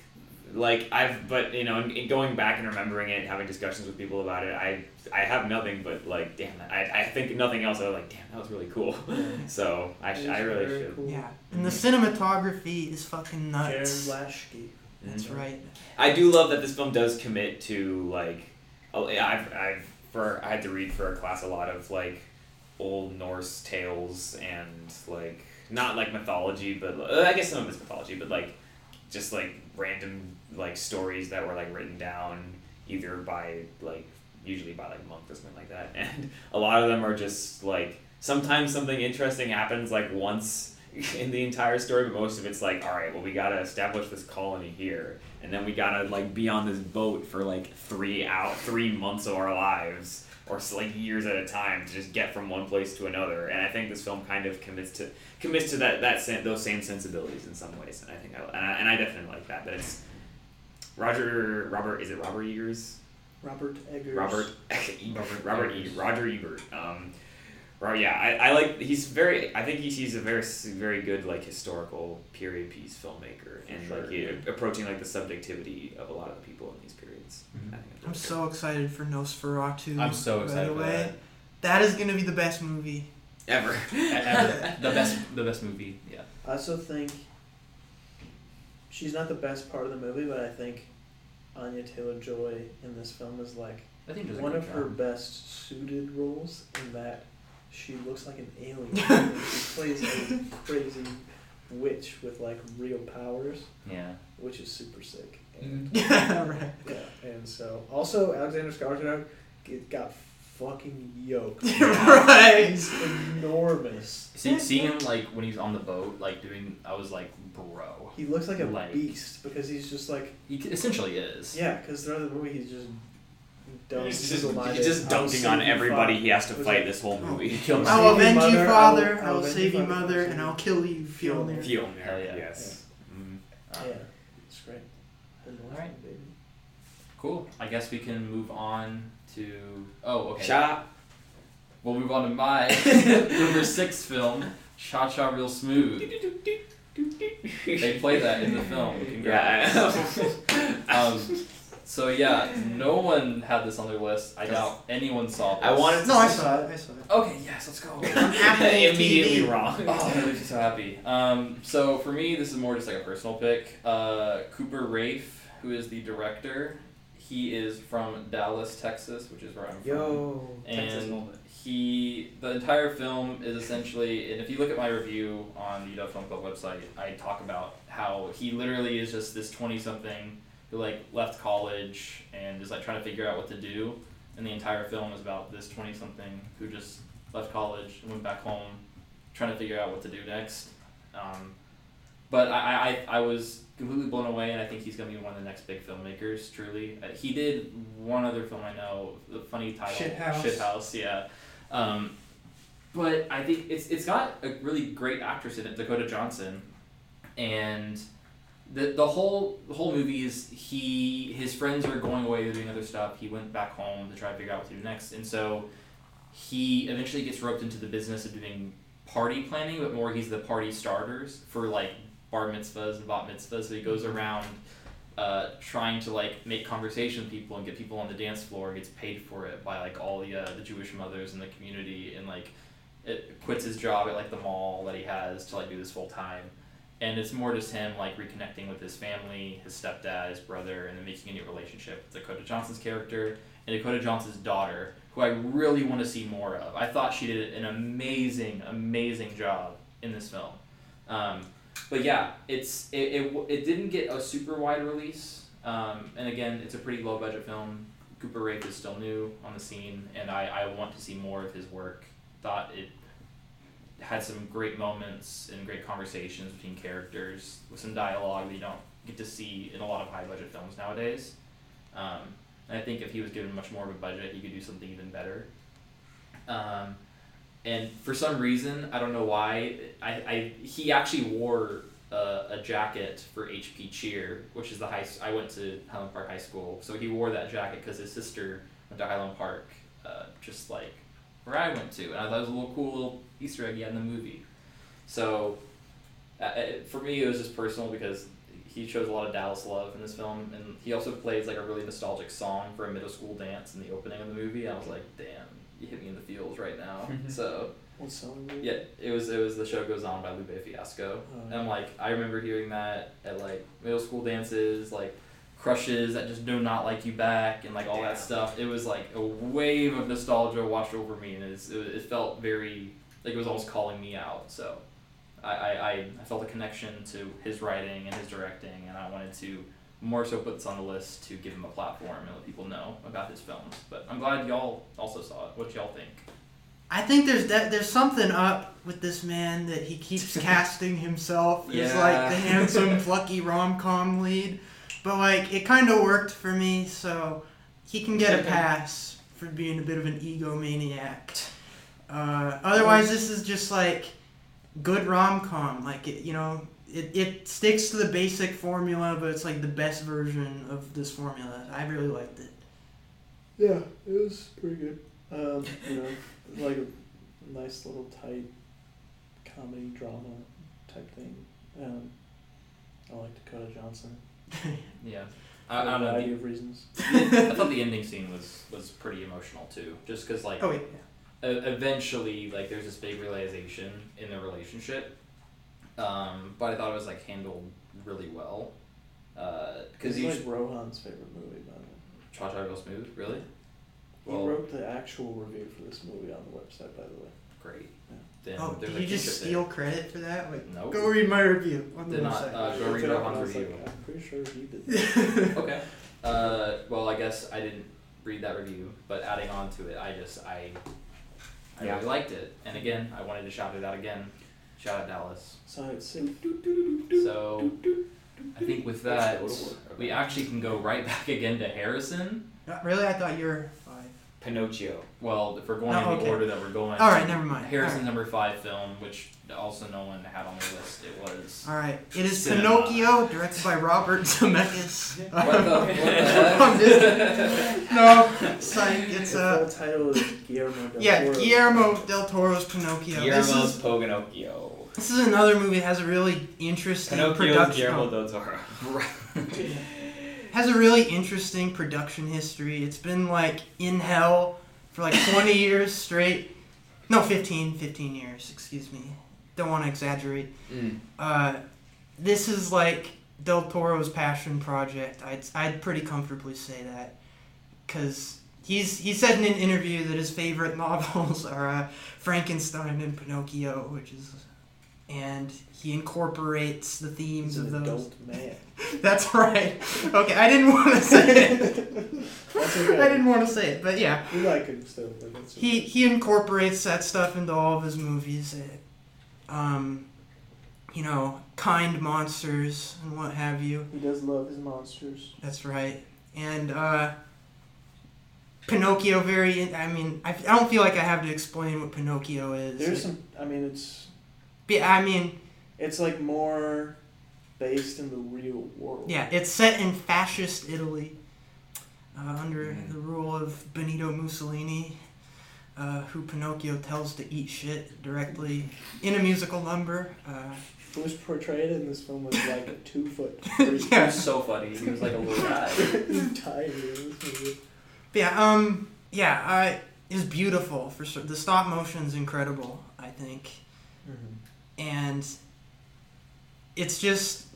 like I've but you know in, in going back and remembering it and having discussions with people about it I I have nothing but like damn I, I think nothing else I was like damn that was really cool so I, sh- I really should cool. Yeah, and the cinematography is fucking Jared nuts. Blaschke. That's Mhm. right. I do love that this film does commit to like oh, yeah, I've I've for I had to read for a class a lot of like old Norse tales and like not like mythology but uh, I guess some of it's mythology but like just like random like stories that were like written down either by like usually by like monks or something like that. And a lot of them are just like sometimes something interesting happens like once in the entire story but most of it's like all right well we gotta establish this colony here and then we gotta like be on this boat for like three out three months of our lives or like years at a time to just get from one place to another and i think this film kind of commits to commits to that that those same sensibilities in some ways and i think I, and I, and I definitely like that that it's roger robert is it robert eagers Robert Eggers. Robert Robert Robert E. Roger Ebert. Um, Ro- yeah, I, I like he's very. I think he's, he's a very very good like historical period piece filmmaker and Sure. like he, approaching like the subjectivity of a lot of the people in these periods. Mhm. I think it's I'm so excited for Nosferatu. I'm so right excited for away. that. That is gonna be the best movie. ever. Ever. the best, the best movie. Yeah. I also think she's not the best part of the movie, but I think Anya Taylor Joy in this film is like I think one good of her best suited roles in that she looks like an alien. she plays a crazy witch with like real powers, Yeah. which is super sick. Mm-hmm. And, yeah, right. yeah, and so also Alexander Skarsgård get- got fucking yoked. right. He's enormous. See, seeing him like when he's on the boat, like doing, I was like, bro. He looks like a Like- beast because he's just like He essentially is. yeah. Because throughout the movie he's just dumb, He's just, he's just dunking on everybody father. he has to fight it- this whole movie. He killed I'll you, avenge you, mother, I father. will- I I will will save you, avenge you, father. mother, and I'll kill you, Fjolnir. Fjolnir. Fjolnir, Hell yeah. yes. Mm. Uh, Yeah, it's great. The Northman, Alright. baby. Cool. I guess we can move on to. Oh, okay. Shot. We'll move on to my number six film, Cha Cha Real Smooth. They play that in the film. Congrats. Yeah. Um, so yeah, no one had this on their list. I doubt anyone saw this. I wanted No, I saw it. I saw it. Okay, yes, let's go. On Apple Immediately wrong. Oh, that makes me so happy. Um, so for me, this is more just like a personal pick. Uh, Cooper Raiff, who is the director, he is from Dallas, Texas, which is where I'm from. Yo, Texas and moment. he the entire film is essentially and if you look at my review on the UW Film Club website I talk about how he literally is just this 20 something who like left college and is like trying to figure out what to do and the entire film is about this 20 something who just left college and went back home trying to figure out what to do next um, but I, I, I was completely blown away, and I think he's going to be one of the next big filmmakers, truly. Uh, he did one other film I know, the funny title. Shithouse. Shithouse, yeah. Um, but I think it's it's got a really great actress in it, Dakota Johnson. and the the whole the whole movie is he his friends are going away they're doing other stuff. He went back home to try to figure out what to do next, and so he eventually gets roped into the business of doing party planning, but more he's the party starters for like bar mitzvahs and bat mitzvahs. So he goes around uh, trying to like make conversation with people and get people on the dance floor and gets paid for it by like all the uh, the Jewish mothers in the community and like it quits his job at like the mall that he has to like do this full time. And it's more just him like reconnecting with his family, his stepdad, his brother, and then making a new relationship with Dakota Johnson's character and Dakota Johnson's daughter, who I really want to see more of. I thought she did an amazing, amazing job in this film. Um, but yeah, it's it, it, it didn't get a super wide release. Um, and again, it's a pretty low budget film. Cooper Raiff is still new on the scene, and I, I want to see more of his work. Thought it had some great moments and great conversations between characters with some dialogue that you don't get to see in a lot of high budget films nowadays. Um, and I think if he was given much more of a budget, he could do something even better. Um, and for some reason, I don't know why, I, I he actually wore a, a jacket for HP Cheer, which is the high. I went to Highland Park High School, so he wore that jacket because his sister went to Highland Park, uh, just like where I went to, and I thought it was a little cool little Easter egg in the movie. So, uh, it, for me, it was just personal because he shows a lot of Dallas love in this film, and he also plays like a really nostalgic song for a middle school dance in the opening of the movie. I was like, damn, you hit me in the feels right now. Mhm. so What song? was yeah, it was it was the show goes on by Lupe Fiasco, Oh, and I'm like I remember hearing that at like middle school dances, like crushes that just do not like you back, and like all that stuff. It was like a wave of nostalgia washed over me, and it's, it, it felt very like it was almost calling me out. So I, I, I, I felt a connection to his writing and his directing, and I wanted to more so put this on the list to give him a platform and let people know about his films. But I'm glad y'all also saw it. What y'all think? I think there's that there's something up with this man that he keeps casting himself as Yeah. like the handsome, plucky rom com lead. But like it kind of worked for me, so he can get a pass for being a bit of an egomaniac. Uh, otherwise, this is just like good rom com. Like it, you know, it, it sticks to the basic formula, but it's like the best version of this formula. I really liked it. Yeah, it was pretty good. Um, you know, like a nice little tight comedy drama type thing. Um, I like Dakota Johnson Yeah, I, I, I a don't know. variety The, of reasons. I thought the ending scene was was pretty emotional too, just because like Oh yeah. eventually like there's this big realization in the relationship, um, but I thought it was like handled really well. Because it's you like Rohan's favorite movie, by the way. Cha Cha Real Smooth, really? He Well- wrote the actual review for this movie on the website, by the way. Great. Yeah. Then Oh, did a you just kinship there. steal credit for that? Like, Nope. go read my review on the Did not, uh, I go looked read it up and Rohan's I was review. Like, I'm pretty sure he did. okay. Uh, well, I guess I didn't read that review, but adding on to it, I just I I Yeah. really liked it, and again, I wanted to shout it out again. Shout out Dallas. So it's so. So I think with that, we actually can go right back again to Harrison. Uh, really, I thought you were five. Pinocchio. Well, if we're going Oh, in the okay. order that we're going, All right, never mind. Harrison's All right. number five film, which also no one had on the list. It was. All right, it is Cinema. Pinocchio, directed by Robert Zemeckis. What the, what the heck? From Disney. no, it's like it's the uh, full title is Guillermo del yeah, Toro. Guillermo del Toro's Pinocchio. This Guillermo's is Pogonocchio. This is another movie that has a really interesting Pinocchio's production. Guillermo del Toro. has a really interesting production history. It's been like in hell for like 20 years straight. No, 15, 15 years, excuse me. Don't want to exaggerate. Mm. Uh, this is like Del Toro's passion project. I'd, I'd pretty comfortably say that. Because he's, he said in an interview that his favorite novels are uh, Frankenstein and Pinocchio, which is. And he incorporates the themes of those. adult man. That's right. Okay, I didn't want to say it. Okay. I didn't want to say it, but yeah, We like him still. He he incorporates that stuff into all of his movies. Um, you know, kind monsters and what have you. He does love his monsters. That's right. And uh, Pinocchio, very. I mean, I, I don't feel like I have to explain what Pinocchio is. There's some. I mean, it's I mean, it's like more based in the real world. Yeah, it's set in fascist Italy uh, under Mm. the rule of Benito Mussolini, uh, who Pinocchio tells to eat shit directly in a musical number. Uh, Who was portrayed in this film was like a two foot three. He Yeah. was so funny. He was like a little guy. He's tiny this movie. yeah, um, yeah, uh, it's beautiful for sure. The stop motion's incredible, I think, and it's just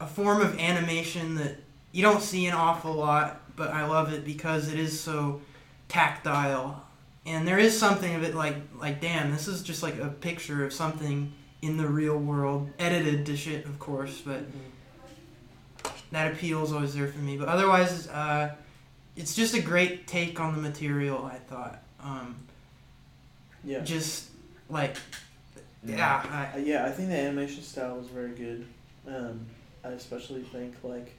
a form of animation that you don't see an awful lot, but I love it because it is so tactile. And there is something of it like like damn, this is just like a picture of something in the real world, edited to shit, of course, but that appeal is always there for me. But otherwise, uh, it's just a great take on the material. I thought, um, Yeah. just like, yeah, I, Uh, yeah, I think the animation style was very good. Um, I especially think like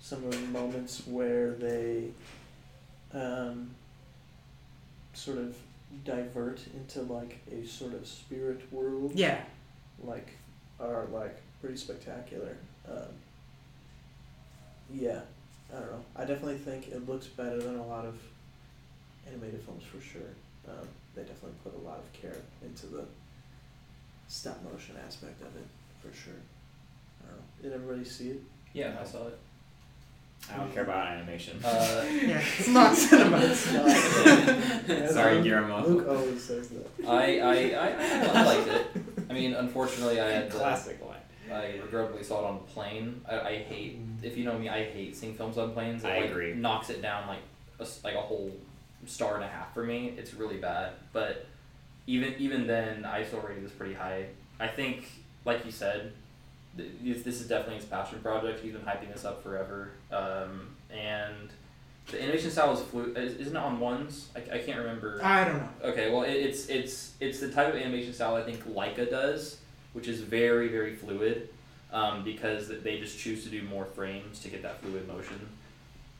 some of the moments where they um, sort of divert into like a sort of spirit world, yeah, like are like pretty spectacular. Um, yeah, I don't know. I definitely think it looks better than a lot of animated films for sure. Um, they definitely put a lot of care into the stop motion aspect of it for sure. I don't know. Did everybody see it? Yeah, I saw it. I don't care about animation. Uh, yeah. It's not cinema. It's not. Sorry, Luke- Guillermo. Luke always says that. I, I, I, I liked it. I mean, unfortunately, I had to, Classic line. I regrettably saw it on a plane. I, I hate, if you know me, I hate seeing films on planes. It, I like, agree. Knocks it down like a, s- like a whole star and a half for me. It's really bad. But even even then, I still rated this pretty high. I think, like you said, th- this this is definitely his passion project. He's been hyping this up forever. Um, and the animation style is flu. is- Isn't it on ones? I, I can't remember. I don't know. Okay, well, it, it's it's it's the type of animation style I think Laika does, which is very very fluid, um, because they just choose to do more frames to get that fluid motion.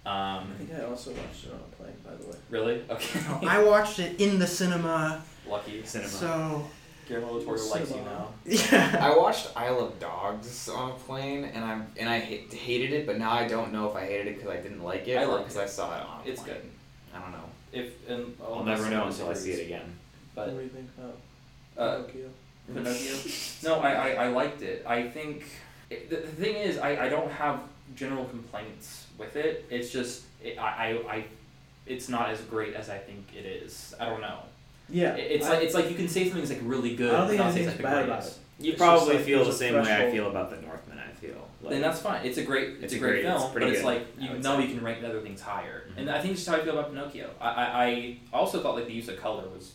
Um, I think I also watched it on a plane, by the way. really? Okay. No, I watched it in the cinema, Lucky. Cinema. so Guillermo del Toro likes you now. yeah. I watched Isle of Dogs on a plane, and I'm and I ha- hated it, but now I don't know if I hated it because I didn't like it I or like because. I saw it on a It's plane. good. I don't know. If and I'll never know until I see it again. But what But do you think about uh, Pinocchio? Pinocchio. No, I, I, I liked it. I think it, the, the thing is, I, I don't have general complaints with it. It's just it, I, I, I it's not as great as I think it is. I don't know. Yeah. It's I- like it's like you can say something's like really good. I don't think and not say anything's it's, like, the bad about it. You It's probably like feel the there's a same way I feel about the Northman. I feel. Like, Then that's fine. It's a great it's, It's a a great, great- it's film, but it's good, like I you would know say. you can rank other things higher. Mhm. And I think it's just how I feel about Pinocchio. I, I, I also thought like the use of color was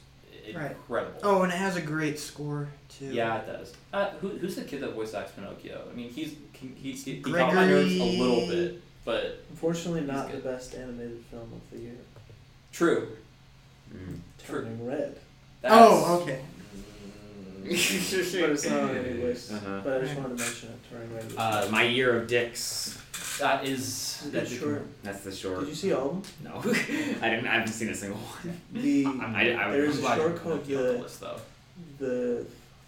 Right. incredible. Oh, and it has a great score too. Yeah, it does. Uh, who, who's the kid that voice acts Pinocchio? I mean, he's he, he's he, he got my nerves a little bit, but Unfortunately, not the best animated film of the year. true. Mm. True. Turning Red. That's, Oh, okay. but it's not on any list. Uh-huh. But I just wanted to mention it. Turning Red. was Uh, my year of dicks. That is Good that's short. That's the short. Did you see all of them? No, I didn't. I haven't seen a single one. The I'm- I, I, There's I'm a short you're called the the- the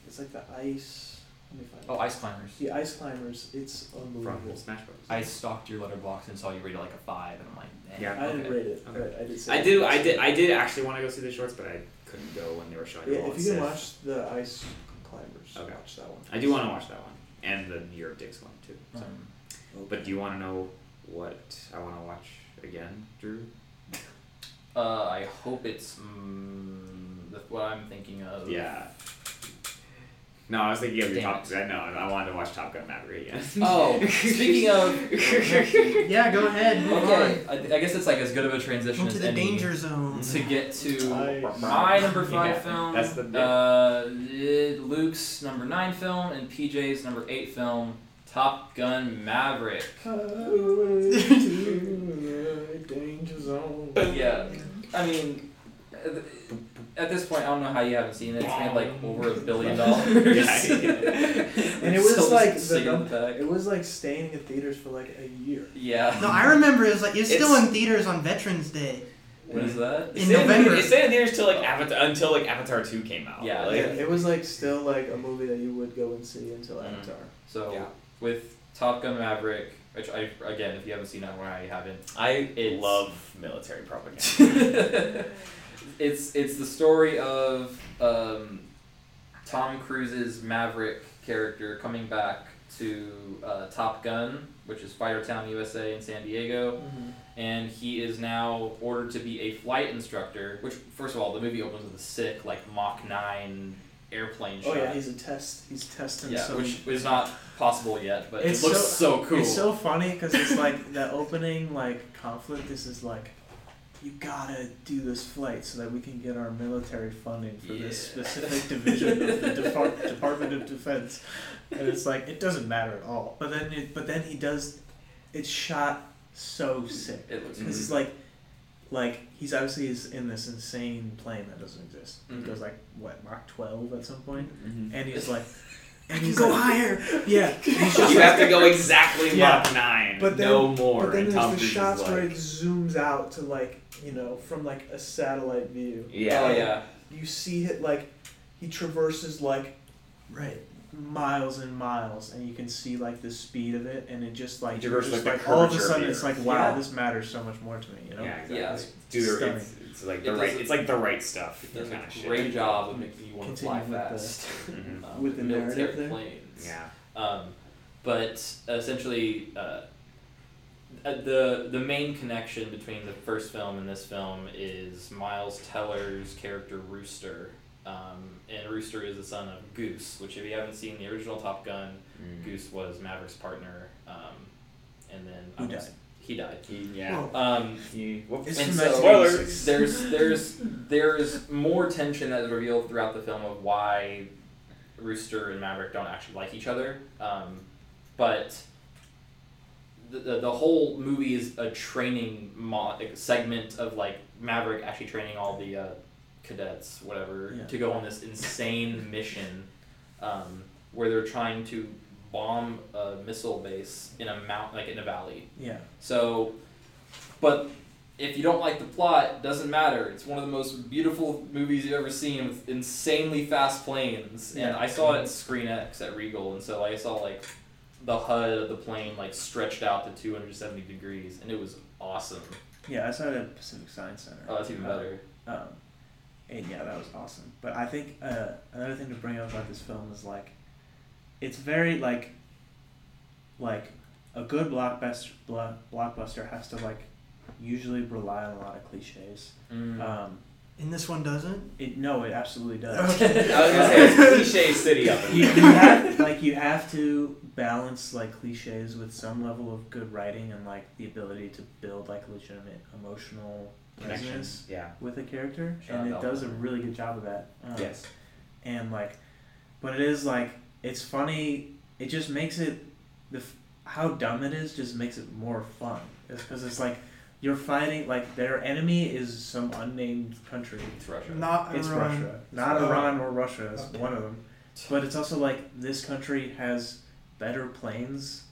it's like the ice. Let me find Oh, it. Ice Climbers. The Ice Climbers. It's unbelievable. from Smash Bros. I stalked your Letterboxd and saw you rate it like a five, and I'm like, man, Yeah. I didn't okay. rate it, Okay. but I did say I do. I did. I did actually want to go see the shorts, but I couldn't go when they were showing. Yeah, them all if you can SIFF. watch the Ice Climbers, Okay. watch that one. I do want to watch that one and the Year of Dicks one too. So. Um, But do you want to know what I want to watch again, Drew? uh, I hope it's mm, the, what I'm thinking of. Yeah. No, I was thinking of your Damn top. I know. I wanted to watch Top Gun Maverick again. Oh, speaking of. Yeah, go ahead. Move Okay, I, I guess it's like as good of a on. transition Into as the any danger zone. to get to Nice. my number five Yeah, film. that's the big- uh, eh, Luke's number nine film and PJ's number eight film, Top Gun Maverick. Danger zone. yeah, I mean, at th- at this point, I don't know how you haven't seen it. It's made like over a billion dollars. Yeah. And it was Still like the singing num- the. It was like staying in theaters for like a year. Yeah. No, I remember it was like it's still It's- in theaters on Veterans Day. What is that? In It November. It stayed in theaters till like Avatar until like Avatar two came out. Yeah, Like, yeah, it was like still like a movie that you would go and see until Mhm. Avatar. So Yeah. with Top Gun Maverick, which I again, if you haven't seen that one, I haven't. I It's- love military propaganda. it's it's the story of um, Tom Cruise's Maverick character coming back to uh, Top Gun, which is Fighter Town, USA, in San Diego, Mm-hmm. and he is now ordered to be a flight instructor. Which, first of all, the movie opens with a sick like Mach nine airplane Oh shot. yeah, he's a test. He's testing Yeah, some. which is not possible yet, but It's it looks so, cool. It's so funny because it's like the opening like conflict. This is like, you gotta do this flight so that we can get our military funding for this specific division of the Depart- Department of Defense, and it's like it doesn't matter at all. But then, it, but then he does. It's shot so sick. it looks. This is like, like he's obviously is in this insane plane that doesn't exist. Mhm. He goes like what Mach twelve at some point, Mhm. and he's like, and You he's go like, higher. yeah, he's just you like, have to go exactly Yeah. Mach 9. But then- no more. But then there's Tom the Cruise is shots where it zooms out to like you know from like a satellite view. Yeah. Oh yeah. You see it like he traverses like right miles and miles and you can see like the speed of it and it just like, just, like, the all of a sudden it's like wow Yeah. this matters so much more to me you know Yeah, exactly. Yeah. It's, dude, Stunning. it's, it's like It the does right. a- It's like the right stuff. It does kind a of great shit. job of making you want to fly Continue with the- fast. Mhm. um, with the military narrative there. planes. Yeah. Um, but essentially, uh, uh, the the main connection between the first film and this film is Miles Teller's character Rooster, um, and Rooster is the son of Goose. Which, if you haven't seen the original Top Gun, Mm. Goose was Maverick's partner, um, and then Who I'm died? Say- He died. He, yeah. Um, He, whoops. And so 1986. there's there's there's more tension that is revealed throughout the film of why Rooster and Maverick don't actually like each other. Um, but the, the, the whole movie is a training mo- like, segment of like Maverick actually training all the uh, cadets, whatever, Yeah. to go on this insane mission um, where they're trying to bomb a missile base in a mount like in a valley. yeah So, but if you don't like the plot, doesn't matter. It's one of the most beautiful movies you've ever seen with insanely fast planes. Yeah. And I saw it at Screen X at Regal, and so I saw like the HUD of the plane like stretched out to 270 degrees, and it was awesome. yeah I saw it at Pacific Science Center Oh, that's even better. um, and yeah that was awesome but I think uh, another thing to bring up about this film is like it's very like like a good blockbuster blo- blockbuster has to like usually rely on a lot of cliches Mm. um, And this one doesn't. it no it absolutely does I was gonna say it's cliche city up you, you have like you have to balance like cliches with some level of good writing and like the ability to build like legitimate emotional Connection. Yeah. with a character Shout and it does a really good job of that um, Yes. and like but it is like it's funny it just makes it the f- how dumb it is just makes it more fun It's because it's like you're fighting like their enemy is some unnamed country It's Russia. Not it's Iran. Russia. Not Oh. Iran or Russia. It's Okay. one of them. But it's also like this country has better planes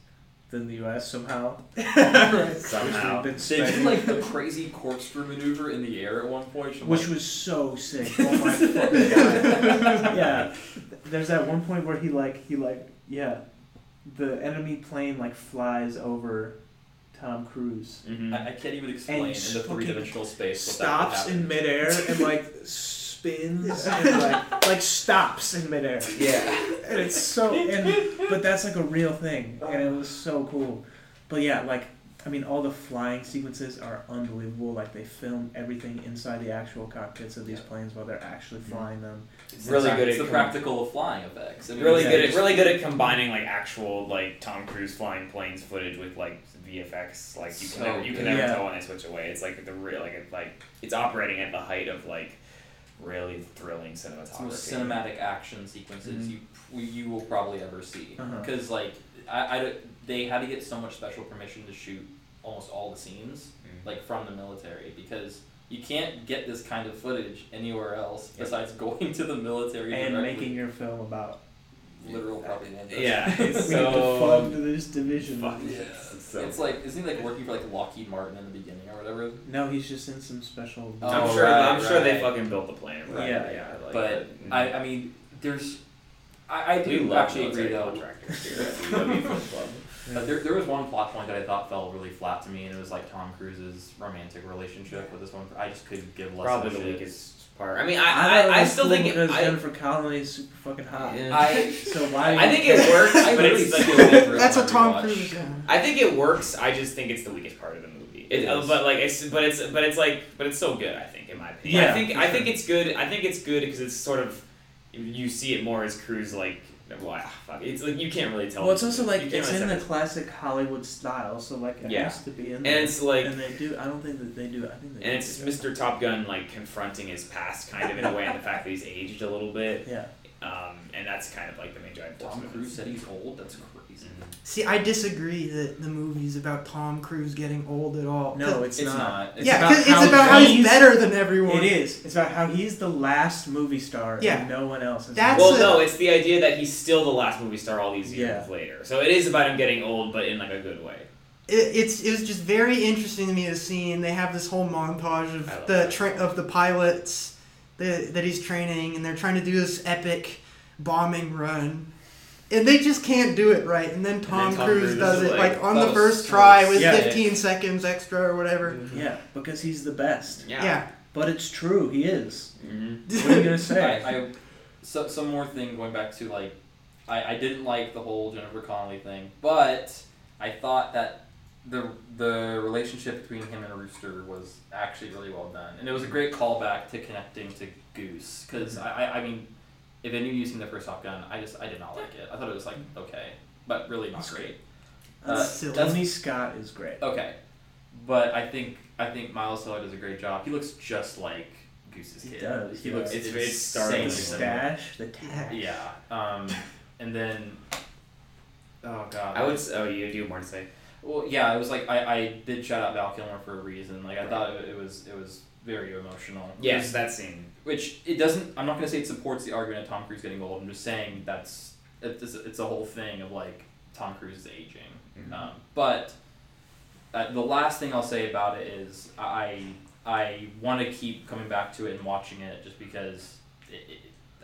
than the U.S. somehow. right. Somehow. Which, They we've did been like the crazy corkscrew maneuver in the air at one point. which I'm which like, was so sick. Oh my fucking god. Yeah. There's that one point where he like he like yeah, the enemy plane like flies over Tom Cruise. Mhm. I, I can't even explain in the three dimensional space. what that stops in midair and like spins and like like stops in midair. Yeah. and it's so and but that's like a real thing and it was so cool but yeah like i mean all the flying sequences are unbelievable like they film everything inside the actual cockpits of these planes while they're actually mm-hmm. flying them It's Really the, good It's at the com- practical flying effects. I mean, really yeah, good at really good at combining like actual like Tom Cruise flying planes footage with like VFX. Like you can So never, you can never Yeah. tell when they switch away. It's like the real like it, like it's operating at the height of like really thrilling It's the cinematography. most cinematic action sequences Mhm. you you will probably ever see. Uh-huh. Because like I, I they had to get so much special permission to shoot almost all the scenes Mhm. like from the military because you can't get this kind of footage anywhere else Yep. besides going to the military and directly. making your film about literal propaganda. Yeah, we it's need to so fund this division fuck. Yeah. It's so it's like isn't he like working for like Lockheed Martin in the beginning or whatever? no he's just in some special Oh, I'm sure. right, I'm sure they fucking built the plane. Right? Yeah. yeah. Like, But mm. I, I mean, there's, I, I we do love actually agree military though. contractors here at the UW Film Club. But there, there was one plot point that I thought fell really flat to me, and it was like Tom Cruise's romantic relationship with this one. I just could give less. Probably of a the shit. weakest part. I mean, thought I I, I still think it, because I, Jennifer Connelly is super fucking hot. I so why? I think it works, I but really it's like, still never That's a Tom. Cruise. I think it works. I just think it's the weakest part of the movie. It, It but like it's but it's but it's like but it's still good. I think in my opinion. Yeah, I think for I think it's good. I think it's good because it's sort of you see it more as Cruise like well ah, fuck it's like you can't really tell. Well, it's also like it's really in the separate- classic Hollywood style, so like it Yeah. has to be in and there. it's like and they do. I don't think that they do. I think they. and it's Mr. Top Gun like confronting his past kind of in a way, and the fact that he's aged a little bit. Yeah. Um, and that's kind of like the main driving force. Tom. Cruise said he's old. That's crazy. Mhm. See, I disagree that the movie's about Tom Cruise getting old at all. No, it's, It's not. not. It's yeah, about 'cause it's about how he's he's- better than everyone. It is. It's about how he's the last movie star Yeah. and no one else is. That's Well, a- no, it's the idea that he's still the last movie star all these years Yeah. later. So it is about him getting old, but in like a good way. It, it's it was just very interesting to me to see, and they have this whole montage of the that. tra- of the pilots that that he's training, and they're trying to do this epic bombing run. And they just can't do it right, and then Tom, Tom Cruise, Cruise does it like, like on the first so try with sick. 15 seconds extra or whatever. Yeah, because he's the best. Yeah. Yeah, But it's true. He is. hmm What are you gonna say? I, I so, some more thing going back to like I, I didn't like the whole Jennifer Connelly thing, but I thought that the the relationship between him and Rooster was actually really well done, and it was a great callback to connecting to Goose because I, I I mean if any of you seen the first Top Gun, I just I did not like it. I thought it was like okay, but really not great. That's Uh, silly. that's- Tony Scott is great. Okay, but I think I think Miles Teller does a great job. He looks just like Goose's Kid. He kid. does, He yeah. looks It's- it's it's startling. The stash, the tash. yeah. Um, and then, oh god. I would. Oh, you do more to say. Well, yeah. It was like I, I did shout out Val Kilmer for a reason. Like I thought it, it was it was very emotional. Yes, that scene. Which it doesn't. I'm not gonna say it supports the argument of Tom Cruise getting old. I'm just saying that's it's it's a whole thing of like Tom Cruise is aging. Mhm. Um, but uh, the last thing I'll say about it is I I want to keep coming back to it and watching it just because it, it,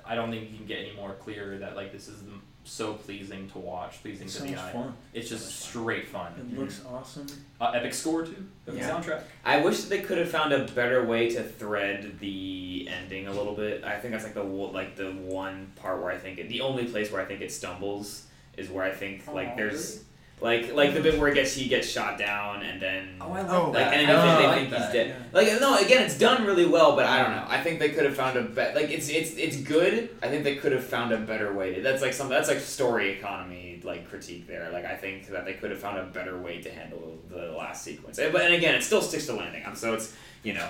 I don't think you can get any more clear that like this is the, so pleasing to watch, pleasing It's to the eye. fun. It's just straight fun. It looks awesome. Uh, epic score too. Epic Yeah. soundtrack. I wish that they could have found a better way to thread the ending a little bit. I think that's like the like the one part where I think it, the only place where I think it stumbles is where I think like Aw, there's like like the bit where it gets he gets shot down and then Oh, I like Oh. like that. and I then they like think that. he's dead. Yeah. Like no, again, it's done really well, but I don't know. I think they could have found a bet. Like it's it's it's good. I think they could have found a better way. To, that's like some that's like story economy like critique there. Like I think that they could have found a better way to handle the last sequence. And, but and again, it still sticks to landing. Um, so it's you know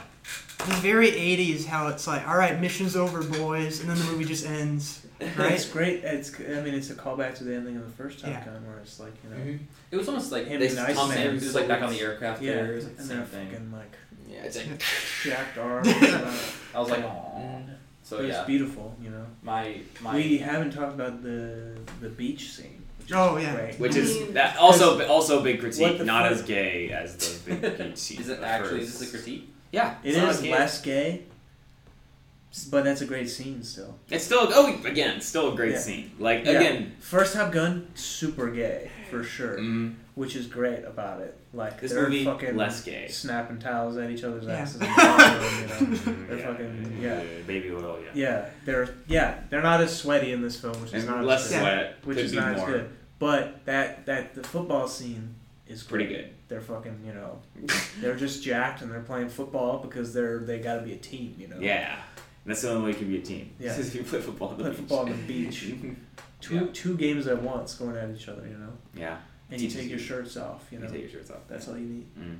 It's very 80s how it's like, all right, mission's over, boys, and then the movie just ends. It's great. It's. I mean, it's a callback to the ending of the first Top Yeah. Gun, where it's like you know It was almost like him They- and Tom Tom Iceman. Hanks was like back on the aircraft Yeah, there. It was like the and same they're thing. fucking like yeah, it's like jacked arms. uh, I was like, Aw. So but yeah, it's beautiful, you know. my my We haven't talked about the the beach scene. Oh, yeah. great. which I is mean- that also also a big critique. Not fuck? as gay as the big beach scene. is it actually first. is this a critique? Yeah, it's not is as gay. less gay, but that's a great scene still. It's still oh again, still a great Yeah. scene. Like Yeah. again, First Top Gun, super gay for sure, mm, which is great about it. Like this they're movie fucking less gay. snapping towels at each other's Yeah. asses. And you know? Mm, They're fucking- yeah. baby oil, yeah. Yeah, they're yeah they're not as sweaty in this film, which is And not less as Yeah. sweat, which could is not more. as good. But that that the football scene is Pretty good. They're fucking you know they're just jacked and they're playing football because they're they got to be a team. You know. Yeah, that's the only way you can be a team. Yeah. if you play football on the Play beach. football on the beach. Two Yeah. two games at once going at each other. You know. yeah, And you take your shirts off. You you know. take your shirts off. That's all you need. Mm.